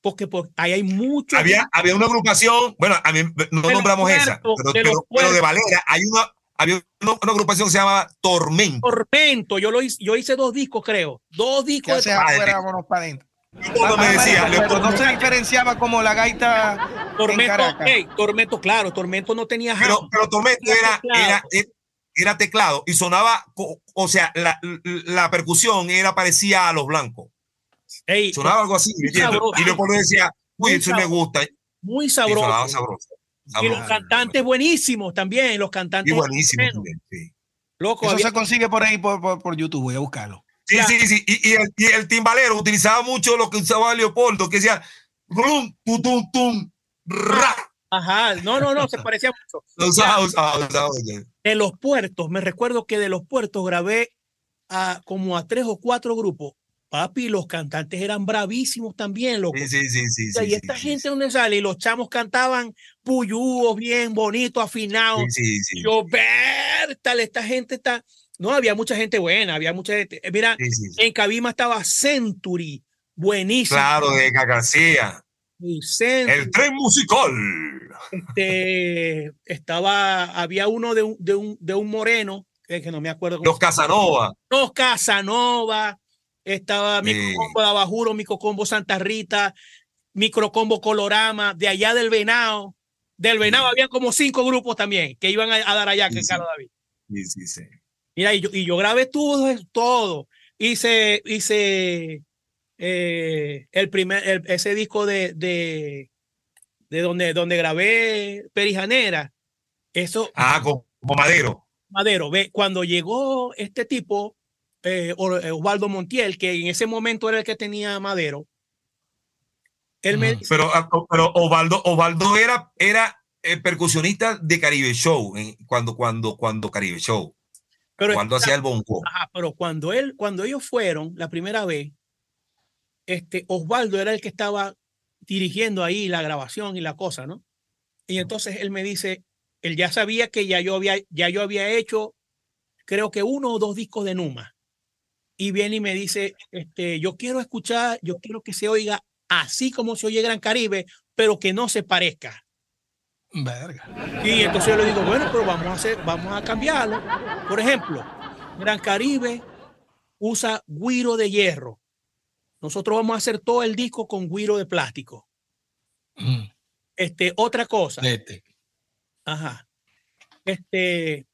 [SPEAKER 1] porque por, ahí hay muchos.
[SPEAKER 3] Había, había una agrupación, bueno, a mí no nombramos esa, pero,
[SPEAKER 1] de
[SPEAKER 3] pero- pero de. Valera hay una, había una, una agrupación que se llamaba Tormento.
[SPEAKER 1] Tormento, yo lo hice, yo hice dos discos, creo. Dos
[SPEAKER 2] ¿Qué
[SPEAKER 1] discos.
[SPEAKER 2] haces
[SPEAKER 1] de
[SPEAKER 2] afuera? Vámonos para adentro.
[SPEAKER 3] Todo me decía,
[SPEAKER 2] pero no se diferenciaba como la gaita en
[SPEAKER 1] Tormento,
[SPEAKER 2] Caracas.
[SPEAKER 1] ey, Tormento, claro, Tormento no tenía
[SPEAKER 3] pero,
[SPEAKER 1] jam.
[SPEAKER 3] pero Tormento
[SPEAKER 1] Era
[SPEAKER 3] era,
[SPEAKER 1] teclado.
[SPEAKER 3] era, era, era teclado y sonaba, o sea, la, la percusión era parecía a los blancos. Sonaba algo así. Y Leopoldo decía, uy,
[SPEAKER 1] Muy
[SPEAKER 3] eso me gusta.
[SPEAKER 1] muy
[SPEAKER 3] Y sonaba
[SPEAKER 1] sabroso. Y los cantantes buenísimos también, los
[SPEAKER 3] Y
[SPEAKER 1] cantantes.
[SPEAKER 3] buenísimo.
[SPEAKER 1] buenos.
[SPEAKER 3] también, sí.
[SPEAKER 1] Loco,
[SPEAKER 2] Eso
[SPEAKER 1] había-
[SPEAKER 2] se consigue por ahí, por, por, por YouTube. Voy a buscarlo.
[SPEAKER 3] Sí,
[SPEAKER 1] Ya.
[SPEAKER 3] sí, sí. Y, y el, y el timbalero utilizaba mucho lo que usaba Leopoldo, que decía, rum, tu, tum, tum, ra.
[SPEAKER 1] Ajá, no, no, no, se parecía mucho. *laughs*
[SPEAKER 3] Lo usaba, usaba, usaba.
[SPEAKER 1] De los puertos, me recuerdo que de los puertos grabé a como a tres o cuatro grupos. Papi, los cantantes eran bravísimos también, loco.
[SPEAKER 3] Sí, sí, sí, sí.
[SPEAKER 1] O sea,
[SPEAKER 3] sí,
[SPEAKER 1] y esta
[SPEAKER 3] sí,
[SPEAKER 1] gente,
[SPEAKER 3] sí.
[SPEAKER 1] ¿dónde sale? Y los chamos cantaban puyúos, bien bonitos, afinados.
[SPEAKER 3] Sí, sí,
[SPEAKER 1] Yo, Bertal, esta gente está. No, había mucha gente buena, había mucha gente. eh, Mira, en Cabima estaba Century, buenísimo.
[SPEAKER 3] Claro, de García. El tren musical.
[SPEAKER 1] este, estaba, había uno de un, de un, de un moreno que, que no me acuerdo. cómo
[SPEAKER 3] Los Casanova.
[SPEAKER 1] Los Casanova, estaba. Microcombo de Abajuro, Microcombo Santa Rita, Microcombo Colorama, de allá del Venado. Del Venado
[SPEAKER 3] Sí.
[SPEAKER 1] había como cinco grupos también que iban a, a dar allá, que
[SPEAKER 3] sí.
[SPEAKER 1] Carlos David.
[SPEAKER 3] Sí, sí, sí.
[SPEAKER 1] Mira, y yo, y yo grabé todo, todo. Hice, hice eh, el primer, el- ese disco de, de, de donde, donde grabé Perijanera. Eso,
[SPEAKER 3] Ah, con Madero.
[SPEAKER 1] Madero, ve, cuando llegó este tipo, eh, O- eh, Osvaldo Montiel, que en ese momento era el que tenía Madero, él me
[SPEAKER 3] Pero, ah, pero Osvaldo, Osvaldo era, era eh, percusionista de Caribe Show, eh, cuando, cuando, cuando Caribe Show,
[SPEAKER 1] pero,
[SPEAKER 3] cuando hacía el bongo.
[SPEAKER 1] ajá, pero cuando él, cuando ellos fueron la primera vez, este Osvaldo era el que estaba dirigiendo ahí la grabación y la cosa, ¿no? Y entonces él me dice, él ya sabía que ya yo había, ya yo había hecho, creo que uno o dos discos de Numa. Y viene y me dice, este, yo quiero escuchar, yo quiero que se oiga así como se oye Gran Caribe, pero que no se parezca.
[SPEAKER 2] Verga.
[SPEAKER 1] Y entonces yo le digo, bueno, pero vamos a hacer, vamos a cambiarlo. Por ejemplo, Gran Caribe usa guiro de hierro. Nosotros vamos a hacer todo el disco con guiro de plástico.
[SPEAKER 2] Mm,
[SPEAKER 1] Este, otra cosa.
[SPEAKER 2] Este.
[SPEAKER 1] Ajá. Este,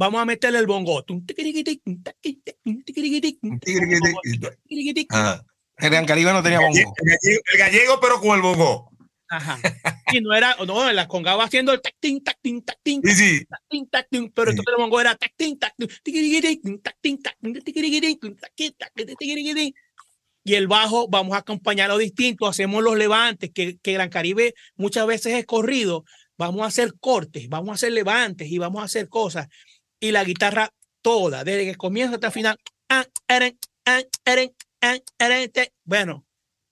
[SPEAKER 1] vamos a meterle el bongo.
[SPEAKER 3] Ajá.
[SPEAKER 2] El Gran Caribe no tenía
[SPEAKER 3] El,
[SPEAKER 2] bongo.
[SPEAKER 3] gallego, el gallego, pero con el bongo.
[SPEAKER 1] Ajá. *laughs* Y no era, no, la conga va haciendo el tac, tin, tac, tin, tac, tin,
[SPEAKER 3] Sí, sí.
[SPEAKER 1] tac, tin, tac, tin, pero entonces el bongo era tac, tin, tac, tin, tiquiriquitic, tum, tac, tin, tac, tum, tiquiriquitic, tum, tac, tin, tac, tin, tiquiriquitic. Y el bajo, vamos a acompañarlo distinto, hacemos los levantes, que, que Gran Caribe muchas veces es corrido, vamos a hacer cortes, vamos a hacer levantes y vamos a hacer cosas. Y la guitarra toda, desde que comienza hasta el final. ah, ah, ah, eren, te. Bueno,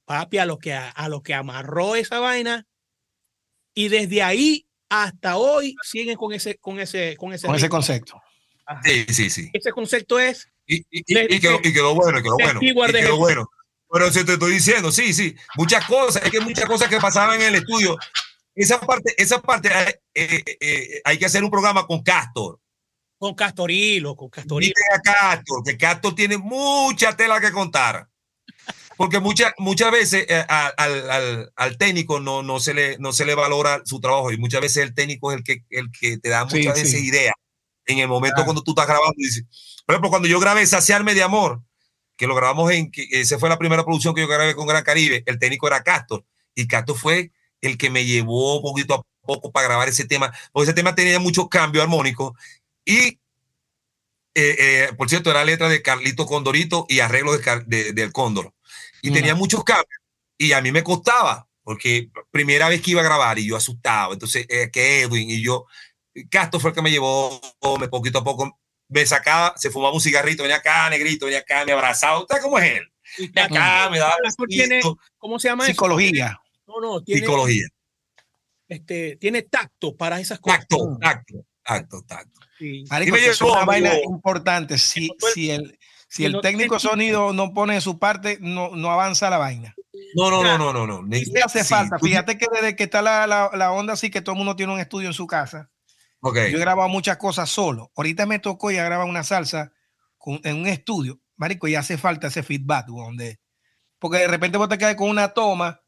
[SPEAKER 1] papi, a lo que, a, a lo que amarró esa vaina. Y desde ahí hasta hoy siguen con ese, con ese, con ese,
[SPEAKER 2] Con ese concepto.
[SPEAKER 1] Ajá.
[SPEAKER 3] Sí, sí, sí.
[SPEAKER 1] Ese concepto es
[SPEAKER 3] Y, y- y- y quedó, y quedó bueno, y quedó bueno. y quedó bueno. Pero eso te estoy diciendo, sí, sí. Muchas cosas, es que muchas cosas que pasaban en el estudio. Esa parte, esa parte eh, eh, eh, hay que hacer un programa con Castor.
[SPEAKER 1] Con Castorilo, con Castorilo.
[SPEAKER 3] A Castor, que Castor tiene mucha tela que contar. Porque muchas muchas veces eh, al, al- al técnico no, no, se le, no se le valora su trabajo y muchas veces el técnico es el que, el que te da
[SPEAKER 2] Sí,
[SPEAKER 3] muchas
[SPEAKER 2] sí.
[SPEAKER 3] veces ideas en el momento
[SPEAKER 2] Claro.
[SPEAKER 3] cuando tú estás grabando. dices- por ejemplo, cuando yo grabé Saciarme de Amor, que lo grabamos en, que esa fue la primera producción que yo grabé con Gran Caribe, el técnico era Castor y Castor fue el que me llevó poquito a poco para grabar ese tema, porque ese tema tenía muchos cambios armónicos y eh, eh, por cierto, era letra de Carlito Condorito y arreglo de, del Cóndor. Y tenía muchos cambios. Y a mí me costaba, porque primera vez que iba a grabar y yo asustado. Entonces, eh, que Edwin y yo, Castro fue el que me llevó, me poquito a poco me sacaba, se fumaba un cigarrito, venía acá, negrito, venía acá, me abrazaba. ¿Usted cómo es él?
[SPEAKER 1] Y
[SPEAKER 3] Venía acá, me daba
[SPEAKER 1] tiene, ¿cómo se llama eso?
[SPEAKER 2] Psicología.
[SPEAKER 1] No, no, tiene,
[SPEAKER 3] psicología.
[SPEAKER 1] este, tiene tacto para esas cosas.
[SPEAKER 3] Tacto, tacto, tacto, tacto.
[SPEAKER 1] Sí.
[SPEAKER 2] Marico, eso es una vaina importante. Si, si el, si el
[SPEAKER 1] no
[SPEAKER 2] técnico de sonido no pone su parte, no, no avanza la vaina.
[SPEAKER 3] No, no, no, no, no, no.
[SPEAKER 2] Y sí hace
[SPEAKER 3] Sí,
[SPEAKER 2] falta.
[SPEAKER 3] tú-
[SPEAKER 2] Fíjate que desde que está la, la, la onda así, que todo el mundo tiene un estudio en su casa,
[SPEAKER 3] Ok.
[SPEAKER 2] yo he grabado muchas cosas solo. Ahorita me tocó ya grabar una salsa con- en un estudio. Marico, y hace falta ese feedback, donde porque de repente vos te quedas con una toma,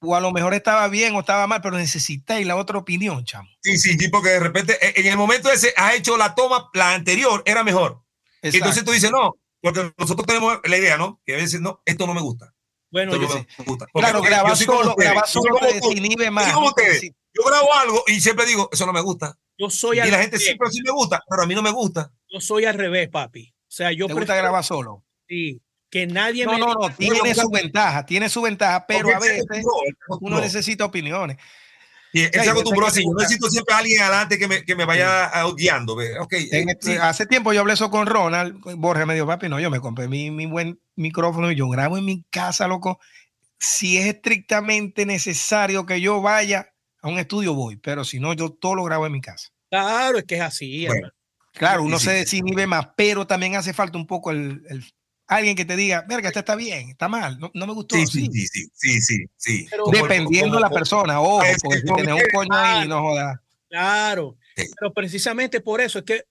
[SPEAKER 2] o a lo mejor estaba bien o estaba mal, pero necesitáis la otra opinión, chamo.
[SPEAKER 3] Sí, sí, sí, porque de repente eh, en el momento ese has hecho la toma, la anterior era mejor.
[SPEAKER 2] Exacto.
[SPEAKER 3] Entonces tú dices, no, porque nosotros tenemos la idea, ¿no? Que a veces, no, esto no me gusta.
[SPEAKER 1] Bueno,
[SPEAKER 3] Esto
[SPEAKER 1] yo,
[SPEAKER 3] no me gusta. Porque
[SPEAKER 2] claro, grabar solo, grabar solo desinhibe
[SPEAKER 3] yo
[SPEAKER 2] más.
[SPEAKER 3] como ustedes.
[SPEAKER 2] Sí.
[SPEAKER 3] Yo grabo algo y siempre digo, eso no me gusta.
[SPEAKER 1] yo soy
[SPEAKER 3] Y
[SPEAKER 1] al
[SPEAKER 3] la gente
[SPEAKER 1] revés.
[SPEAKER 3] siempre sí me gusta, pero a mí no me gusta.
[SPEAKER 1] Yo soy al revés, papi. O sea, yo
[SPEAKER 2] ¿Te gusta grabar solo?
[SPEAKER 1] sí, que nadie
[SPEAKER 2] No,
[SPEAKER 1] me
[SPEAKER 2] no, no, tiene su ventaja, tiene su ventaja, pero a veces uno necesita opiniones.
[SPEAKER 3] Y él se
[SPEAKER 2] yo
[SPEAKER 3] acostumbró así. Yo necesito siempre a alguien adelante que me, que me vaya ah, guiando. ve. Ok, eh,
[SPEAKER 2] En este-
[SPEAKER 3] sí.
[SPEAKER 2] Hace tiempo yo hablé eso con Ronald, Borja me dijo, papi, no, yo me compré mi, mi buen micrófono y yo grabo en mi casa, loco. Si es estrictamente necesario que yo vaya a un estudio, voy, pero si no, yo todo lo grabo en mi casa.
[SPEAKER 1] Claro, es que es así.
[SPEAKER 3] Bueno.
[SPEAKER 1] hermano.
[SPEAKER 2] Claro,
[SPEAKER 3] Sí,
[SPEAKER 2] uno
[SPEAKER 3] sí,
[SPEAKER 2] se
[SPEAKER 3] sí.
[SPEAKER 2] desinhibe más, pero también hace falta un poco el, el- alguien que te diga, verga, este está bien, está mal, no, no me gustó.
[SPEAKER 3] Sí,
[SPEAKER 2] sí.
[SPEAKER 3] sí, sí, sí, sí, sí, sí.
[SPEAKER 1] Pero-
[SPEAKER 2] Dependiendo
[SPEAKER 3] como-
[SPEAKER 2] la persona, ojo,
[SPEAKER 3] es-
[SPEAKER 2] porque si tienes un coño ahí, no jodas.
[SPEAKER 1] Claro,
[SPEAKER 3] Sí.
[SPEAKER 1] pero precisamente por eso es que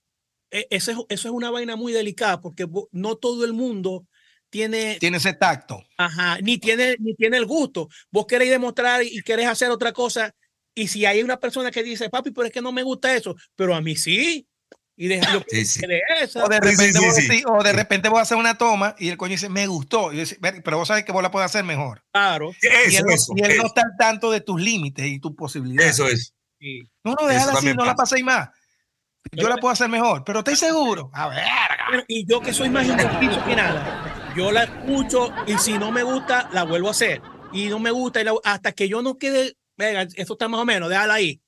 [SPEAKER 1] eh, eso es, eso es una vaina muy delicada porque no todo el mundo tiene,
[SPEAKER 2] Tiene ese tacto.
[SPEAKER 1] ajá, ni tiene, ni tiene el gusto. Vos queréis demostrar y querés hacer otra cosa y si hay una persona que dice, papi, pero es que no me gusta eso, pero a mí sí. Y de, yo
[SPEAKER 3] Sí, sí.
[SPEAKER 1] de esa.
[SPEAKER 2] O de repente,
[SPEAKER 3] sí,
[SPEAKER 2] decís- o de repente vos haces una toma y el coño dice, me gustó. Y yo decís, "Ver, pero vos sabes que vos la puedes hacer mejor.
[SPEAKER 1] Claro.
[SPEAKER 2] Y él,
[SPEAKER 3] Eso,
[SPEAKER 2] no-
[SPEAKER 3] eso,
[SPEAKER 2] y él no
[SPEAKER 3] eso,
[SPEAKER 2] está al tanto de tus límites y tus posibilidades.
[SPEAKER 3] eso es.
[SPEAKER 1] sí.
[SPEAKER 2] No, no, déjala así, no la paséis más. Yo la puedo hacer mejor, pero estoy seguro. A ver,
[SPEAKER 1] y yo que soy más indeciso que nada, yo la escucho y si no me gusta, la vuelvo a hacer. Y no me gusta y la- hasta que yo no quede, venga, eso está más o menos, déjala ahí.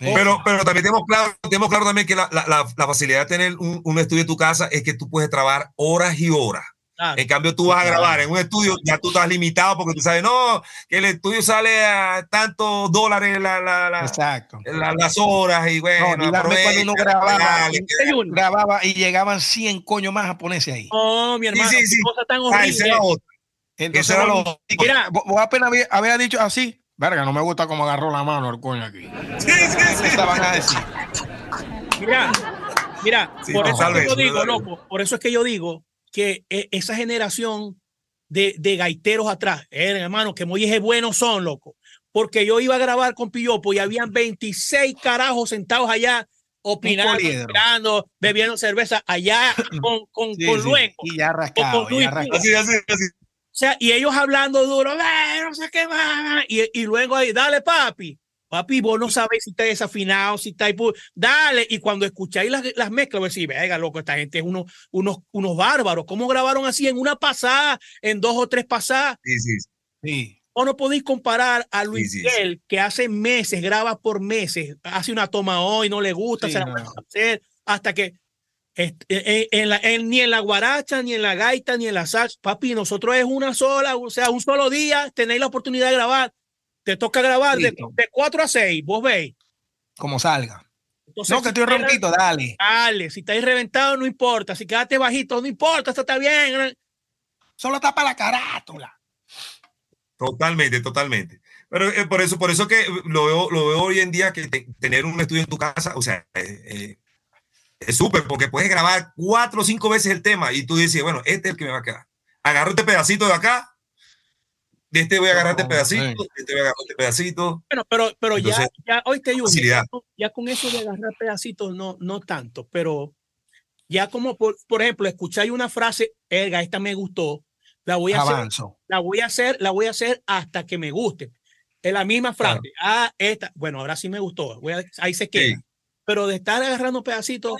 [SPEAKER 3] Pero, pero también tenemos claro, tenemos claro también que la, la- la- la facilidad de tener un, un estudio en tu casa es que tú puedes trabajar horas y horas.
[SPEAKER 1] Claro.
[SPEAKER 3] En cambio, tú vas a grabar en un estudio, ya tú estás limitado porque tú sabes, no, que el estudio sale a tantos dólares la- la- la-
[SPEAKER 2] exacto.
[SPEAKER 3] la- las horas y bueno,
[SPEAKER 2] No, dígame
[SPEAKER 3] aprovecha,
[SPEAKER 2] cuando uno grababa,
[SPEAKER 3] dale,
[SPEAKER 2] grababa y llegaban 100 coños más a ponerse ahí.
[SPEAKER 1] Oh, mi hermano,
[SPEAKER 3] sí,
[SPEAKER 1] qué
[SPEAKER 3] sí.
[SPEAKER 1] cosa tan
[SPEAKER 3] Ah,
[SPEAKER 1] horrible.
[SPEAKER 3] ese era otro.
[SPEAKER 2] Entonces,
[SPEAKER 3] era lo-
[SPEAKER 2] mira, vos, vos apenas había, había dicho así, verga, no me gusta cómo agarró la mano el coño aquí.
[SPEAKER 3] Sí, sí,
[SPEAKER 2] ¿Qué
[SPEAKER 3] sí.
[SPEAKER 2] estaban a decir?
[SPEAKER 1] Mira, mira,
[SPEAKER 3] Sí,
[SPEAKER 1] por eso es que yo digo, loco, por eso es que yo digo que eh, esa generación de, de gaiteros atrás, eh, hermano, que muy buenos son, loco. Porque yo iba a grabar con Pillopo y habían 26 carajos sentados allá opinando, esperando, bebiendo cerveza allá con, con,
[SPEAKER 2] Sí,
[SPEAKER 1] con
[SPEAKER 2] sí,
[SPEAKER 1] luengo.
[SPEAKER 2] Y ya rascado,
[SPEAKER 1] con
[SPEAKER 2] ya rascado.
[SPEAKER 3] Así, así, así.
[SPEAKER 1] O sea, y ellos hablando duro, "Eh, no sé qué más. Y, y luego ahí, dale, papi. Papi, vos no sabés si está desafinado, si está ahí. pu- Dale. Y cuando escucháis las, las mezclas, vos decís, venga, loco, esta gente es unos, unos, unos bárbaros. ¿Cómo grabaron así en una pasada, en dos o tres pasadas?
[SPEAKER 3] Sí, sí, sí.
[SPEAKER 1] O no podéis comparar a Luis
[SPEAKER 3] Sí, sí,
[SPEAKER 1] Miguel, que hace meses, graba por meses, hace una toma hoy, no le gusta,
[SPEAKER 2] Sí,
[SPEAKER 1] se la
[SPEAKER 2] no.
[SPEAKER 1] vuelve a hacer, hasta que est- en, en la, en- ni en la guaracha, ni en la gaita, ni en la salsa, papi, nosotros es una sola, o sea, un solo día, tenéis la oportunidad de grabar, te toca grabar de, de 4 a 6, vos veis.
[SPEAKER 2] Como salga.
[SPEAKER 1] Entonces,
[SPEAKER 2] No, que
[SPEAKER 1] si
[SPEAKER 2] estoy ronquito, dale.
[SPEAKER 1] Dale, si estáis reventado, no importa. Si quedaste bajito, no importa, esto está bien.
[SPEAKER 2] Solo tapa la carátula.
[SPEAKER 3] Totalmente, totalmente. Pero eh, por eso, por eso que lo veo, lo veo hoy en día que te- tener un estudio en tu casa, o sea, eh, eh, es súper porque puedes grabar cuatro o cinco veces el tema y tú dices, bueno, este es el que me va a quedar. Agarro este pedacito de acá, de este voy a agarrar este pedacito, de este voy a agarrar este pedacito.
[SPEAKER 1] Bueno, pero, pero
[SPEAKER 3] Entonces,
[SPEAKER 1] ya, ya, hoy te digo,
[SPEAKER 3] facilidad.
[SPEAKER 1] ya, ya con eso de agarrar pedacitos, no, no tanto, pero ya como por, por ejemplo, escucháis una frase, Erga, esta me gustó, la voy a hacer,
[SPEAKER 2] Avanzo.
[SPEAKER 1] la voy a hacer, la voy a hacer hasta que me guste. Es la misma frase. Ah, esta, bueno, ahora sí me gustó. Voy a- ahí se queda.
[SPEAKER 3] Sí.
[SPEAKER 1] Pero de estar agarrando pedacitos,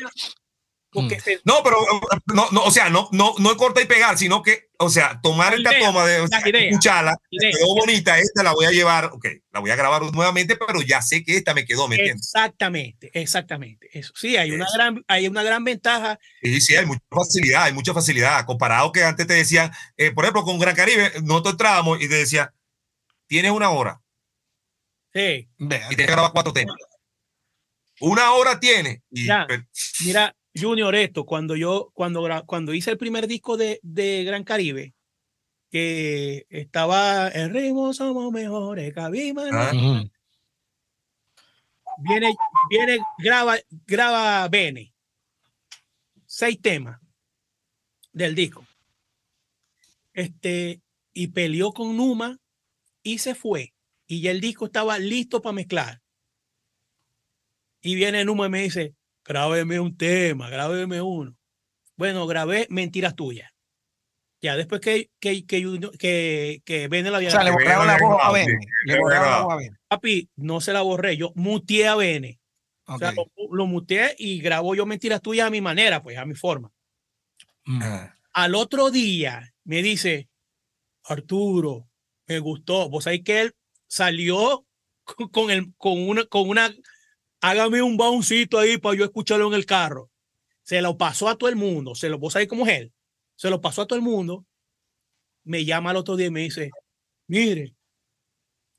[SPEAKER 1] porque
[SPEAKER 2] Mm.
[SPEAKER 1] se-
[SPEAKER 3] No, pero eh, no, no, o sea, no, no, no corta y pegar, sino que, o sea, tomar
[SPEAKER 1] La
[SPEAKER 3] esta
[SPEAKER 1] idea,
[SPEAKER 3] toma de o sea,
[SPEAKER 1] idea,
[SPEAKER 3] escucharla,
[SPEAKER 1] idea.
[SPEAKER 3] quedó bonita, esta la voy a llevar, ok, la voy a grabar nuevamente, pero ya sé que esta me quedó, ¿me entiendes?
[SPEAKER 1] Exactamente, exactamente. Eso sí, hay una gran, hay una gran ventaja.
[SPEAKER 3] Sí, sí, hay mucha facilidad, hay mucha facilidad. Comparado que antes te decían, eh, por ejemplo, con Gran Caribe, nosotros entrábamos y te decía, tienes una hora
[SPEAKER 1] Sí,
[SPEAKER 3] y que grabar cuatro temas. Una hora tiene. Y,
[SPEAKER 1] Ya. mira, Junior, esto, cuando yo, cuando, cuando hice el primer disco de, de Gran Caribe, que estaba el ritmo somos mejores, Cabima.
[SPEAKER 3] Ah.
[SPEAKER 1] Viene, viene, graba, graba Bene, seis temas del disco. Este, y peleó con Numa y se fue. Y ya el disco estaba listo para mezclar. Y viene Numa y me dice, grábeme un tema, grábeme uno. Bueno, grabé Mentiras Tuyas. Ya después que, que, que, que, que Bene la había
[SPEAKER 2] O sea, le borraron la voz a Bene. Le borraron la voz a Bene.
[SPEAKER 1] Papi, no se la borré, yo muteé a Bene. O
[SPEAKER 2] Ok.
[SPEAKER 1] sea, lo, lo muteé y grabó yo Mentiras Tuyas a mi manera, pues a mi forma.
[SPEAKER 2] Mm.
[SPEAKER 1] Al otro día me dice, Arturo, me gustó. Vos sabés que él salió con el, con una, con una, hágame un bouncito ahí para yo escucharlo en el carro. Se lo pasó a todo el mundo. Se lo, vos sabés él. Se lo pasó a todo el mundo. Me llama al otro día y me dice, mire,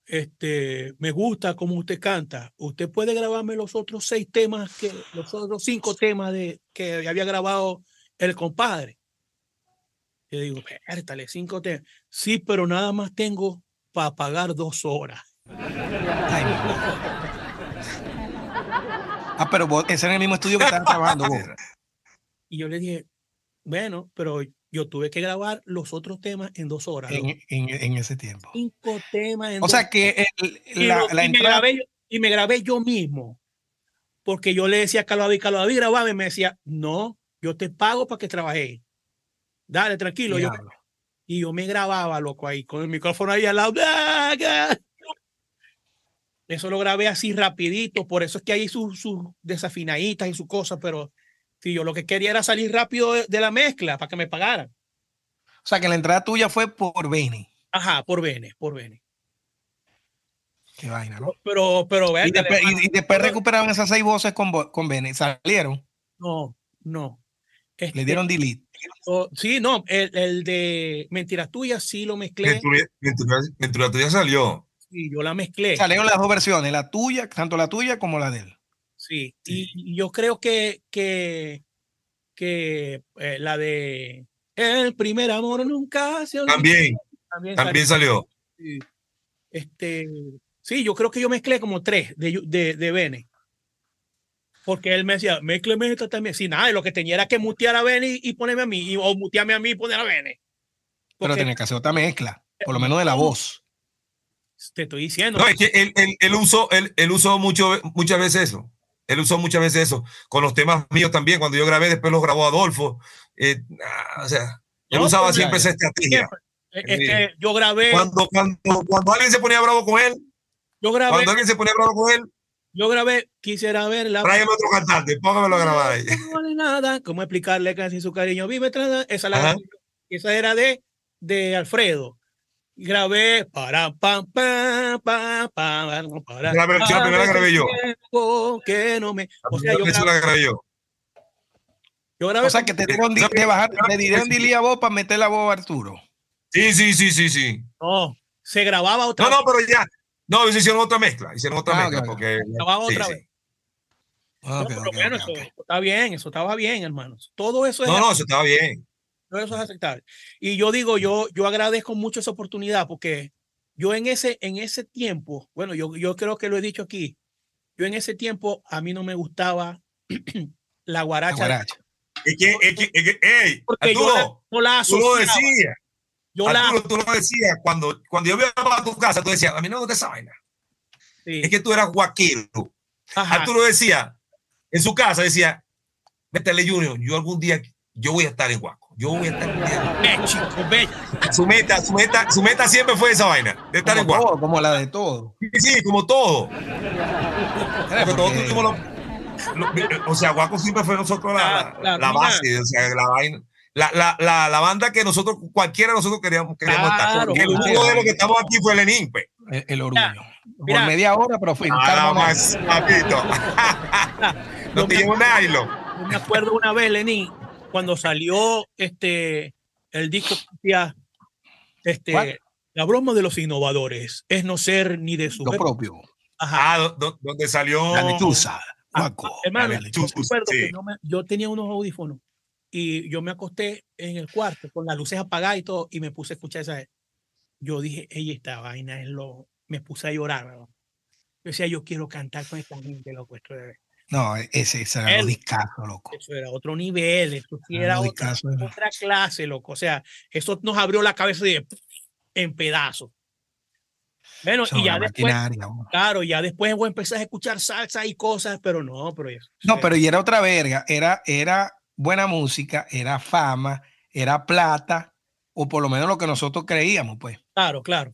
[SPEAKER 1] este, me gusta cómo usted canta. Usted puede grabarme los otros seis temas, que, los otros cinco temas de, que había grabado el compadre. Yo digo, pértale, cinco temas. Sí, pero nada más tengo para pagar dos horas.
[SPEAKER 2] Ah, pero vos, ese era el mismo estudio que estaban trabajando vos. *laughs*
[SPEAKER 1] Y yo le dije, bueno, pero yo tuve que grabar los otros temas en dos horas.
[SPEAKER 2] En, en, en ese tiempo.
[SPEAKER 1] Cinco temas en
[SPEAKER 2] O
[SPEAKER 1] dos
[SPEAKER 2] sea que el- la,
[SPEAKER 1] y me
[SPEAKER 2] entrada.
[SPEAKER 1] grabé, yo- y me grabé yo mismo. Porque yo le decía a Carlos David, Carlos David, grabame. Y me decía, no, yo te pago para que trabaje. Dale, tranquilo. Yo- y yo me grababa, loco, ahí, con el micrófono ahí al lado. Eso lo grabé así rapidito. Por eso es que hay sus, sus desafinaditas y sus cosas. Pero si yo lo que quería era salir rápido de, de la mezcla para que me pagaran.
[SPEAKER 2] O sea que la entrada tuya fue por Beni.
[SPEAKER 1] Ajá, por Bene, por Bene.
[SPEAKER 2] Qué vaina, ¿no?
[SPEAKER 1] Pero, pero,
[SPEAKER 2] Y
[SPEAKER 1] véndale,
[SPEAKER 2] después,
[SPEAKER 1] hermano.
[SPEAKER 2] y- y después recuperaron esas seis voces con, con Beni. Salieron,
[SPEAKER 1] No, no.
[SPEAKER 2] le
[SPEAKER 1] Este,
[SPEAKER 2] dieron delete.
[SPEAKER 1] oh, sí, no, el, el de Mentiras Tuyas sí lo mezclé
[SPEAKER 3] Ventura, Ventura, Ventura tuya salió.
[SPEAKER 1] Y yo la mezclé.
[SPEAKER 2] Salieron las dos versiones, la tuya, tanto la tuya como la de él.
[SPEAKER 1] Sí, y, y yo creo que, que, que eh, la de El primer amor nunca se olvida.
[SPEAKER 3] También,
[SPEAKER 1] También
[SPEAKER 3] también salió.
[SPEAKER 1] salió. Este, sí, yo creo que yo mezclé como tres de, de, de Bene. Porque él me decía, mezcleme esta también. Sí, nada, lo que tenía era que mutear a Bene y, y ponerme a mí, y- o mutearme a mí y poner a Bene.
[SPEAKER 2] Pero tenía que hacer otra mezcla, por lo menos de la voz.
[SPEAKER 1] Te estoy diciendo.
[SPEAKER 3] No, es que él, él, él usó, él, él usó mucho, muchas veces eso. Él usó muchas veces eso. Con los temas míos también. Cuando yo grabé, después los grabó Adolfo. Eh, ah, o sea, él
[SPEAKER 1] No,
[SPEAKER 3] usaba
[SPEAKER 1] pero
[SPEAKER 3] siempre esa estrategia.
[SPEAKER 1] Es que yo grabé,
[SPEAKER 3] Cuando, cuando, cuando alguien se ponía bravo con él,
[SPEAKER 1] yo grabé,
[SPEAKER 3] cuando alguien se ponía bravo con él,
[SPEAKER 1] yo grabé, quisiera ver la
[SPEAKER 3] tráigame otro cantante, póngamelo a grabar ahí.
[SPEAKER 1] No vale nada, cómo explicarle que sin su cariño vive esa la esa era de de Alfredo. Grabé para pam pam pam pam para
[SPEAKER 3] La versión
[SPEAKER 1] para
[SPEAKER 3] primera grabé yo.
[SPEAKER 1] que no me o sea, yo grabé,
[SPEAKER 3] la grabé yo.
[SPEAKER 1] yo grabé
[SPEAKER 2] O sea que te dieron, di- te bajar, te dieron delete a vos para meter la voz a Arturo.
[SPEAKER 3] Sí, sí, sí, sí, sí.
[SPEAKER 1] no, se grababa otra
[SPEAKER 3] No, no,
[SPEAKER 1] vez,
[SPEAKER 3] pero ya. No, hicieron otra mezcla. Hicieron otra
[SPEAKER 2] Ah,
[SPEAKER 3] mezcla.
[SPEAKER 2] ok, ok.
[SPEAKER 3] Porque,
[SPEAKER 1] grababa
[SPEAKER 3] sí,
[SPEAKER 1] otra
[SPEAKER 3] sí.
[SPEAKER 1] vez.
[SPEAKER 2] Ok,
[SPEAKER 1] No, pero
[SPEAKER 2] ok,
[SPEAKER 1] bueno,
[SPEAKER 2] ok,
[SPEAKER 1] eso, está bien, eso estaba bien, hermanos. Todo eso es
[SPEAKER 3] No, no, eso estaba bien.
[SPEAKER 1] Todo eso es aceptable. Y yo digo, yo, yo agradezco mucho esa oportunidad porque yo en ese, en ese tiempo, bueno, yo, yo creo que lo he dicho aquí, yo en ese tiempo a mí no me gustaba la *clears throat*
[SPEAKER 2] La
[SPEAKER 1] guaracha.
[SPEAKER 2] guaracha.
[SPEAKER 3] Es que, es que, es que, ey,
[SPEAKER 1] Porque yo la,
[SPEAKER 3] Arturo,
[SPEAKER 1] yo la
[SPEAKER 3] tú lo decías.
[SPEAKER 1] yo la-
[SPEAKER 3] Arturo, tú lo decías. Cuando, cuando yo iba a tu casa, tú decías, a mí no me gusta esa vaina.
[SPEAKER 1] sí,
[SPEAKER 3] Es que tú eras guaquero. Arturo decía, en su casa, decía, métele Junior, yo algún día, yo voy a estar en Guaco. Yo voy a estar
[SPEAKER 1] ve, chico, ve.
[SPEAKER 3] Su meta, su meta, su meta siempre fue esa vaina, de estar en
[SPEAKER 2] Como,
[SPEAKER 3] Guaco.
[SPEAKER 2] todo, como la de todo.
[SPEAKER 3] Sí, sí, como todo. Porque todos tuvimos lo- lo- o sea, Guaco siempre fue nosotros la,
[SPEAKER 1] claro,
[SPEAKER 3] la base, o sea, la vaina. La, la, la, la banda que nosotros, cualquiera de nosotros queríamos, queríamos
[SPEAKER 1] Claro,
[SPEAKER 3] estar. Porque el único de los que estamos aquí fue Lenín, pues.
[SPEAKER 2] el, el orgullo.
[SPEAKER 1] mira.
[SPEAKER 2] Por media hora, pero fue
[SPEAKER 3] Nada más, papito. no
[SPEAKER 1] Yo
[SPEAKER 3] te
[SPEAKER 1] me-
[SPEAKER 3] llevo
[SPEAKER 1] me acuerdo una vez, Lenín, cuando salió este el disco que decía, este
[SPEAKER 2] ¿Cuál?
[SPEAKER 1] la broma de los innovadores es no ser ni de su
[SPEAKER 2] lo propio.
[SPEAKER 1] Ajá.
[SPEAKER 3] Ah, do- do- donde salió.
[SPEAKER 2] La lechuza.
[SPEAKER 1] Ah,
[SPEAKER 2] Guaco.
[SPEAKER 1] hermano,
[SPEAKER 2] la
[SPEAKER 1] yo
[SPEAKER 2] lechuza.
[SPEAKER 1] que
[SPEAKER 3] sí.
[SPEAKER 1] no me- yo tenía unos audífonos y yo me acosté en el cuarto con las luces apagadas y todo y me puse a escuchar esa. Yo dije, ella esta vaina es lo. Me puse a llorar. ¿no? Yo decía, yo quiero cantar con esta gente, loco. Esto era,
[SPEAKER 2] No, ese, ese era un discazo, loco.
[SPEAKER 1] eso era otro nivel, eso sí era otra, clase, loco. O sea, eso nos abrió la cabeza de, en pedazos. Bueno, y ya después, claro, ya después vos empezás a escuchar salsa y cosas, pero no, pero eso.
[SPEAKER 2] No, pero y era otra verga. Era, era buena música, era fama, era plata, o por lo menos lo que nosotros creíamos, pues.
[SPEAKER 1] Claro, claro.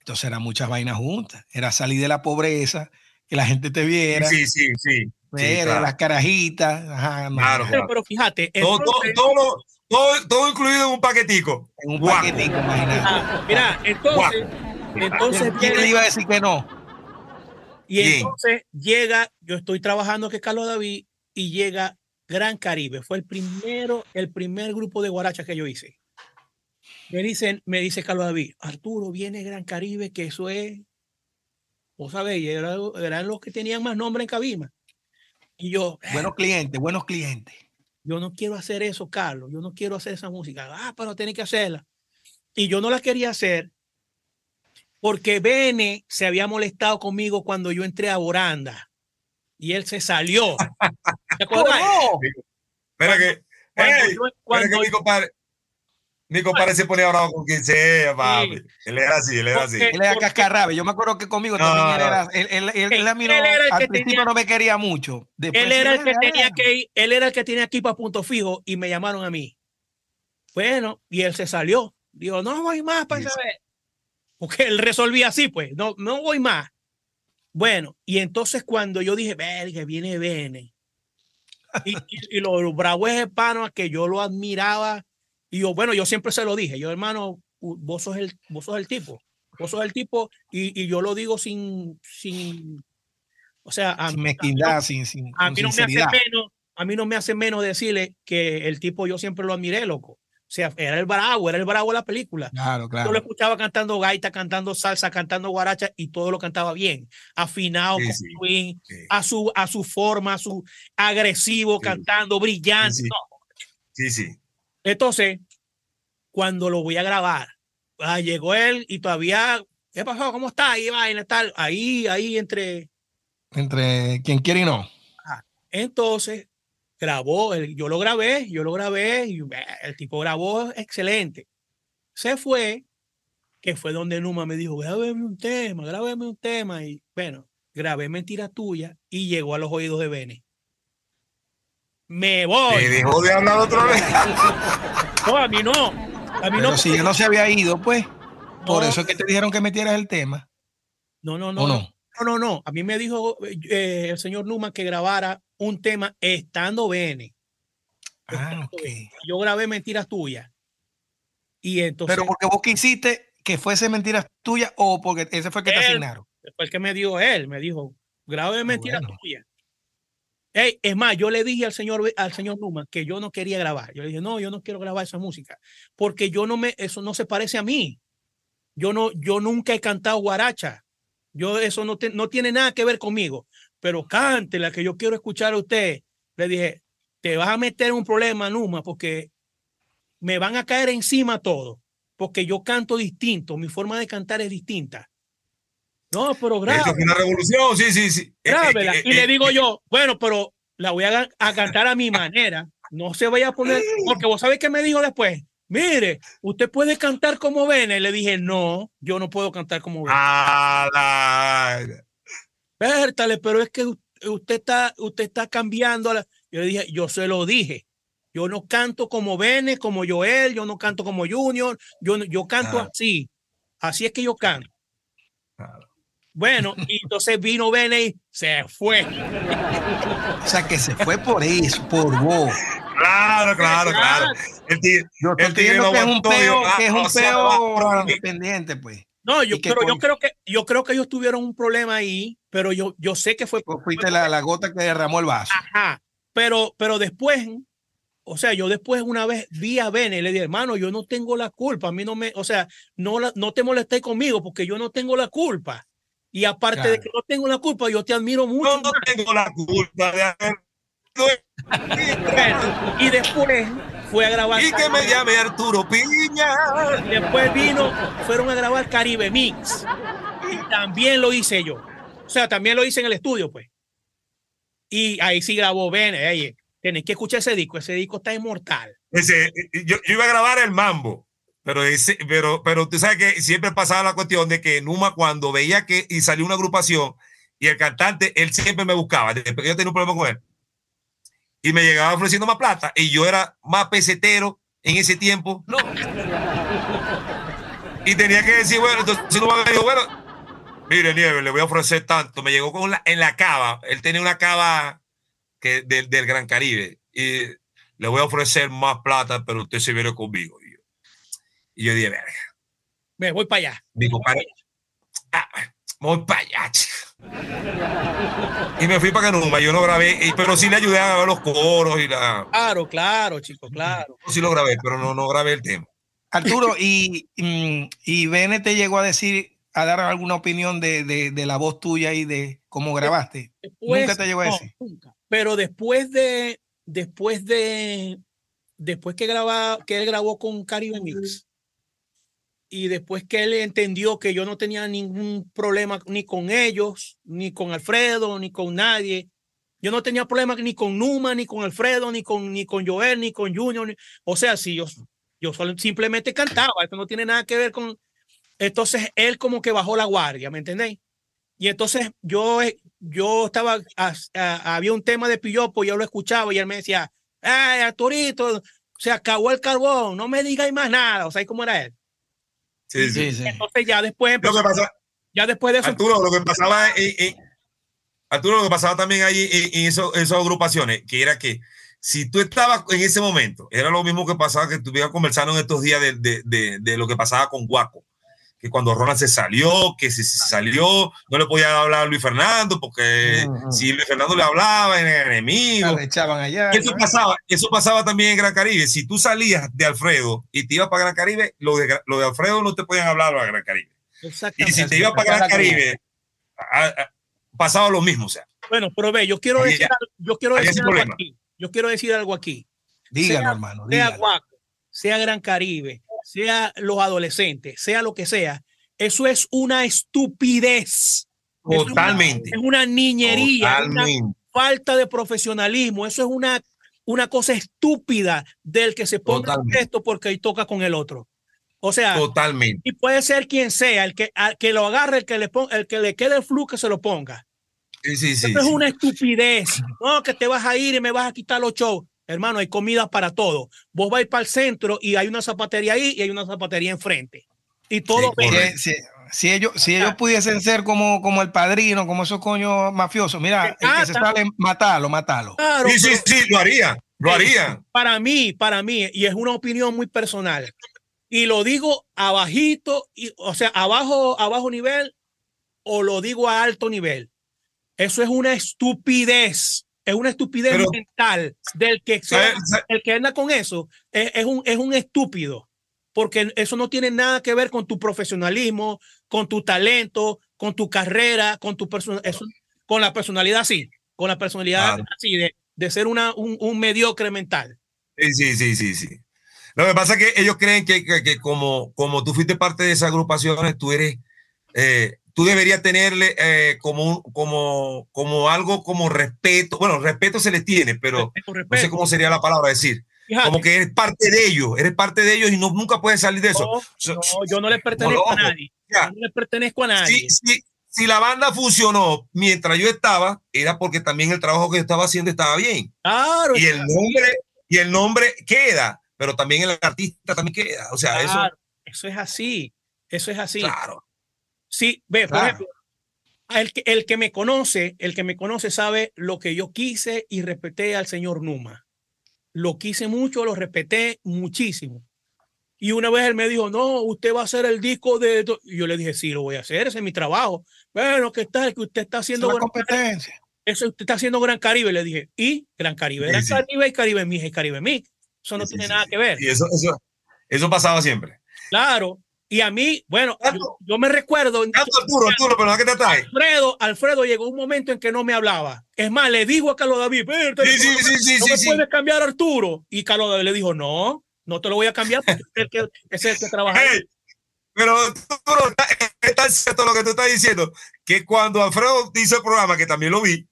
[SPEAKER 2] Entonces eran muchas vainas juntas. Era salir de la pobreza, que la gente te viera,
[SPEAKER 3] Sí, sí, sí. sí,
[SPEAKER 2] ver
[SPEAKER 3] claro.
[SPEAKER 2] las carajitas. Ajá, no,
[SPEAKER 3] Claro,
[SPEAKER 1] Pero, pero fíjate,
[SPEAKER 3] Todo, todo, todo, todo, todo incluido en un paquetico.
[SPEAKER 2] En un
[SPEAKER 3] Guaco.
[SPEAKER 2] paquetico, imagínate.
[SPEAKER 1] Ah, mira, entonces, entonces
[SPEAKER 2] ¿Quién le
[SPEAKER 1] viene-
[SPEAKER 2] iba a decir que no?
[SPEAKER 1] y entonces llega, yo estoy trabajando que Carlos David y llega Gran Caribe. Fue el primero, el primer grupo de guaracha que yo hice. Me dicen, me dice Carlos David, Arturo, viene Gran Caribe, que eso es, vos sabéis, era- eran los que tenían más nombre en Cabima. Y yo,
[SPEAKER 2] Buenos clientes, buenos clientes.
[SPEAKER 1] yo no quiero hacer eso, Carlos, yo no quiero hacer esa música. Ah, pero tenés que hacerla. Y yo no la quería hacer porque Bene se había molestado conmigo cuando yo entré a Boranda. y él se salió. *laughs* ¿Te acuerdas?
[SPEAKER 3] Espera que,
[SPEAKER 1] yo- cuando
[SPEAKER 3] que mi compadre, mi compadre se ponía bravo con quien sea, papi. Él era así, él era así.
[SPEAKER 2] Él era cascarrabe. Yo me acuerdo que conmigo
[SPEAKER 3] No,
[SPEAKER 2] también él
[SPEAKER 3] no.
[SPEAKER 2] era. Él, él, él, él a mí no-
[SPEAKER 1] Él era el
[SPEAKER 2] al
[SPEAKER 1] que
[SPEAKER 2] principio
[SPEAKER 1] tenía-
[SPEAKER 2] no me quería mucho. Después
[SPEAKER 1] él
[SPEAKER 2] sí
[SPEAKER 1] era el que
[SPEAKER 2] agradaba.
[SPEAKER 1] tenía que ir, él era el que tenía que ir para punto fijo y me llamaron a mí. Bueno, y él se salió. Dijo, no voy más para
[SPEAKER 3] Sí,
[SPEAKER 1] esa vez. Porque él resolvía así, pues, no, no voy más. Bueno, y entonces cuando yo dije, verga, viene Bene. Y, y, y lo, lo bravo es hermano que yo lo admiraba. Y yo, bueno, yo siempre se lo dije, yo hermano, vos sos el, vos sos el tipo, vos sos el tipo, y, y yo lo digo sin, sin, o sea, a,
[SPEAKER 2] Sin mezquindad, sin, sin,
[SPEAKER 1] a mí no me hace menos, a mí no me hace menos decirle que el tipo yo siempre lo admiré, loco. O sea, era el bravo, era el bravo de la película.
[SPEAKER 2] Claro,
[SPEAKER 1] Yo
[SPEAKER 2] claro.
[SPEAKER 1] lo escuchaba cantando gaita, cantando salsa, cantando guaracha y todo lo cantaba bien, afinado,
[SPEAKER 3] Sí,
[SPEAKER 1] a su a su forma, a su agresivo, cantando, brillante. No.
[SPEAKER 3] sí, sí.
[SPEAKER 1] Entonces, cuando lo voy a grabar, ah, llegó él y todavía, ¿qué pasó? ¿Cómo está? Ahí vaina, tal, ahí, ahí entre
[SPEAKER 2] Entre quien quiere y no.
[SPEAKER 1] Entonces, grabó, el- yo lo grabé, yo lo grabé y el tipo grabó excelente. Se fue, que fue donde Numa me dijo, grábeme un tema, grábeme un tema. Y bueno, grabé Mentira Tuya y llegó a los oídos de Bene. Me voy.
[SPEAKER 3] Te dejó de hablar otra vez. *laughs*
[SPEAKER 1] No, a mí no. A mí
[SPEAKER 2] Pero
[SPEAKER 1] no.
[SPEAKER 2] si ya no se había ido, pues. Por eso es que te dijeron que metieras el tema.
[SPEAKER 1] No, no, no.
[SPEAKER 2] ¿O
[SPEAKER 1] no.
[SPEAKER 2] no?
[SPEAKER 1] No. A mí me dijo eh, el señor Numa que grabara un tema estando Bene.
[SPEAKER 2] Ah, ok.
[SPEAKER 1] Yo grabé Mentiras Tuyas. Y entonces.
[SPEAKER 2] Pero porque vos quisiste que fuese mentiras tuyas o porque ese fue el que te asignaron.
[SPEAKER 1] fue el que me dio él, me dijo, grave
[SPEAKER 2] Ah,
[SPEAKER 1] mentira
[SPEAKER 2] bueno.
[SPEAKER 1] tuya. Ey, es más, yo le dije al señor, al señor Numa que yo no quería grabar. Yo le dije, no, yo no quiero grabar esa música, porque yo no me, eso no se parece a mí. Yo no, yo nunca he cantado guaracha. Yo, eso no, te- no tiene nada que ver conmigo, pero cante la que yo quiero escuchar a usted. Le dije, te vas a meter un problema, Numa, porque me van a caer encima todo, porque yo canto distinto, mi forma de cantar es distinta. No, pero grave.
[SPEAKER 3] Esto una revolución, sí, sí, sí. Eh, eh, eh,
[SPEAKER 1] y le digo yo, bueno, pero la voy a, cantar a mi manera. No se vaya a poner, porque vos sabés qué me dijo después. Mire, usted puede cantar como Bene. Le dije, no, yo no puedo cantar como Bene.
[SPEAKER 3] a la-
[SPEAKER 1] Pértale, pero es que usted está, usted está cambiando. la-". Yo le dije, yo se lo dije. Yo no canto como Bene, como Joel, yo no canto como Junior, yo, yo canto así. Así es que yo canto. Bueno, *laughs* y entonces vino Bene y se fue.
[SPEAKER 2] O sea, que se fue por eso, por vos.
[SPEAKER 3] Claro, claro, claro. El tigre-
[SPEAKER 2] Yo
[SPEAKER 3] El tigre no
[SPEAKER 2] que es un peo, que es
[SPEAKER 3] "Ah,
[SPEAKER 2] un peo independiente, pues.
[SPEAKER 1] No, yo,
[SPEAKER 2] ¿Y qué
[SPEAKER 1] pero yo creo que yo creo que ellos tuvieron un problema ahí, pero yo, yo sé que fue
[SPEAKER 2] fuiste la, la gota que derramó el vaso.
[SPEAKER 1] ajá, pero pero después, o sea, yo después una vez vi a Bene y le dije, hermano, yo no tengo la culpa, a mí no me, o sea, no la- no te molestes conmigo porque yo no tengo la culpa. Y aparte de que no tengo la culpa, yo te admiro mucho.
[SPEAKER 3] Yo no
[SPEAKER 1] más.
[SPEAKER 3] tengo la culpa de haber.
[SPEAKER 1] Y después fue a grabar.
[SPEAKER 3] Y que me llame Arturo Piña.
[SPEAKER 1] Después vino, fueron a grabar Caribe Mix. Y también lo hice yo. O sea, también lo hice en el estudio, pues. Y ahí sí grabó Bene. Ey, tenés que escuchar ese disco. Ese disco está inmortal.
[SPEAKER 3] Ese, yo, yo iba a grabar el mambo, pero, ese, pero, pero tú sabes que siempre pasaba la cuestión de que Numa cuando veía que y salió una agrupación y el cantante, él siempre me buscaba, que yo tenía un problema con él. Y me llegaba ofreciendo más plata y yo era más pesetero en ese tiempo. No. Y tenía que decir, bueno, entonces Numa me dijo, bueno, mire, Nieves, le voy a ofrecer tanto. Me llegó con la, en la cava, él tenía una cava que, del, del Gran Caribe y le voy a ofrecer más plata, pero usted se viene conmigo. Y yo, dije, verga,
[SPEAKER 1] Me voy para allá.
[SPEAKER 3] mi compadre, ah, voy para allá, chico. Y me fui para Canuma, yo no grabé, pero sí le ayudé a grabar los coros y la.
[SPEAKER 1] Claro, claro, chicos, claro.
[SPEAKER 3] Sí lo grabé, pero no, no grabé el tema.
[SPEAKER 2] Arturo, y, mm, y Bene te llegó a decir, a dar alguna opinión de, de, de la voz tuya y de cómo grabaste.
[SPEAKER 1] Después-
[SPEAKER 2] Nunca te llegó a
[SPEAKER 1] no,
[SPEAKER 2] decir.
[SPEAKER 1] nunca. Pero después de, después de, después que graba, que él grabó con Caribe Mix y después que él entendió que yo no tenía ningún problema ni con ellos, ni con Alfredo, ni con nadie, Yo no tenía problema ni con Numa, ni con Alfredo, ni con, ni con Joel, ni con Junior. ni- o sea, si yo, yo simplemente cantaba, esto no tiene nada que ver con. Entonces él como que bajó la guardia, ¿me entendéis? Y entonces yo, yo estaba, había un tema de Pillopo, yo lo escuchaba y él me decía, ay, Arturito, se acabó el carbón, no me digáis más nada. O sea, ¿cómo era él?
[SPEAKER 3] Sí, sí.
[SPEAKER 2] Sí, sí.
[SPEAKER 1] Entonces ya después
[SPEAKER 3] Lo
[SPEAKER 1] empezó,
[SPEAKER 3] que pasa,
[SPEAKER 1] ya después de eso,
[SPEAKER 3] Arturo, lo que pasaba en, en- Arturo, lo que pasaba también ahí en, en eso- esas agrupaciones, que era que si tú estabas en ese momento, era lo mismo que pasaba que estuvieras conversando en estos días de, de- de- de lo que pasaba con Guaco, que cuando Ronald se salió, que si se salió, no le podía hablar a Luis Fernando, porque si Luis Fernando le hablaba, era enemigo.
[SPEAKER 2] Le echaban allá.
[SPEAKER 3] Y eso
[SPEAKER 2] ¿no?
[SPEAKER 3] pasaba, eso pasaba también en Gran Caribe. Si tú salías de Alfredo y te ibas para Gran Caribe, lo de, lo de Alfredo no te podían hablar a Gran Caribe. Y si te ibas para Gran Caribe, a- a- pasaba lo mismo. O sea,
[SPEAKER 1] Bueno, pero ve, yo quiero decir,
[SPEAKER 3] ya-
[SPEAKER 1] yo quiero decir algo
[SPEAKER 3] problema.
[SPEAKER 1] aquí. Yo quiero decir algo aquí.
[SPEAKER 2] Dígalo,
[SPEAKER 1] sea-
[SPEAKER 2] hermano.
[SPEAKER 1] Sea
[SPEAKER 2] Dígalo.
[SPEAKER 1] Guaco, sea Gran Caribe, sea los adolescentes, sea lo que sea, eso es una estupidez. Es una-
[SPEAKER 3] totalmente.
[SPEAKER 1] Es una niñería, una
[SPEAKER 3] Totalmente.
[SPEAKER 1] falta de profesionalismo. Eso es una, una cosa estúpida del que se ponga esto porque ahí toca con el otro. O sea,
[SPEAKER 3] Totalmente.
[SPEAKER 1] y puede ser quien sea, el que, al que lo agarre, el que le ponga, el que le quede el flu, que se lo ponga.
[SPEAKER 3] Sí, sí, sí.
[SPEAKER 1] Eso es una estupidez. No, que te vas a ir y me vas a quitar los shows. Hermano, hay comida para todo. Vos vais para el centro y hay una zapatería ahí y hay una zapatería enfrente. Y todo
[SPEAKER 3] Sí.
[SPEAKER 2] Si, si- si ellos, si ellos pudiesen ser como, como el padrino, como esos coños mafiosos, mira, el que se sale, matalo, matalo.
[SPEAKER 1] Claro,
[SPEAKER 3] Sí, sí,
[SPEAKER 1] pero
[SPEAKER 3] sí, lo haría. Lo haría.
[SPEAKER 1] para mí, para mí, y es una opinión muy personal, y lo digo abajito, y, o sea, abajo, a bajo nivel, o lo digo a alto nivel. Eso es una estupidez. Es una estupidez
[SPEAKER 3] Pero-
[SPEAKER 1] mental del que sea- el que anda con eso es, es un, es un estúpido, porque eso no tiene nada que ver con tu profesionalismo, con tu talento, con tu carrera, con tu persona, con la personalidad sí, con la personalidad
[SPEAKER 3] Claro.
[SPEAKER 1] así de, de ser una, un, un mediocre mental.
[SPEAKER 3] Sí, sí, sí, sí, sí. Lo que pasa es que ellos creen que, que- que como, como tú fuiste parte de esas agrupaciones, tú eres, eh, tú deberías tenerle eh, como, como, como algo como respeto. Bueno, respeto se les tiene, pero
[SPEAKER 1] Con
[SPEAKER 3] no sé
[SPEAKER 1] respeto.
[SPEAKER 3] cómo sería la palabra decir.
[SPEAKER 1] Fíjate,
[SPEAKER 3] Como que eres parte de ellos, eres parte de ellos y no, nunca puedes salir de eso.
[SPEAKER 1] no, yo no le pertenezco a nadie.
[SPEAKER 3] Ya.
[SPEAKER 1] Yo no le pertenezco a nadie.
[SPEAKER 3] si, la banda funcionó mientras yo estaba, era porque también el trabajo que yo estaba haciendo estaba bien.
[SPEAKER 1] Claro,
[SPEAKER 3] Y el nombre, y el nombre queda, pero también el artista también queda. O sea, eso,
[SPEAKER 1] claro, eso es así. Eso es así.
[SPEAKER 3] claro.
[SPEAKER 1] Sí, ve, por
[SPEAKER 2] Claro.
[SPEAKER 1] ejemplo, el que, el que me conoce, el que me conoce sabe lo que yo quise y respeté al señor Numa. Lo quise mucho, lo respeté muchísimo. Y una vez él me dijo, no, usted va a hacer el disco de... esto". Y yo le dije, sí, lo voy a hacer, ese es mi trabajo. Bueno, ¿qué tal? Que usted está
[SPEAKER 2] es
[SPEAKER 1] haciendo...
[SPEAKER 2] la
[SPEAKER 1] Gran Caribe.
[SPEAKER 2] competencia.
[SPEAKER 1] Eso usted está haciendo Gran Caribe. Le dije, ¿y? Gran Caribe,
[SPEAKER 3] Sí,
[SPEAKER 1] Gran
[SPEAKER 3] sí.
[SPEAKER 1] Caribe y Caribe Mix y Caribe Mix. Eso no
[SPEAKER 3] Sí, sí,
[SPEAKER 1] tiene
[SPEAKER 3] sí,
[SPEAKER 1] nada
[SPEAKER 3] sí.
[SPEAKER 1] que ver.
[SPEAKER 3] Y eso, eso, eso pasaba siempre.
[SPEAKER 1] Claro. Y a mí, bueno, yo, yo me recuerdo...
[SPEAKER 3] Arturo, Arturo, pero no que te trae.
[SPEAKER 1] Alfredo, Alfredo llegó un momento en que no me hablaba. Es más, le dijo a Carlos David, "Ve, el
[SPEAKER 3] Sí, sí, sí, sí,
[SPEAKER 1] no
[SPEAKER 3] sí,
[SPEAKER 1] me
[SPEAKER 3] sí.
[SPEAKER 1] puedes cambiar a Arturo. Y Carlos David le dijo, no, no te lo voy a cambiar porque es el que, es el que trabaja. ahí".
[SPEAKER 3] Hey, pero Arturo, está- es tan cierto lo que tú estás diciendo, que cuando Alfredo hizo el programa, que también lo vi,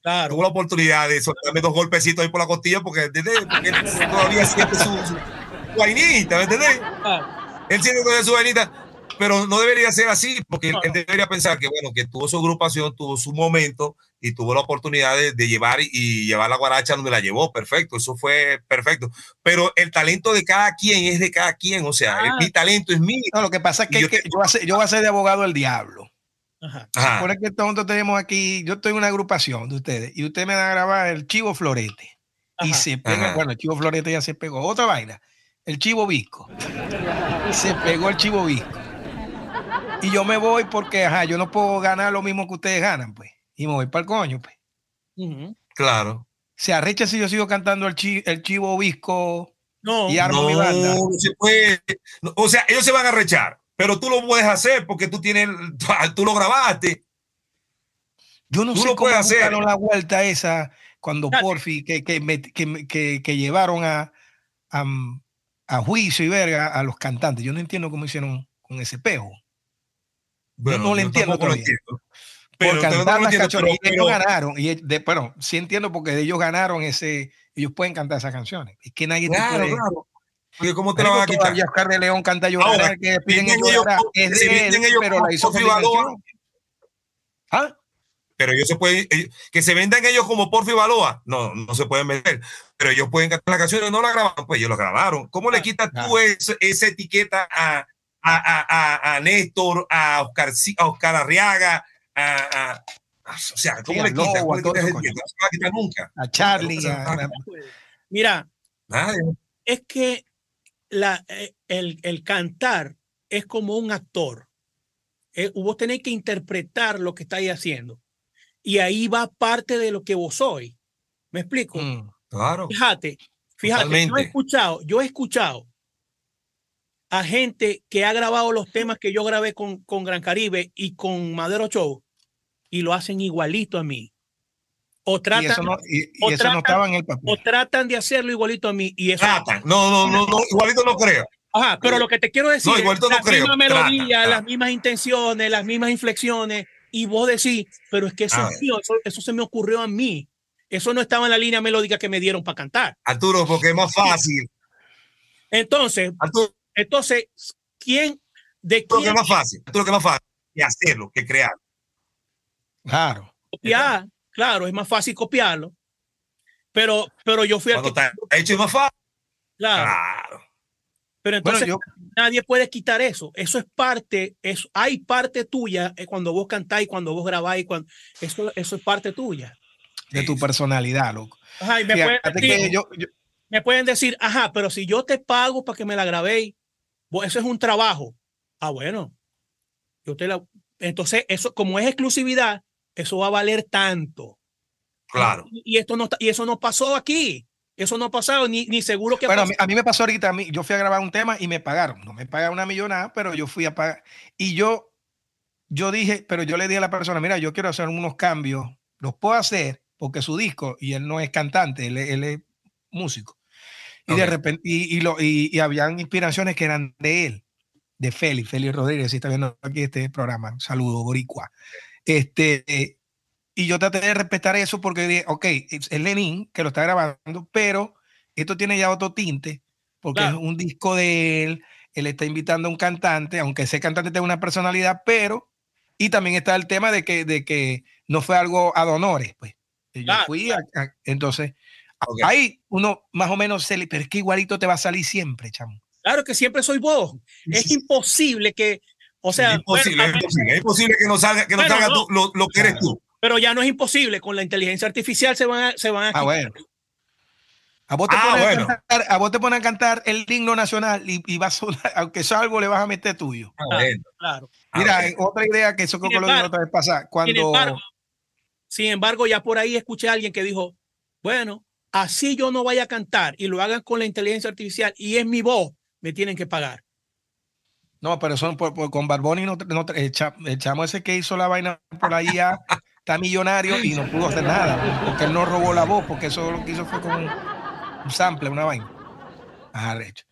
[SPEAKER 1] Claro.
[SPEAKER 3] tuvo la oportunidad de soltarme dos golpecitos ahí por la costilla porque, ¿entendés? porque él todavía siente su, su, su vainita, ¿me entendés?
[SPEAKER 1] claro.
[SPEAKER 3] Él siente todavía su vainita, pero no debería ser así porque él, él debería pensar que, bueno, que tuvo su agrupación, tuvo su momento y tuvo la oportunidad de, de llevar y, y llevar la guaracha donde la llevó, perfecto, eso fue perfecto. Pero el talento de cada quien es de cada quien, o sea,
[SPEAKER 1] Ah.
[SPEAKER 3] el- mi talento es mío.
[SPEAKER 2] No, lo que pasa es que,
[SPEAKER 3] Y yo
[SPEAKER 2] que- yo, voy a ser, yo voy a ser de abogado del diablo.
[SPEAKER 1] Ajá.
[SPEAKER 3] Ajá.
[SPEAKER 2] Por que tonto tenemos aquí, yo estoy en una agrupación de ustedes y usted me da a grabar el chivo florete. Y
[SPEAKER 1] Ajá.
[SPEAKER 2] se pega,
[SPEAKER 3] Ajá.
[SPEAKER 2] bueno, el chivo florete ya se pegó. Otra vaina, el chivo visco. Se pegó el chivo visco. Y yo me voy porque, ajá, yo no puedo ganar lo mismo que ustedes ganan, pues. Y me voy para el coño, pues.
[SPEAKER 3] Claro.
[SPEAKER 2] Se arrecha si yo sigo cantando el, chi- el chivo visco
[SPEAKER 1] No,
[SPEAKER 2] y armo mi banda.
[SPEAKER 3] no se puede. No, O sea, ellos se van a rechar, pero tú lo puedes hacer porque tú tienes, tú lo grabaste.
[SPEAKER 2] Yo no
[SPEAKER 3] Tú
[SPEAKER 2] sé
[SPEAKER 3] lo
[SPEAKER 2] cómo
[SPEAKER 3] puedes hacer.
[SPEAKER 2] la vuelta esa cuando. Porfi, que, que, me- que, que- que llevaron a, a, a juicio y verga a los cantantes. Yo no entiendo cómo hicieron con ese peo.
[SPEAKER 3] Bueno,
[SPEAKER 2] no le
[SPEAKER 3] yo
[SPEAKER 2] entiendo
[SPEAKER 3] tampoco lo
[SPEAKER 2] todavía.
[SPEAKER 3] entiendo.
[SPEAKER 2] por
[SPEAKER 3] Pero, pero
[SPEAKER 2] cantar las canciones.
[SPEAKER 3] pero-
[SPEAKER 2] ellos ganaron. Y de, bueno, sí entiendo porque ellos ganaron ese. Ellos pueden cantar esas canciones. Es que nadie te
[SPEAKER 3] Claro,
[SPEAKER 2] puede.
[SPEAKER 3] claro. Porque ¿cómo te la van a quitar?
[SPEAKER 2] todavía Oscar de León canta llorar,
[SPEAKER 3] Ahora,
[SPEAKER 2] que piden
[SPEAKER 3] ellos
[SPEAKER 2] es
[SPEAKER 3] si
[SPEAKER 2] de él,
[SPEAKER 3] vienen ellos
[SPEAKER 2] pero la hizo. ¿Ah?
[SPEAKER 3] Pero ellos se pueden, ellos- que se vendan ellos como Porfi Baloa, no, no se pueden meter. Pero ellos pueden cantar las canciones, no la grabaron, pues ellos la grabaron. ¿Cómo le quitas tú ese- esa etiqueta a, a, a, a, a Néstor, a Oscar, a Oscar Arriaga, a, o sea, ¿cómo
[SPEAKER 2] Sí,
[SPEAKER 3] le quitas?
[SPEAKER 2] Lobo,
[SPEAKER 3] ¿Cómo
[SPEAKER 2] a
[SPEAKER 3] le quitas etiqueta? No se va a quitar nunca.
[SPEAKER 2] A Charlie.
[SPEAKER 3] No,
[SPEAKER 2] a- a-
[SPEAKER 1] Mira,
[SPEAKER 3] Nadie.
[SPEAKER 1] es que la, eh, el, el cantar es como un actor. Eh, vos tenés que interpretar lo que estáis haciendo. Y ahí va parte de lo que vos sois. ¿Me explico?
[SPEAKER 2] Mm.
[SPEAKER 3] Claro.
[SPEAKER 1] Fíjate, fíjate, yo he escuchado, yo he escuchado a gente que ha grabado los temas que yo grabé con, con Gran Caribe y con Madero Show y lo hacen igualito a mí. O
[SPEAKER 2] Y
[SPEAKER 1] tratan,
[SPEAKER 2] eso no, y, y
[SPEAKER 1] o
[SPEAKER 2] eso no
[SPEAKER 1] tratan-
[SPEAKER 2] estaba en el papel.
[SPEAKER 1] o tratan de hacerlo igualito a mí. Y eso,
[SPEAKER 3] Tratan. No, no, no, no, igualito no creo.
[SPEAKER 1] Ajá, pero lo que te quiero decir
[SPEAKER 3] No,
[SPEAKER 1] es
[SPEAKER 3] no
[SPEAKER 1] la
[SPEAKER 3] creo.
[SPEAKER 1] misma melodía,
[SPEAKER 3] Trata, trata.
[SPEAKER 1] las mismas intenciones, las mismas inflexiones, y vos decís, pero es que eso,
[SPEAKER 3] A
[SPEAKER 1] es mío, eso, eso se me ocurrió a mí. Eso no estaba en la línea melódica que me dieron para cantar.
[SPEAKER 3] Arturo, porque es más fácil.
[SPEAKER 1] Entonces,
[SPEAKER 3] Arturo,
[SPEAKER 1] entonces, ¿quién, de
[SPEAKER 3] Arturo, que
[SPEAKER 1] quién
[SPEAKER 3] es más fácil. Arturo, que es más fácil que hacerlo, que crear.
[SPEAKER 2] Claro.
[SPEAKER 1] copiar? Claro, es más fácil copiarlo. Pero, pero yo fui al
[SPEAKER 3] Cuando
[SPEAKER 1] que,
[SPEAKER 3] está hecho es más fácil.
[SPEAKER 1] claro,
[SPEAKER 3] Claro.
[SPEAKER 1] pero
[SPEAKER 2] Bueno,
[SPEAKER 1] entonces
[SPEAKER 2] yo,
[SPEAKER 1] nadie puede quitar eso. Eso es parte, eso, hay parte tuya eh, cuando vos cantáis, cuando vos grabáis, cuando, eso, eso es parte tuya.
[SPEAKER 2] de tu personalidad, loco.
[SPEAKER 1] Ajá, y me, pueden decir,
[SPEAKER 2] que yo, yo-
[SPEAKER 1] me pueden decir, ajá, pero si yo te pago para que me la grabéis, vos- eso es un trabajo. Ah, bueno. Yo te la, entonces, eso, como es exclusividad, eso va a valer tanto.
[SPEAKER 3] Claro.
[SPEAKER 1] Y, y esto no, está- y eso no pasó aquí. Eso no ha pasado, ni, ni seguro que
[SPEAKER 2] bueno, a mí, a mí me pasó ahorita, a mí, yo fui a grabar un tema y me pagaron. No me pagaron una millonada, pero yo fui a pagar. Y yo, yo dije, pero yo le dije a la persona, mira, yo quiero hacer unos cambios, los puedo hacer porque su disco, y él no es cantante, él, es- él es músico. Y de repente, y, y, lo, y, y habían inspiraciones que eran de él, de Félix, Félix Rodríguez, si está viendo aquí este programa, saludo, Boricua. Este, eh, y yo traté de respetar eso porque dije, ok, es Lenin que lo está grabando, pero esto tiene ya otro tinte, porque
[SPEAKER 1] Claro.
[SPEAKER 2] es un disco de él, él está invitando a un cantante, aunque ese cantante tenga una personalidad, pero, y también está el tema de que, de que no fue algo ad honores, pues. Yo
[SPEAKER 1] Claro,
[SPEAKER 2] fui a- a- entonces, a-
[SPEAKER 3] Ok.
[SPEAKER 2] ahí uno más o menos se le, pero es que igualito te va a salir siempre, chamo.
[SPEAKER 1] Claro que siempre soy vos. Es imposible que, o sea,
[SPEAKER 3] es imposible,
[SPEAKER 1] bueno,
[SPEAKER 3] es imposible, es imposible que no salga, que no
[SPEAKER 1] Bueno,
[SPEAKER 3] salga
[SPEAKER 1] no.
[SPEAKER 3] tú- lo, lo que eres tú.
[SPEAKER 1] Pero ya no es imposible. Con la inteligencia artificial se van a, se van a
[SPEAKER 2] Ah,
[SPEAKER 1] quitar.
[SPEAKER 2] bueno. A vos, te
[SPEAKER 3] Ah,
[SPEAKER 2] ponen a cantar, a vos te ponen a cantar el himno nacional y, y vas *laughs* a aunque sea algo, le vas a meter tuyo.
[SPEAKER 3] Ah, bueno.
[SPEAKER 1] Claro.
[SPEAKER 3] Ah,
[SPEAKER 2] Mira, eh, otra idea que eso creo que lo dije
[SPEAKER 1] embargo-
[SPEAKER 2] otra vez pasada.
[SPEAKER 1] Sin
[SPEAKER 2] Cuando.
[SPEAKER 1] embargo, sin embargo, ya por ahí escuché a alguien que dijo, bueno, así yo no vaya a cantar y lo hagan con la inteligencia artificial y es mi voz, me tienen que pagar.
[SPEAKER 2] No, pero son por, por- con Barboni, no, no- el, cha- el chamo ese que hizo la vaina por ahí ya *laughs* está millonario y no pudo hacer nada, porque él no robó la voz, porque eso lo que hizo fue con un, sample, una vaina. Ajá, de hecho.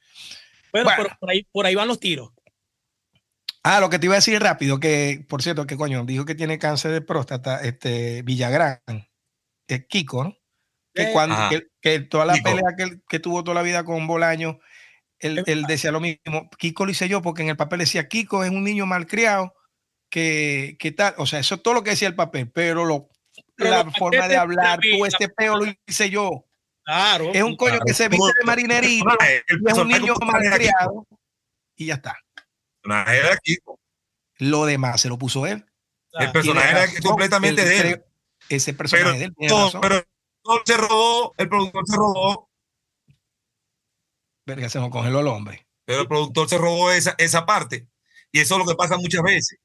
[SPEAKER 1] Bueno, por ahí, por ahí van los tiros.
[SPEAKER 2] Ah, lo que te iba a decir rápido, que por cierto, que coño, dijo que tiene cáncer de próstata, este Villagrán, que Kiko, ¿no? Que
[SPEAKER 1] Eh,
[SPEAKER 2] cuando que, que toda la
[SPEAKER 3] Kiko.
[SPEAKER 2] pelea que, él- que tuvo toda la vida con Bolaño, él,
[SPEAKER 1] Es
[SPEAKER 2] él decía lo mismo. Kiko lo hice yo porque en el papel decía Kiko es un niño malcriado, que, que tal, o sea, eso es todo lo que decía el papel, pero lo,
[SPEAKER 1] Pero
[SPEAKER 2] la forma de hablar, todo
[SPEAKER 1] vida,
[SPEAKER 2] este peo lo hice yo.
[SPEAKER 1] Claro.
[SPEAKER 2] Es un coño
[SPEAKER 3] Claro,
[SPEAKER 2] que se viste de
[SPEAKER 3] todo-
[SPEAKER 2] marinerito es un niño malcriado y ya está.
[SPEAKER 3] El personaje era Kiko.
[SPEAKER 2] Lo demás se lo puso él.
[SPEAKER 1] claro.
[SPEAKER 3] El personaje era
[SPEAKER 2] razón,
[SPEAKER 3] completamente de él.
[SPEAKER 2] Ese personaje
[SPEAKER 3] Pero,
[SPEAKER 2] de él razón.
[SPEAKER 3] pero el productor se robó, el productor se robó,
[SPEAKER 2] Verga, se nos congeló el hombre.
[SPEAKER 3] pero el productor se robó esa, esa parte. Y eso es lo que pasa muchas veces.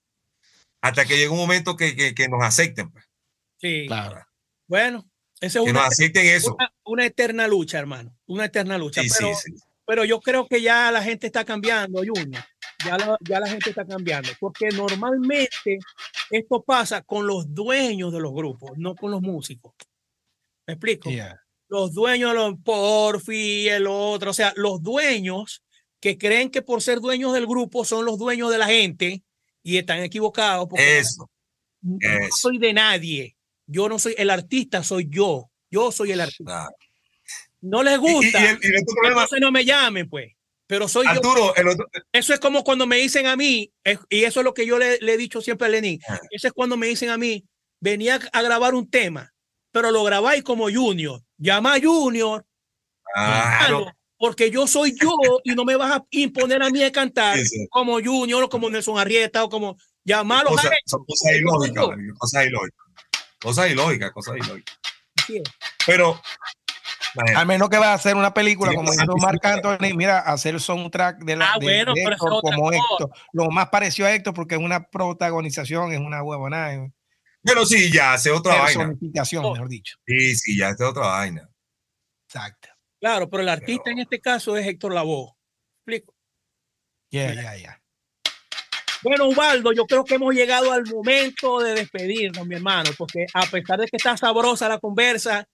[SPEAKER 3] Hasta que llega un momento que, que, que nos acepten. pues.
[SPEAKER 1] Sí.
[SPEAKER 2] Claro.
[SPEAKER 1] Bueno, esa es
[SPEAKER 3] Que
[SPEAKER 1] una,
[SPEAKER 3] nos acepten eso.
[SPEAKER 1] una, una eterna lucha, hermano. Una eterna lucha.
[SPEAKER 3] Sí,
[SPEAKER 1] pero,
[SPEAKER 3] sí, sí.
[SPEAKER 1] pero yo creo que ya la gente está cambiando, Junior. Ya la, ya la gente está cambiando. Porque normalmente esto pasa con los dueños de los grupos, no con los músicos. ¿Me explico?
[SPEAKER 2] Yeah.
[SPEAKER 1] Los dueños de los Porfi, el otro, o sea, los dueños que creen que por ser dueños del grupo son los dueños de la gente y están equivocados porque
[SPEAKER 3] Eso.
[SPEAKER 1] no
[SPEAKER 3] Eso.
[SPEAKER 1] soy de nadie. Yo no soy el artista, soy yo. Yo soy el artista. No les
[SPEAKER 3] Y, y-
[SPEAKER 1] gusta,
[SPEAKER 3] y el, y el otro problema,
[SPEAKER 1] entonces no me llamen, pues. Pero soy yo.
[SPEAKER 3] Arturo, el otro,
[SPEAKER 1] Eso es como cuando me dicen a mí, es- y eso es lo que yo le, le he dicho siempre a Lenín.
[SPEAKER 3] Ah.
[SPEAKER 1] Eso es cuando me dicen a mí, venía a grabar un tema, pero lo grabáis como Junior. Llama a Junior,
[SPEAKER 3] Claro,
[SPEAKER 1] porque yo soy yo y no me vas a imponer a mí a cantar
[SPEAKER 3] Sí, sí.
[SPEAKER 1] como Junior o como Nelson Arrieta o como llamarlo.
[SPEAKER 3] Cosas-
[SPEAKER 1] a él.
[SPEAKER 3] son cosas ilógicas, cosas ilógicas. Cosas ilógicas, cosas ilógicas. Pero,
[SPEAKER 2] Al menos que va a hacer una película
[SPEAKER 3] Sí,
[SPEAKER 2] como hizo Marc Anthony, mira, hacer el soundtrack de la
[SPEAKER 1] Ah,
[SPEAKER 2] de-
[SPEAKER 1] bueno,
[SPEAKER 2] de
[SPEAKER 1] pero
[SPEAKER 2] Héctor como
[SPEAKER 1] cosa.
[SPEAKER 2] Héctor. Lo más parecido a Héctor porque es una protagonización, es una huevonada,
[SPEAKER 3] pero sí, ya hace otra vaina.
[SPEAKER 1] Oh.
[SPEAKER 2] mejor dicho.
[SPEAKER 3] Sí, sí, ya hace otra vaina.
[SPEAKER 2] Exacto.
[SPEAKER 1] Claro, pero el artista
[SPEAKER 3] Pero-
[SPEAKER 1] en este caso es Héctor Lavoe. ¿Explico?
[SPEAKER 2] Ya, ya, ya.
[SPEAKER 1] Bueno, Ubaldo, yo creo que hemos llegado al momento de despedirnos, mi hermano, porque a pesar de que está sabrosa la conversa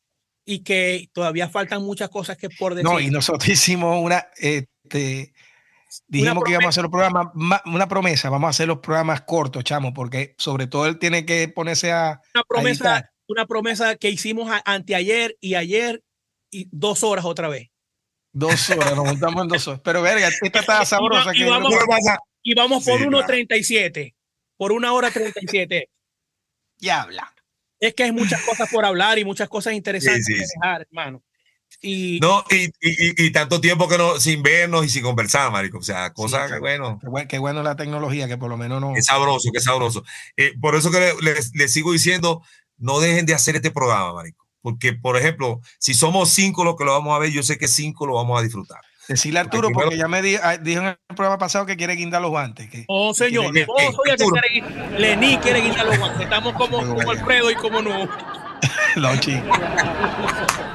[SPEAKER 1] y que todavía faltan muchas cosas que por decir.
[SPEAKER 2] No, y nosotros *laughs* hicimos una, este, dijimos que íbamos a hacer los programas, ma- una promesa, vamos a hacer los programas cortos, chamo, porque sobre todo él tiene que ponerse a,
[SPEAKER 1] una promesa,
[SPEAKER 2] editar.
[SPEAKER 1] una promesa que hicimos a- anteayer y ayer y dos horas otra vez.
[SPEAKER 2] dos horas, nos juntamos en dos horas. Pero verga, esta *laughs* está sabrosa.
[SPEAKER 1] y
[SPEAKER 2] que
[SPEAKER 1] vamos-
[SPEAKER 3] ¿Qué
[SPEAKER 2] que-?
[SPEAKER 1] Y vamos por
[SPEAKER 3] Sí,
[SPEAKER 1] 1.37, por una hora 37.
[SPEAKER 2] ya habla.
[SPEAKER 1] Es que hay muchas cosas por hablar y muchas cosas interesantes
[SPEAKER 3] Sí, sí,
[SPEAKER 1] que
[SPEAKER 3] sí.
[SPEAKER 1] dejar, hermano. Y
[SPEAKER 3] No, y, y, y- y tanto tiempo que no, sin vernos y sin conversar, marico. O sea, cosas
[SPEAKER 2] Sí,
[SPEAKER 3] que, bueno,
[SPEAKER 2] Qué bueno, qué bueno la tecnología, que por lo menos no.
[SPEAKER 3] es sabroso, que sabroso. Eh, por eso que le- les, les sigo diciendo, no dejen de hacer este programa, marico. Porque, por ejemplo, si somos cinco los que lo vamos a ver, yo sé que cinco lo vamos a disfrutar.
[SPEAKER 2] Decirle a Arturo, porque ya me ah, dijo en el programa pasado que quiere guindar los guantes. Que,
[SPEAKER 1] Oh, señor,
[SPEAKER 3] Quiere-
[SPEAKER 1] no soy el que
[SPEAKER 3] Arturo.
[SPEAKER 1] quiere guindar- Lenín quiere guindar los guantes. Estamos como, como Alfredo y como no. *laughs*
[SPEAKER 2] no, chico.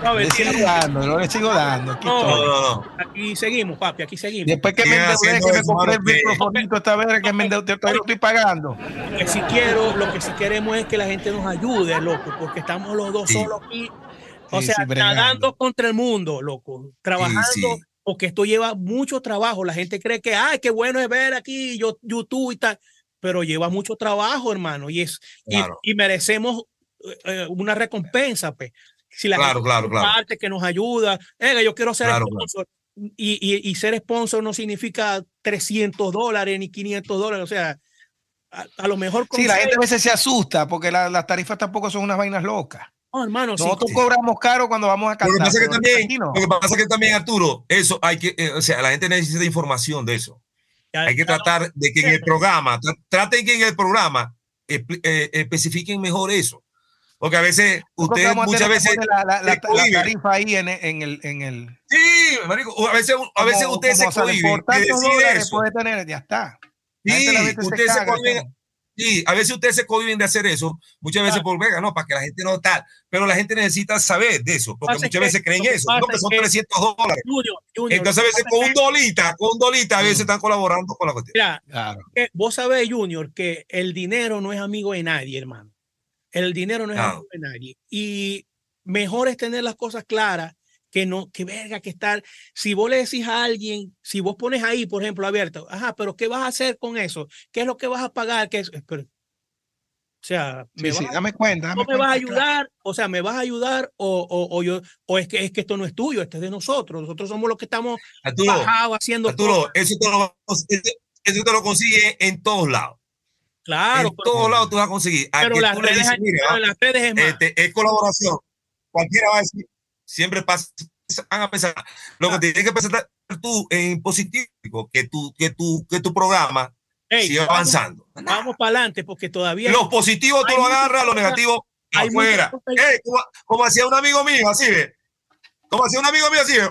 [SPEAKER 1] No,
[SPEAKER 2] Le sigo dando, no le sigo dando. Aquí,
[SPEAKER 1] No.
[SPEAKER 3] No,
[SPEAKER 2] estoy.
[SPEAKER 3] no, no.
[SPEAKER 1] Aquí seguimos, papi, aquí seguimos.
[SPEAKER 2] Después que me endeudé, que me compré el microfonito esta vez, que me endeudé, todavía lo estoy pagando.
[SPEAKER 1] Lo que sí quiero, lo que sí queremos es que la gente nos ayude, loco, porque estamos los dos
[SPEAKER 3] Sí.
[SPEAKER 1] solos aquí. O
[SPEAKER 2] Sí,
[SPEAKER 1] sea,
[SPEAKER 2] sí,
[SPEAKER 1] nadando contra el mundo, loco, trabajando,
[SPEAKER 3] sí.
[SPEAKER 1] porque esto lleva mucho trabajo. La gente cree que, ay, qué bueno es ver aquí yo, YouTube y tal, pero lleva mucho trabajo, hermano, y es
[SPEAKER 3] Claro.
[SPEAKER 1] y, merecemos eh, eh, una recompensa, pues. Si la
[SPEAKER 3] Claro,
[SPEAKER 1] gente
[SPEAKER 3] claro, claro.
[SPEAKER 1] comparte, que nos ayuda, "Venga, yo quiero ser
[SPEAKER 3] Claro, claro.
[SPEAKER 1] sponsor. Y, y, y ser sponsor no significa 300 dólares ni 500 dólares, o sea, a, a lo mejor con
[SPEAKER 2] Sí, la gente a veces se asusta porque la- las tarifas tampoco son unas vainas locas.
[SPEAKER 1] No, hermano,
[SPEAKER 2] Nosotros
[SPEAKER 1] sí.
[SPEAKER 2] cobramos caro cuando vamos a
[SPEAKER 3] Lo que
[SPEAKER 2] cantar.
[SPEAKER 3] pasa que también, lo que pasa que también, Arturo, eso hay que, eh, o sea, la gente necesita información de eso.
[SPEAKER 1] Ya-
[SPEAKER 3] Hay que tratar de que en el programa, tra- traten que en el programa eh, especifiquen mejor eso. Porque a veces, ustedes muchas veces,
[SPEAKER 2] la, la- la-
[SPEAKER 3] se
[SPEAKER 2] tarifa ahí en, en el, en el
[SPEAKER 3] sí, marico, a veces, a veces
[SPEAKER 2] como-
[SPEAKER 3] ustedes se
[SPEAKER 2] como sale
[SPEAKER 3] cohiben
[SPEAKER 2] puede tener, ya está.
[SPEAKER 3] Sí,
[SPEAKER 2] gente a veces se
[SPEAKER 3] ustedes se
[SPEAKER 2] caga,
[SPEAKER 3] cohiben, sí, a veces ustedes se cohiben de hacer eso, muchas veces
[SPEAKER 1] Claro.
[SPEAKER 3] por vega, no, para que la gente no tal, pero la gente necesita saber de eso, porque muchas
[SPEAKER 1] que-
[SPEAKER 3] veces creen eso, no, que son
[SPEAKER 1] que-
[SPEAKER 3] 300 dólares.
[SPEAKER 1] Junior, Junior,
[SPEAKER 3] Entonces a veces con un dolita, con un dolita, a veces
[SPEAKER 2] Mm.
[SPEAKER 3] están colaborando con la cuestión.
[SPEAKER 1] Mira,
[SPEAKER 2] Claro.
[SPEAKER 1] vos sabés, Junior, que el dinero no es amigo de nadie, hermano. El dinero no es
[SPEAKER 3] Claro.
[SPEAKER 1] amigo de nadie. Y mejor es tener las cosas claras que no, que verga, que estar. Si vos le decís a alguien, si vos pones ahí, por ejemplo, abierto, ajá, pero ¿qué vas a hacer con eso? ¿Qué es lo que vas a pagar? ¿Qué es? Pero, o sea, me
[SPEAKER 2] Sí, sí, dame cuenta.
[SPEAKER 1] ¿no me vas a
[SPEAKER 2] claro.
[SPEAKER 1] ayudar? O sea, ¿me vas a ayudar o, o, o yo, o es que, es que esto no es tuyo, este es de nosotros. Nosotros somos los que estamos
[SPEAKER 3] Arturo,
[SPEAKER 1] bajados haciendo
[SPEAKER 3] Arturo,
[SPEAKER 1] cosas.
[SPEAKER 3] eso te lo, eso, eso te lo consigues en todos lados.
[SPEAKER 1] Claro,
[SPEAKER 3] en
[SPEAKER 1] pero,
[SPEAKER 3] todos lados tú vas a conseguir. A
[SPEAKER 1] pero las redes,
[SPEAKER 3] dices, mira,
[SPEAKER 1] pero en las redes es más.
[SPEAKER 3] este, es colaboración. Cualquiera va a decir, siempre pasa, van a pensar. Lo que tienes que pensar tú en positivo, que tu, que tu, que tu programa
[SPEAKER 1] Ey,
[SPEAKER 3] siga
[SPEAKER 1] vamos-
[SPEAKER 3] avanzando.
[SPEAKER 1] Vamos para adelante porque todavía
[SPEAKER 3] Los positivos tú lo agarras, los negativos afuera.
[SPEAKER 1] cosas-
[SPEAKER 3] Ey, como, como hacía un amigo mío, así ve. Como hacía un amigo mío, así ve.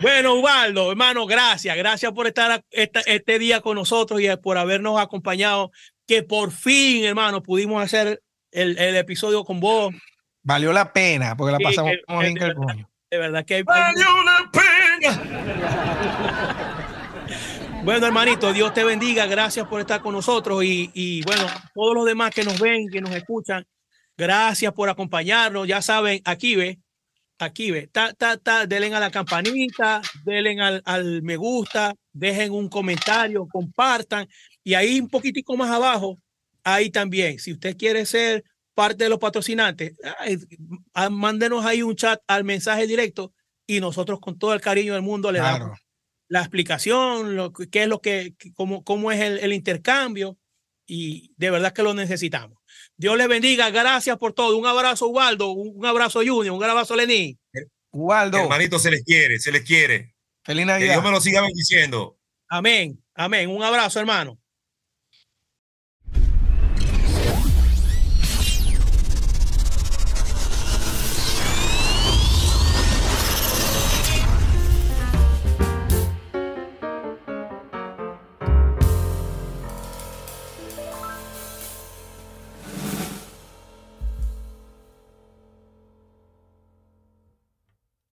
[SPEAKER 1] Bueno, Ubaldo, hermano, gracias, gracias por estar a- esta- este día con nosotros y por habernos acompañado. Que por fin, hermano, pudimos hacer el, el episodio con vos.
[SPEAKER 2] Valió la pena porque la
[SPEAKER 1] Sí,
[SPEAKER 2] pasamos
[SPEAKER 1] que-
[SPEAKER 2] como bien que
[SPEAKER 1] de
[SPEAKER 2] el coño.
[SPEAKER 1] De verdad que hay-
[SPEAKER 3] ¡Valió la pena! *laughs*
[SPEAKER 1] Bueno, hermanito, Dios te bendiga. Gracias por estar con nosotros y, y bueno, todos los demás que nos ven, que nos escuchan, gracias por acompañarnos. Ya saben, aquí ve, aquí ve, ta, ta, ta, denle a la campanita, denle al, al me gusta, dejen un comentario, compartan y ahí un poquitico más abajo, ahí también, si usted quiere ser parte de los patrocinantes, ah, mándenos ahí un chat al mensaje directo y nosotros con todo el cariño del mundo le damos la explicación, lo, qué es lo que, cómo, cómo es el, el intercambio y de verdad que lo necesitamos. Dios le bendiga, gracias por todo. Un abrazo, Ubaldo, un abrazo, Junior, un abrazo, Lenín.
[SPEAKER 3] Ubaldo. Hermanito, se les quiere, se les quiere.
[SPEAKER 2] Feliz Navidad.
[SPEAKER 3] Que Dios me lo siga bendiciendo.
[SPEAKER 1] Amén, amén. Un abrazo, hermano.